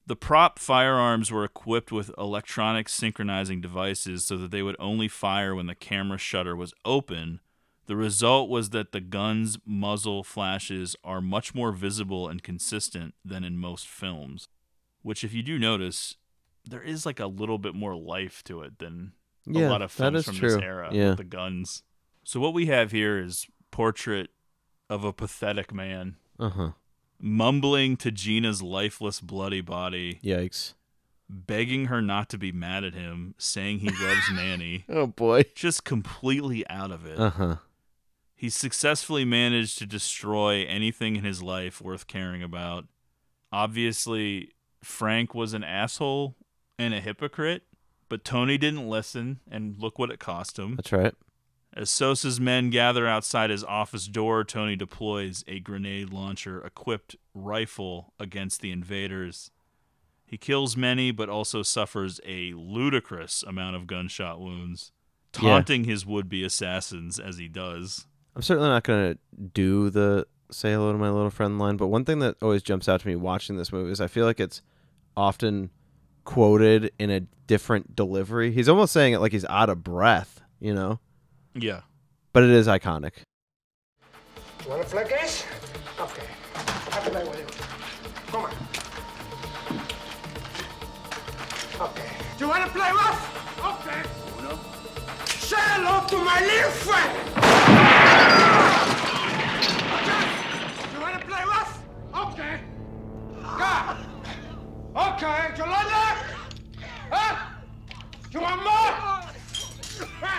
The prop firearms were equipped with electronic synchronizing devices so that they would only fire when the camera shutter was open. The result was that the gun's muzzle flashes are much more visible and consistent than in most films, which, if you do notice, there is like a little bit more life to it than a lot of films from true. this era Yeah. with the guns. So what we have here is portrait of a pathetic man Uh-huh. Mumbling to Gina's lifeless bloody body. Yikes. Begging her not to be mad at him, saying he loves [LAUGHS] Manny. Oh boy. Just completely out of it. Uh-huh. He successfully managed to destroy anything in his life worth caring about. Obviously, Frank was an asshole and a hypocrite, but Tony didn't listen, and look what it cost him. That's right. As Sosa's men gather outside his office door, Tony deploys a grenade launcher equipped rifle against the invaders. He kills many, but also suffers a ludicrous amount of gunshot wounds, Yeah. taunting his would be assassins as he does. I'm certainly not going to do the say hello to my little friend line, but one thing that always jumps out to me watching this movie is I feel like it's often quoted in a different delivery. He's almost saying it like he's out of breath, you know? Yeah. But it is iconic. You want to play games? Okay. I'll play with you. Come on. Okay. Do you want to play rough? Okay. Uno. Say hello to my little friend. Okay. You want to play rough? Okay. God. Okay. You like that? Huh? You want more? Okay.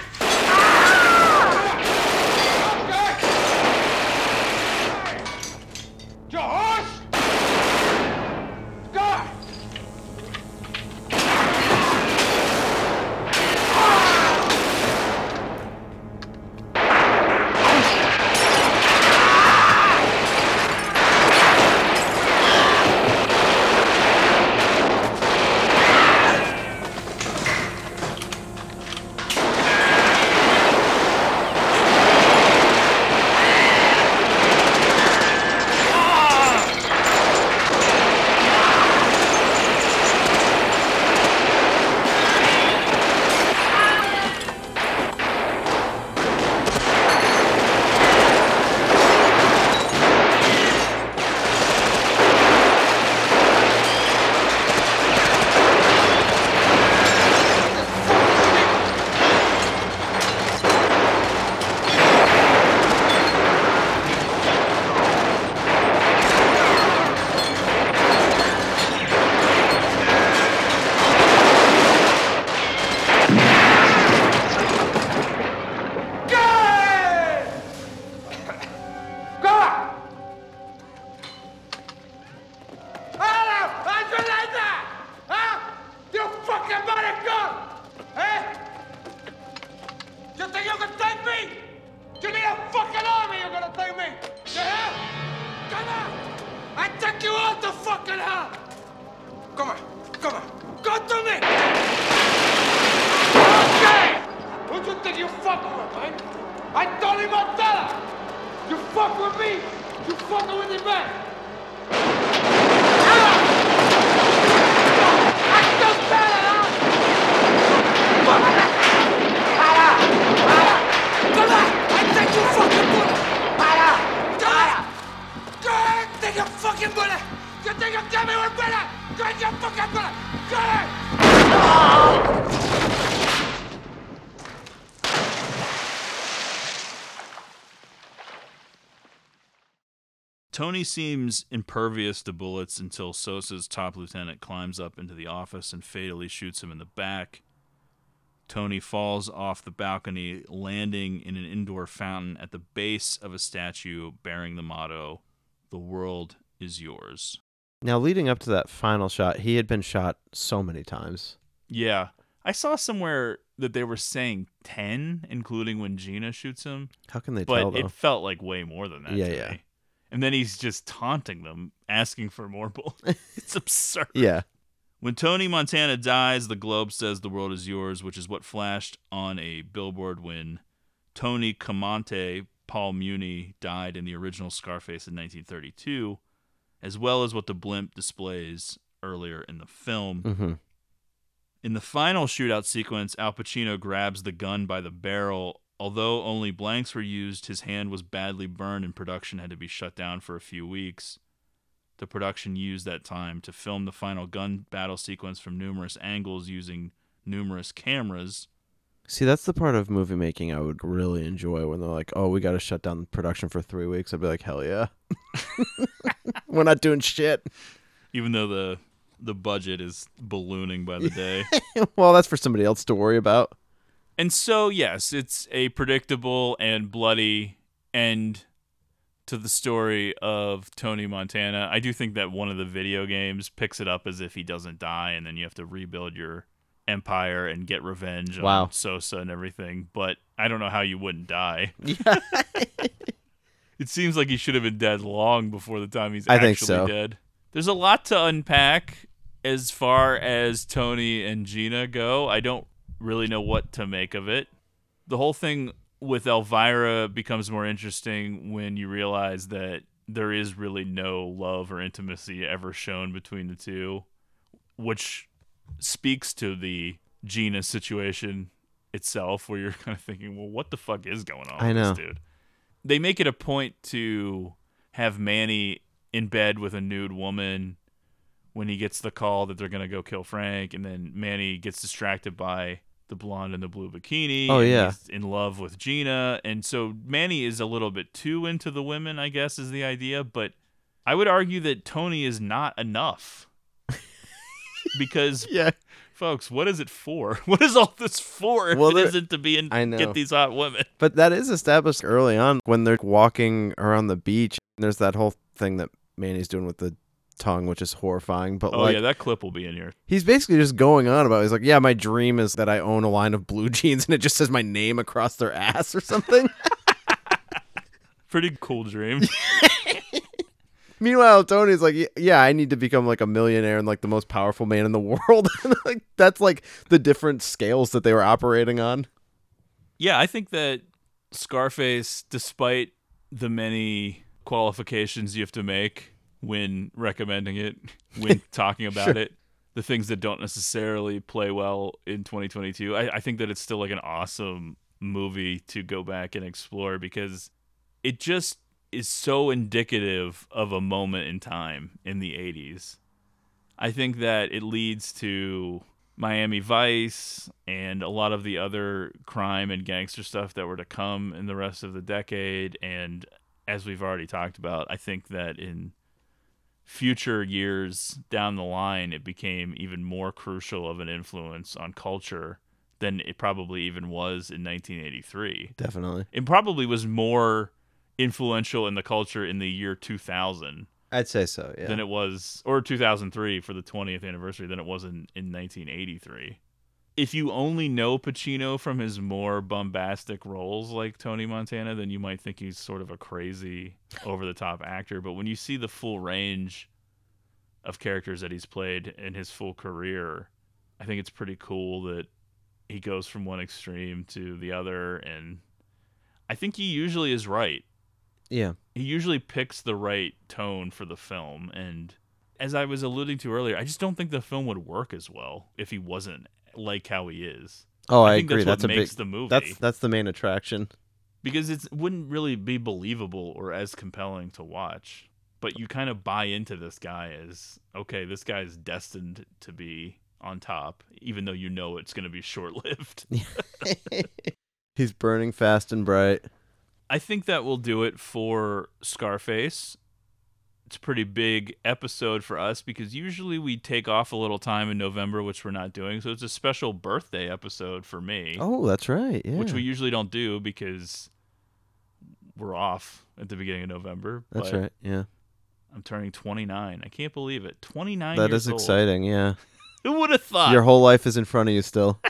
Tony seems impervious to bullets until Sosa's top lieutenant climbs up into the office and fatally shoots him in the back. Tony falls off the balcony, landing in an indoor fountain at the base of a statue bearing the motto, The world is yours. Now, leading up to that final shot, he had been shot so many times. Yeah. I saw somewhere that they were saying 10, including when Gina shoots him. How can they but tell, though? it felt like way more than that. Yeah, to yeah. me. And then he's just taunting them, asking for more [LAUGHS] bullets. it's absurd. Yeah. When Tony Montana dies, the Globe says the world is yours, which is what flashed on a billboard when Tony Camonte, Paul Muni, died in the original Scarface in 1932, as well as what the blimp displays earlier in the film. Mhm. In the final shootout sequence, Al Pacino grabs the gun by the barrel. Although only blanks were used, his hand was badly burned and production had to be shut down for a few weeks. The production used that time to film the final gun battle sequence from numerous angles using numerous cameras. See, that's the part of movie making I would really enjoy when they're like, "Oh, we got to shut down production for three weeks." I'd be like, "Hell yeah, [LAUGHS] we're not doing shit." Even though the the budget is ballooning by the day. [LAUGHS] well, that's for somebody else to worry about. And so, yes, it's a predictable and bloody end to the story of Tony Montana. I do think that one of the video games picks it up as if he doesn't die, and then you have to rebuild your empire and get revenge Wow. on Sosa and everything. But I don't know how you wouldn't die. [LAUGHS] Yeah. [LAUGHS] it seems like he should have been dead long before the time he's I actually think so. dead. There's a lot to unpack as far as Tony and Gina go. I don't really know what to make of it. The whole thing with Elvira becomes more interesting when you realize that there is really no love or intimacy ever shown between the two, which speaks to the Gina situation itself, where you're [LAUGHS] kind of thinking, well, what the fuck is going on I with know. this dude? They make it a point to have Manny in bed with a nude woman when he gets the call that they're going to go kill Frank, and then Manny gets distracted by the blonde in the blue bikini. Oh, yeah. he's in love with Gina, and so Manny is a little bit too into the women, I guess, is the idea. But I would argue that Tony is not enough [LAUGHS] because, yeah, folks, what is it for? [LAUGHS] What is all this for? Well, it there- isn't to be in, I know. get these hot women. But that is established early on when they're walking around the beach. There's that whole thing that Manny's doing with the tongue, which is horrifying. But Oh like, yeah, that clip will be in here. he's basically just going on about. He's like, "Yeah, my dream is that I own a line of blue [LAUGHS] jeans, and it just says my name across their ass or something." [LAUGHS] Pretty cool dream. [LAUGHS] Meanwhile, Tony's like, "Yeah, I need to become like a millionaire and like the most powerful man in the world." like that's like the different scales that they were operating on. Yeah, I think that Scarface, despite the many qualifications you have to make when recommending it, [LAUGHS] when talking about Sure. it, the things that don't necessarily play well in 2022, I, I think that it's still like an awesome movie to go back and explore because it just is so indicative of a moment in time in the 80s. I think that it leads to Miami Vice and a lot of the other crime and gangster stuff that were to come in the rest of the decade. And as we've already talked about, I think that in future years down the line, it became even more crucial of an influence on culture than it probably even was in 1983. Definitely. It probably was more influential in the culture in the year 2000 I'd say so. Yeah. than it was, or 2003 for the 20th anniversary than it was in, in 1983. If you only know Pacino from his more bombastic roles like Tony Montana, then you might think he's sort of a crazy, over the top actor. But when you see the full range of characters that he's played in his full career, I think it's pretty cool that he goes from one extreme to the other and I think he usually is right. Yeah. He usually picks the right tone for the film and as I was alluding to earlier, I just don't think the film would work as well if he wasn't like how he is. Oh, I, think agree. That's, That's, what a makes big. the movie That's that's the main attraction. because it wouldn't really be believable or as compelling to watch. But you kind of buy into this guy as okay, this guy is destined to be on top, even though you know it's going to be short lived. [LAUGHS] [LAUGHS] He's burning fast and bright. I think that will do it for Scarface. It's a pretty big episode for us because usually we take off a little time in November, which we're not doing. So it's a special birthday episode for me. Oh, that's right. Yeah. Which we usually don't do because we're off at the beginning of November. That's but right. Yeah. I'm turning 29. I can't believe it. 29 That years is old. exciting. Yeah. [LAUGHS] Who would have thought? Your whole life is in front of you still. [LAUGHS] [LAUGHS]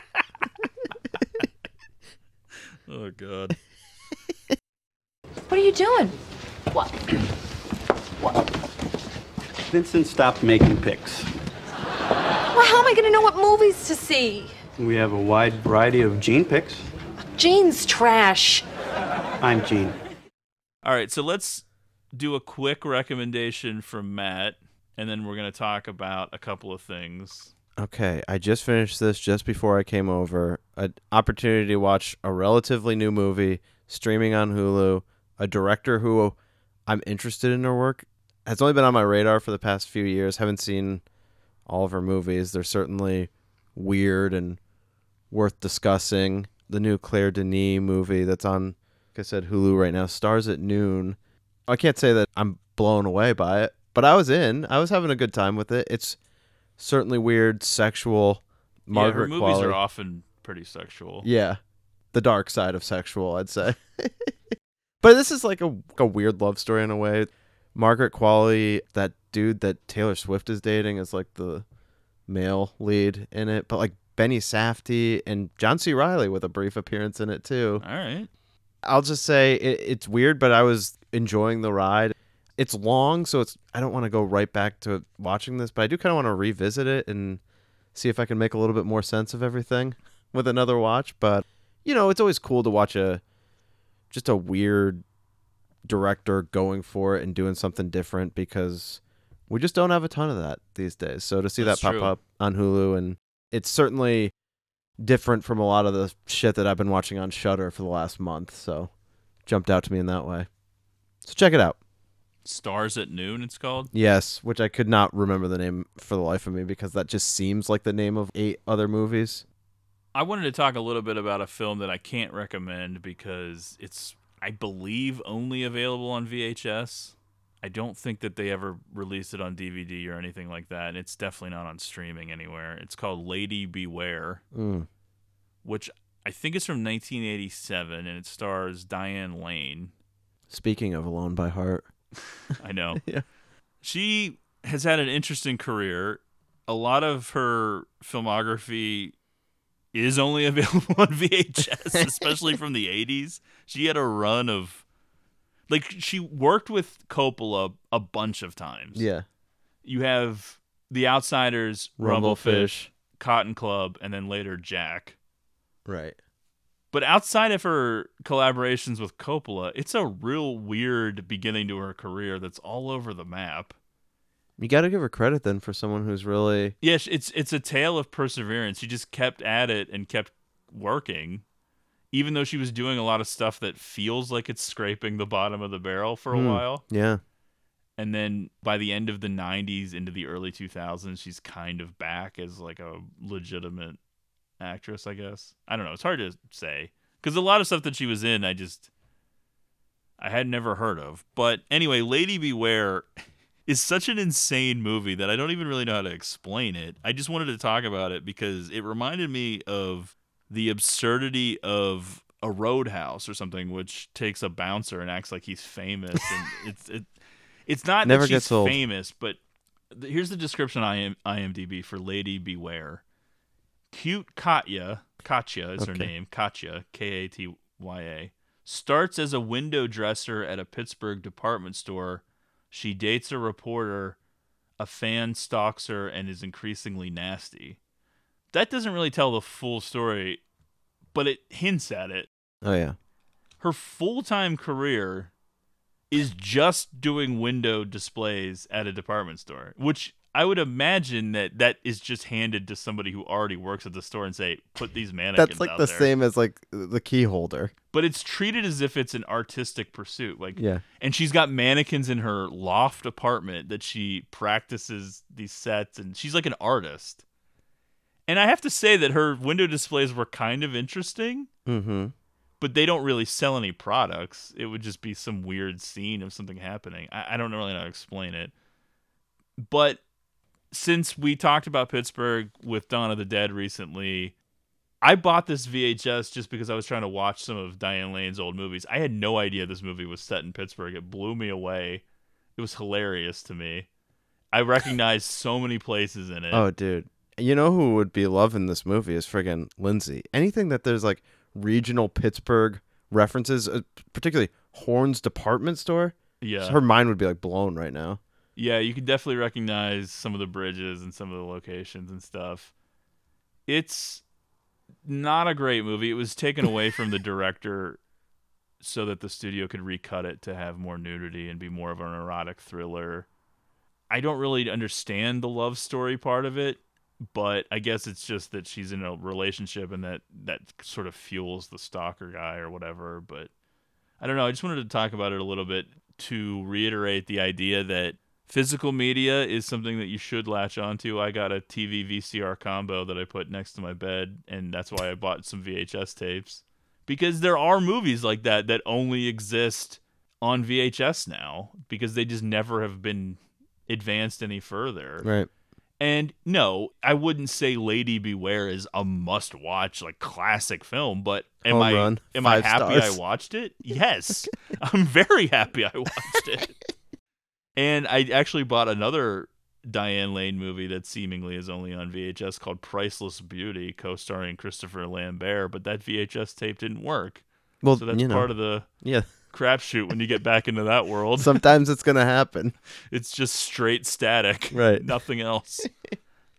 Oh god. What are you doing? [CLEARS THROAT] What? Vincent stopped making picks. Well, how am I going to know what movies to see? We have a wide variety of Gene pics. Gene's trash. I'm Gene. All right, so let's do a quick recommendation from Matt and then we're going to talk about a couple of things. Okay, I just finished this just before I came over. An opportunity to watch a relatively new movie streaming on Hulu. A director who I'm interested in her work has only been on my radar for the past few years. Haven't seen all of her movies. They're certainly weird and worth discussing. The new Claire Denis movie that's on, like I said, Hulu right now stars at noon. I can't say that I'm blown away by it, but I was in. I was having a good time with it. It's certainly weird, sexual. Margaret yeah, her movies Qualley. are often pretty sexual. Yeah, the dark side of sexual, I'd say. [LAUGHS] but this is like a, a weird love story in a way. Margaret Qualley, that dude that Taylor Swift is dating, is like the male lead in it. But like Benny Safdie and John C. Reilly with a brief appearance in it too. All right. I'll just say it, it's weird, but I was enjoying the ride. It's long, so it's I don't want to go right back to watching this, but I do kind of want to revisit it and see if I can make a little bit more sense of everything with another watch. But you know, it's always cool to watch a just a weird director going for it and doing something different because we just don't have a ton of that these days. So to see That's that pop true. up on Hulu and it's certainly different from a lot of the shit that I've been watching on Shudder for the last month. So jumped out to me in that way. So check it out. Stars at Noon, it's called. Yes, which I could not remember the name for the life of me because that just seems like the name of eight other movies. I wanted to talk a little bit about a film that I can't recommend because it's, I believe, only available on VHS. I don't think that they ever released it on DVD or anything like that, and it's definitely not on streaming anywhere. It's called Lady Beware, Mm. which I think is from 1987, and it stars Diane Lane. Speaking of Alone by Heart. [LAUGHS] I know. [LAUGHS] Yeah. She has had an interesting career. A lot of her filmography is only [LAUGHS] available on VHS, especially from the 80s. She had a run of like she worked with Coppola a bunch of times. Yeah. You have The Outsiders, Rumblefish. Rumblefish, Cotton Club, and then later Jack. Right. But outside of her collaborations with Coppola, it's a real weird beginning to her career that's all over the map. You got to give her credit then for someone who's really Yes, it's it's a tale of perseverance. She just kept at it and kept working, even though she was doing a lot of stuff that feels like it's scraping the bottom of the barrel for a Hmm. while. Yeah. And then by the end of the '90s into the early 2000s, she's kind of back as like a legitimate actress. I guess I don't know. It's hard to say because a lot of stuff that she was in, I just I had never heard of. But anyway, Lady Beware is such an insane movie that I don't even really know how to explain it. I just wanted to talk about it because it reminded me of the absurdity of a roadhouse or something which takes a bouncer and acts like he's famous and [LAUGHS] it's it it's not Never that she's gets old. famous but th- here's the description on IM- IMDb for Lady Beware cute Katya Katya is her name Katya K A T Y A starts as a window dresser at a Pittsburgh department store she dates a reporter a fan stalks her and is increasingly nasty. That doesn't really tell the full story, but it hints at it. Oh yeah. Her full time career is just doing window displays at a department store, which I would imagine that that is just handed to somebody who already works at the store and say, "Put these mannequins." That's like the there." same as like the key holder. but it's treated as if it's an artistic pursuit. Like, Yeah. and she's got mannequins in her loft apartment that she practices these sets, and she's like an artist. And I have to say that her window displays were kind of interesting, Mm-hmm. but they don't really sell any products. It would just be some weird scene of something happening. I, I don't really know how to explain it. But since we talked about Pittsburgh with Dawn of the Dead recently, I bought this VHS just because I was trying to watch some of Diane Lane's old movies. I had no idea this movie was set in Pittsburgh. It blew me away. It was hilarious to me. I recognized so many places in it. Oh, dude. You know who would be loving this movie is friggin' Lindsay. Anything that there's like regional Pittsburgh references, uh, particularly Horne's department store. Yeah. Her mind would be like blown right now. Yeah, you can definitely recognize some of the bridges and some of the locations and stuff. It's not a great movie. It was taken away from the [LAUGHS] director so that the studio could recut it to have more nudity and be more of an erotic thriller. I don't really understand the love story part of it, but I guess it's just that she's in a relationship and that that sort of fuels the stalker guy or whatever, but I don't know. I just wanted to talk about it a little bit to reiterate the idea that physical media is something that you should latch onto. I got a TV VCR combo that I put next to my bed, and that's why I bought some VHS tapes. Because there are movies like that that only exist on VHS now because they just never have been advanced any further. Right. And no, I wouldn't say Lady Beware is a must watch like classic film, but am Home I run, am I happy stars. I watched it? [LAUGHS] Yes. I'm very happy I watched it. [LAUGHS] And I actually bought another Diane Lane movie that seemingly is only on VHS called Priceless Beauty, co-starring Christopher Lambert, but that VHS tape didn't work. Well, so that's you know, part of the yeah. crapshoot when you get back into that [LAUGHS] world. Sometimes it's gonna happen. [LAUGHS] It's just straight static. Right. [LAUGHS] Nothing else.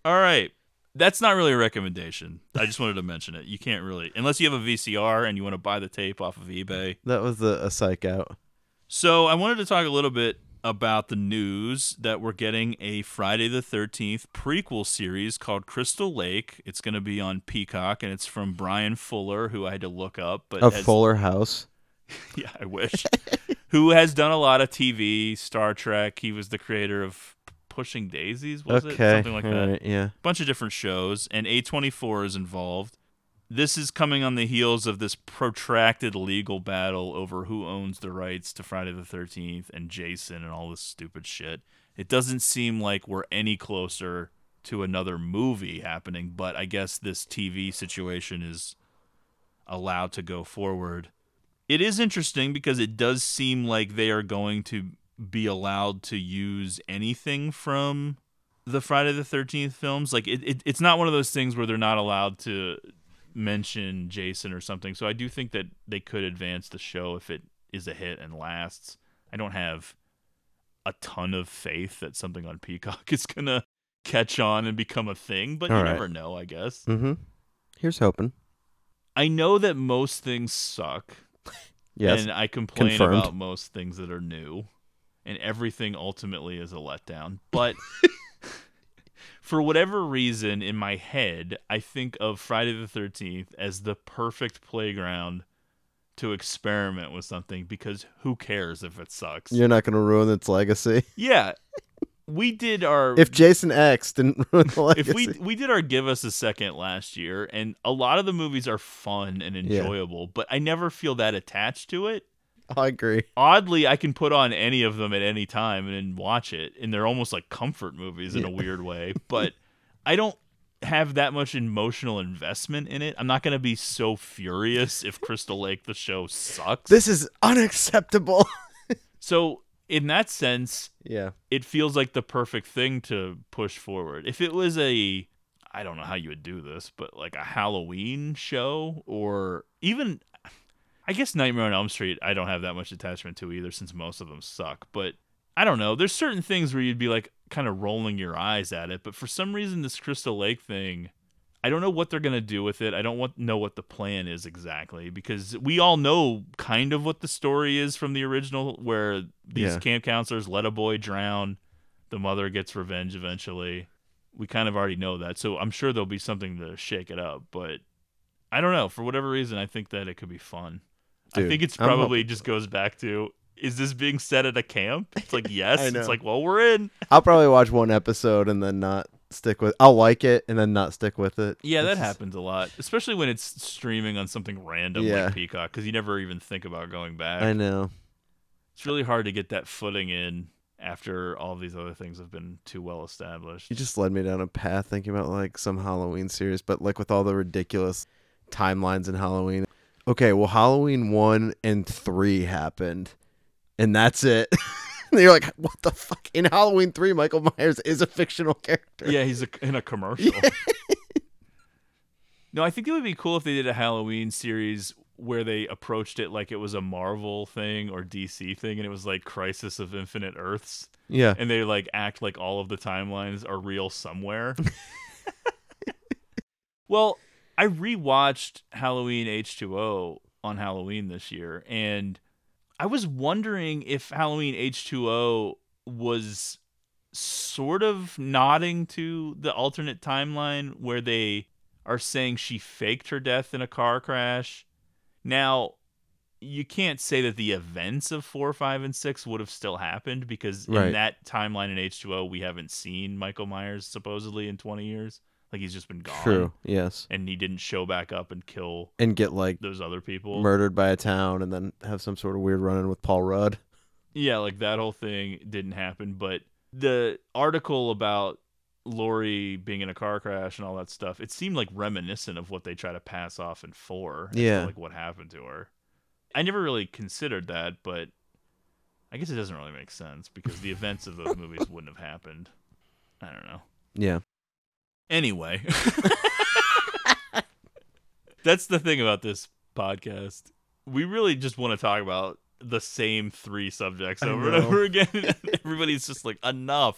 All right. That's not really a recommendation. I just wanted to mention it. You can't really, unless you have a VCR and you want to buy the tape off of eBay. That was a, a psych out. So I wanted to talk a little bit about the news that we're getting a Friday the 13th prequel series called Crystal Lake. It's going to be on Peacock and it's from Bryan Fuller, who I had to look up. But A has- Fuller House. [LAUGHS] yeah, I wish. Who has done a lot of TV, Star Trek. He was the creator of Pushing Daisies, was it? Okay, Something like that. alright, yeah. Bunch of different shows, and A24 is involved. This is coming on the heels of this protracted legal battle over who owns the rights to Friday the 13th and Jason and all this stupid shit. It doesn't seem like we're any closer to another movie happening, but I guess this TV situation is allowed to go forward. It is interesting because it does seem like they are going to be allowed to use anything from the Friday the 13th films. Like it, it it's not one of those things where they're not allowed to mention Jason or something. So I do think that they could advance the show if it is a hit and lasts. I don't have a ton of faith that something on Peacock [LAUGHS] is going to catch on and become a thing, but All you right. never know, I guess. Mm-hmm. Here's hoping. I know that most things suck. Yes, And I complain confirmed. about most things that are new. And everything ultimately is a letdown. But [LAUGHS] for whatever reason in my head, I think of Friday the 13th as the perfect playground to experiment with something because who cares if it sucks? You're not gonna ruin its legacy. [LAUGHS] Yeah. We did our If Jason X didn't [LAUGHS] ruin the legacy. if we we did our give us a second last year and a lot of the movies are fun and Yeah. enjoyable but i never feel that attached to it [LAUGHS] I agree. oddly i can put on any of them at any time and watch it and they're almost like comfort movies in a weird way [LAUGHS] but i don't have that much emotional investment in it i'm not going to be so furious if crystal lake the show sucks This is unacceptable. [LAUGHS] so in that sense, Yeah. it feels like the perfect thing to push forward. If it was a I don't know how you would do this, but like a Halloween show or even I guess Nightmare on Elm Street I don't have that much attachment to either since most of them suck, but I don't know. There's certain things where you'd be like kind of rolling your eyes at it, but for some reason, this Crystal Lake thing, I don't know what they're gonna do with it. I don't want know what the plan is exactly because we all know kind of what the story is from the original, where these Yeah. camp counselors let a boy drown, the mother gets revenge eventually. We kind of already know that, so I'm sure there'll be something to shake it up. But I don't know. For whatever reason, I think that it could be fun. I think it's probably just goes back to is this being set at a camp? It's like [LAUGHS] yes. It's like well we're in. I'll probably watch one episode and then not stick with. I'll like it and then not stick with it. Yeah, that just- happens a lot, especially when it's streaming on something random Yeah. like Peacock, because you never even think about going back. I know. It's really hard to get that footing in after all these other things have been too well established. You just led me down a path thinking about like some Halloween series, but like with all the ridiculous timelines in Halloween. Okay, well, Halloween one and three happened, and that's it. and [LAUGHS] you're like, what the fuck? In Halloween three, Michael Myers is a fictional character. Yeah, he's a, in a commercial. [LAUGHS] no, I think it would be cool if they did a Halloween series where they approached it like it was a Marvel thing or DC thing, and it was like Crisis of Infinite Earths. Yeah. and they like act like all of the timelines are real somewhere. [LAUGHS] well, I rewatched Halloween H2O on Halloween this year, and I was wondering if Halloween H2O was sort of nodding to the alternate timeline where they are saying she faked her death in a car crash. Now, you can't say that the events of 4, 5, and 6 would have still happened because in that timeline in H2O, we haven't seen Michael Myers supposedly in 20 years. Like he's just been gone. True, yes. And he didn't show back up and kill And get like those other people. murdered by a town, and then have some sort of weird run-in with Paul Rudd. [LAUGHS] Yeah, like that whole thing didn't happen. But the article about Laurie being in a car crash and all that stuff, it seemed like reminiscent of what they try to pass off in four. Yeah. like what happened to her. I never really considered that, but I guess it doesn't really make sense because the events of those [LAUGHS] movies wouldn't have happened. I don't know. Yeah. Anyway, [LAUGHS] that's the thing about this podcast. We really just want to talk about the same three subjects over and over again. [LAUGHS] Everybody's just like, enough.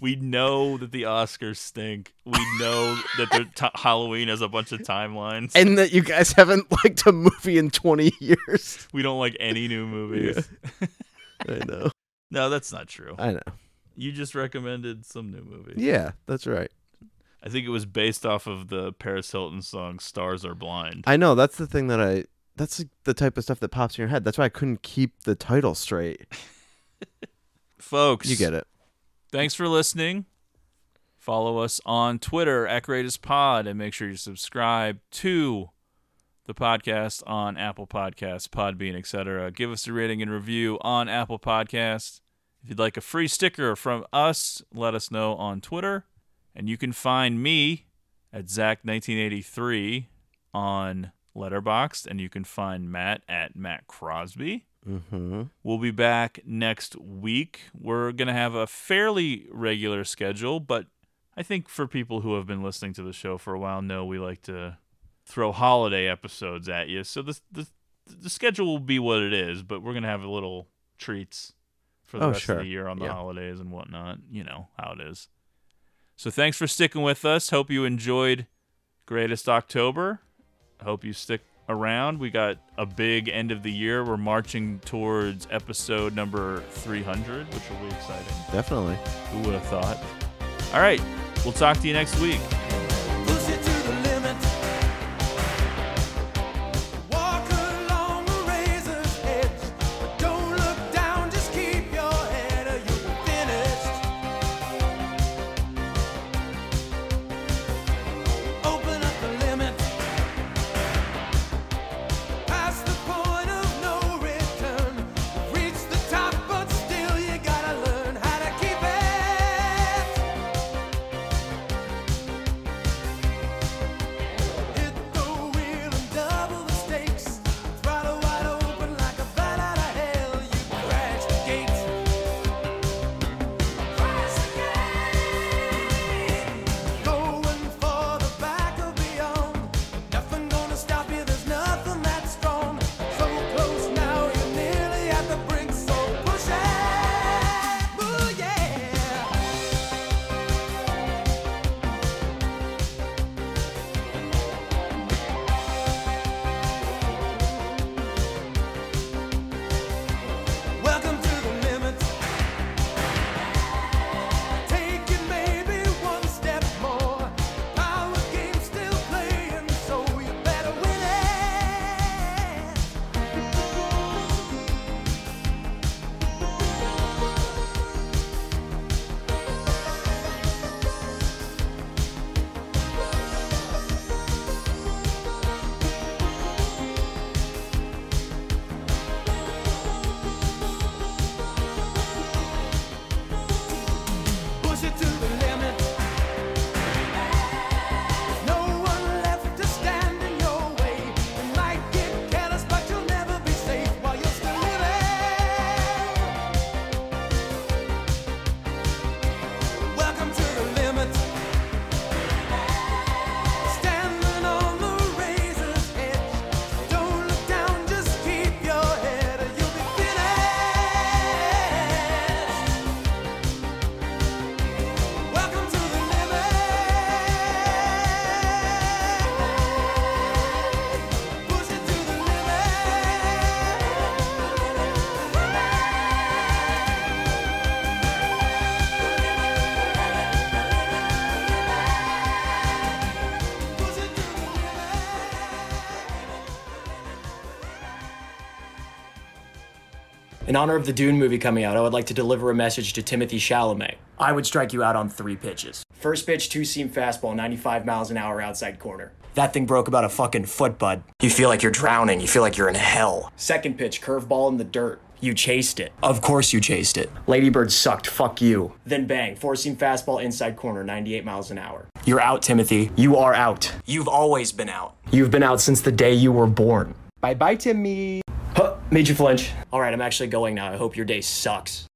We know that the Oscars stink. We know that the t- Halloween has a bunch of timelines. And that you guys haven't liked a movie in 20 years. we don't like any new [LAUGHS] movies. I know. no, that's not true. I know. You just recommended some new movie. Yeah, that's right. I think it was based off of the Paris Hilton song "Stars Are Blind." I know that's the thing that I. That's the type of stuff that pops in your head. That's why I couldn't keep the title straight. [LAUGHS] Folks, You get it. Thanks for listening. Follow us on Twitter at Greatest Pod and make sure you subscribe to the podcast on Apple Podcasts, Podbean, etc. Give us a rating and review on Apple Podcasts. If you'd like a free sticker from us, let us know on Twitter. And you can find me at Zach1983 on Letterboxd, and you can find Matt at Matt Crosby. Mm-hmm. We'll be back next week. We're going to have a fairly regular schedule, but I think for people who have been listening to the show for a while know we like to throw holiday episodes at you. So the the, the schedule will be what it is, but we're going to have a little treats for the Oh, rest sure. of the year on the Yeah. holidays and whatnot. You know how it is. So thanks for sticking with us. Hope you enjoyed Greatest October. Hope you stick around. We got a big end of the year. We're marching towards episode number 300, which will be exciting. Definitely. Who would have thought? All right. We'll talk to you next week. Honor of the Dune movie coming out, I would like to deliver a message to Timothy Chalamet. I would strike you out on three pitches. First pitch, two seam fastball, 95 miles an hour outside corner. That thing broke about a fucking foot, bud. You feel like you're drowning. You feel like you're in hell. Second pitch, curveball in the dirt. You chased it. Of course you chased it. Ladybird sucked. Fuck you. Then bang, four seam fastball inside corner, 98 miles an hour. You're out, Timothy. You are out. You've always been out. You've been out since the day you were born. Bye bye, Timmy. Made you flinch. All right, I'm actually going now. I hope your day sucks.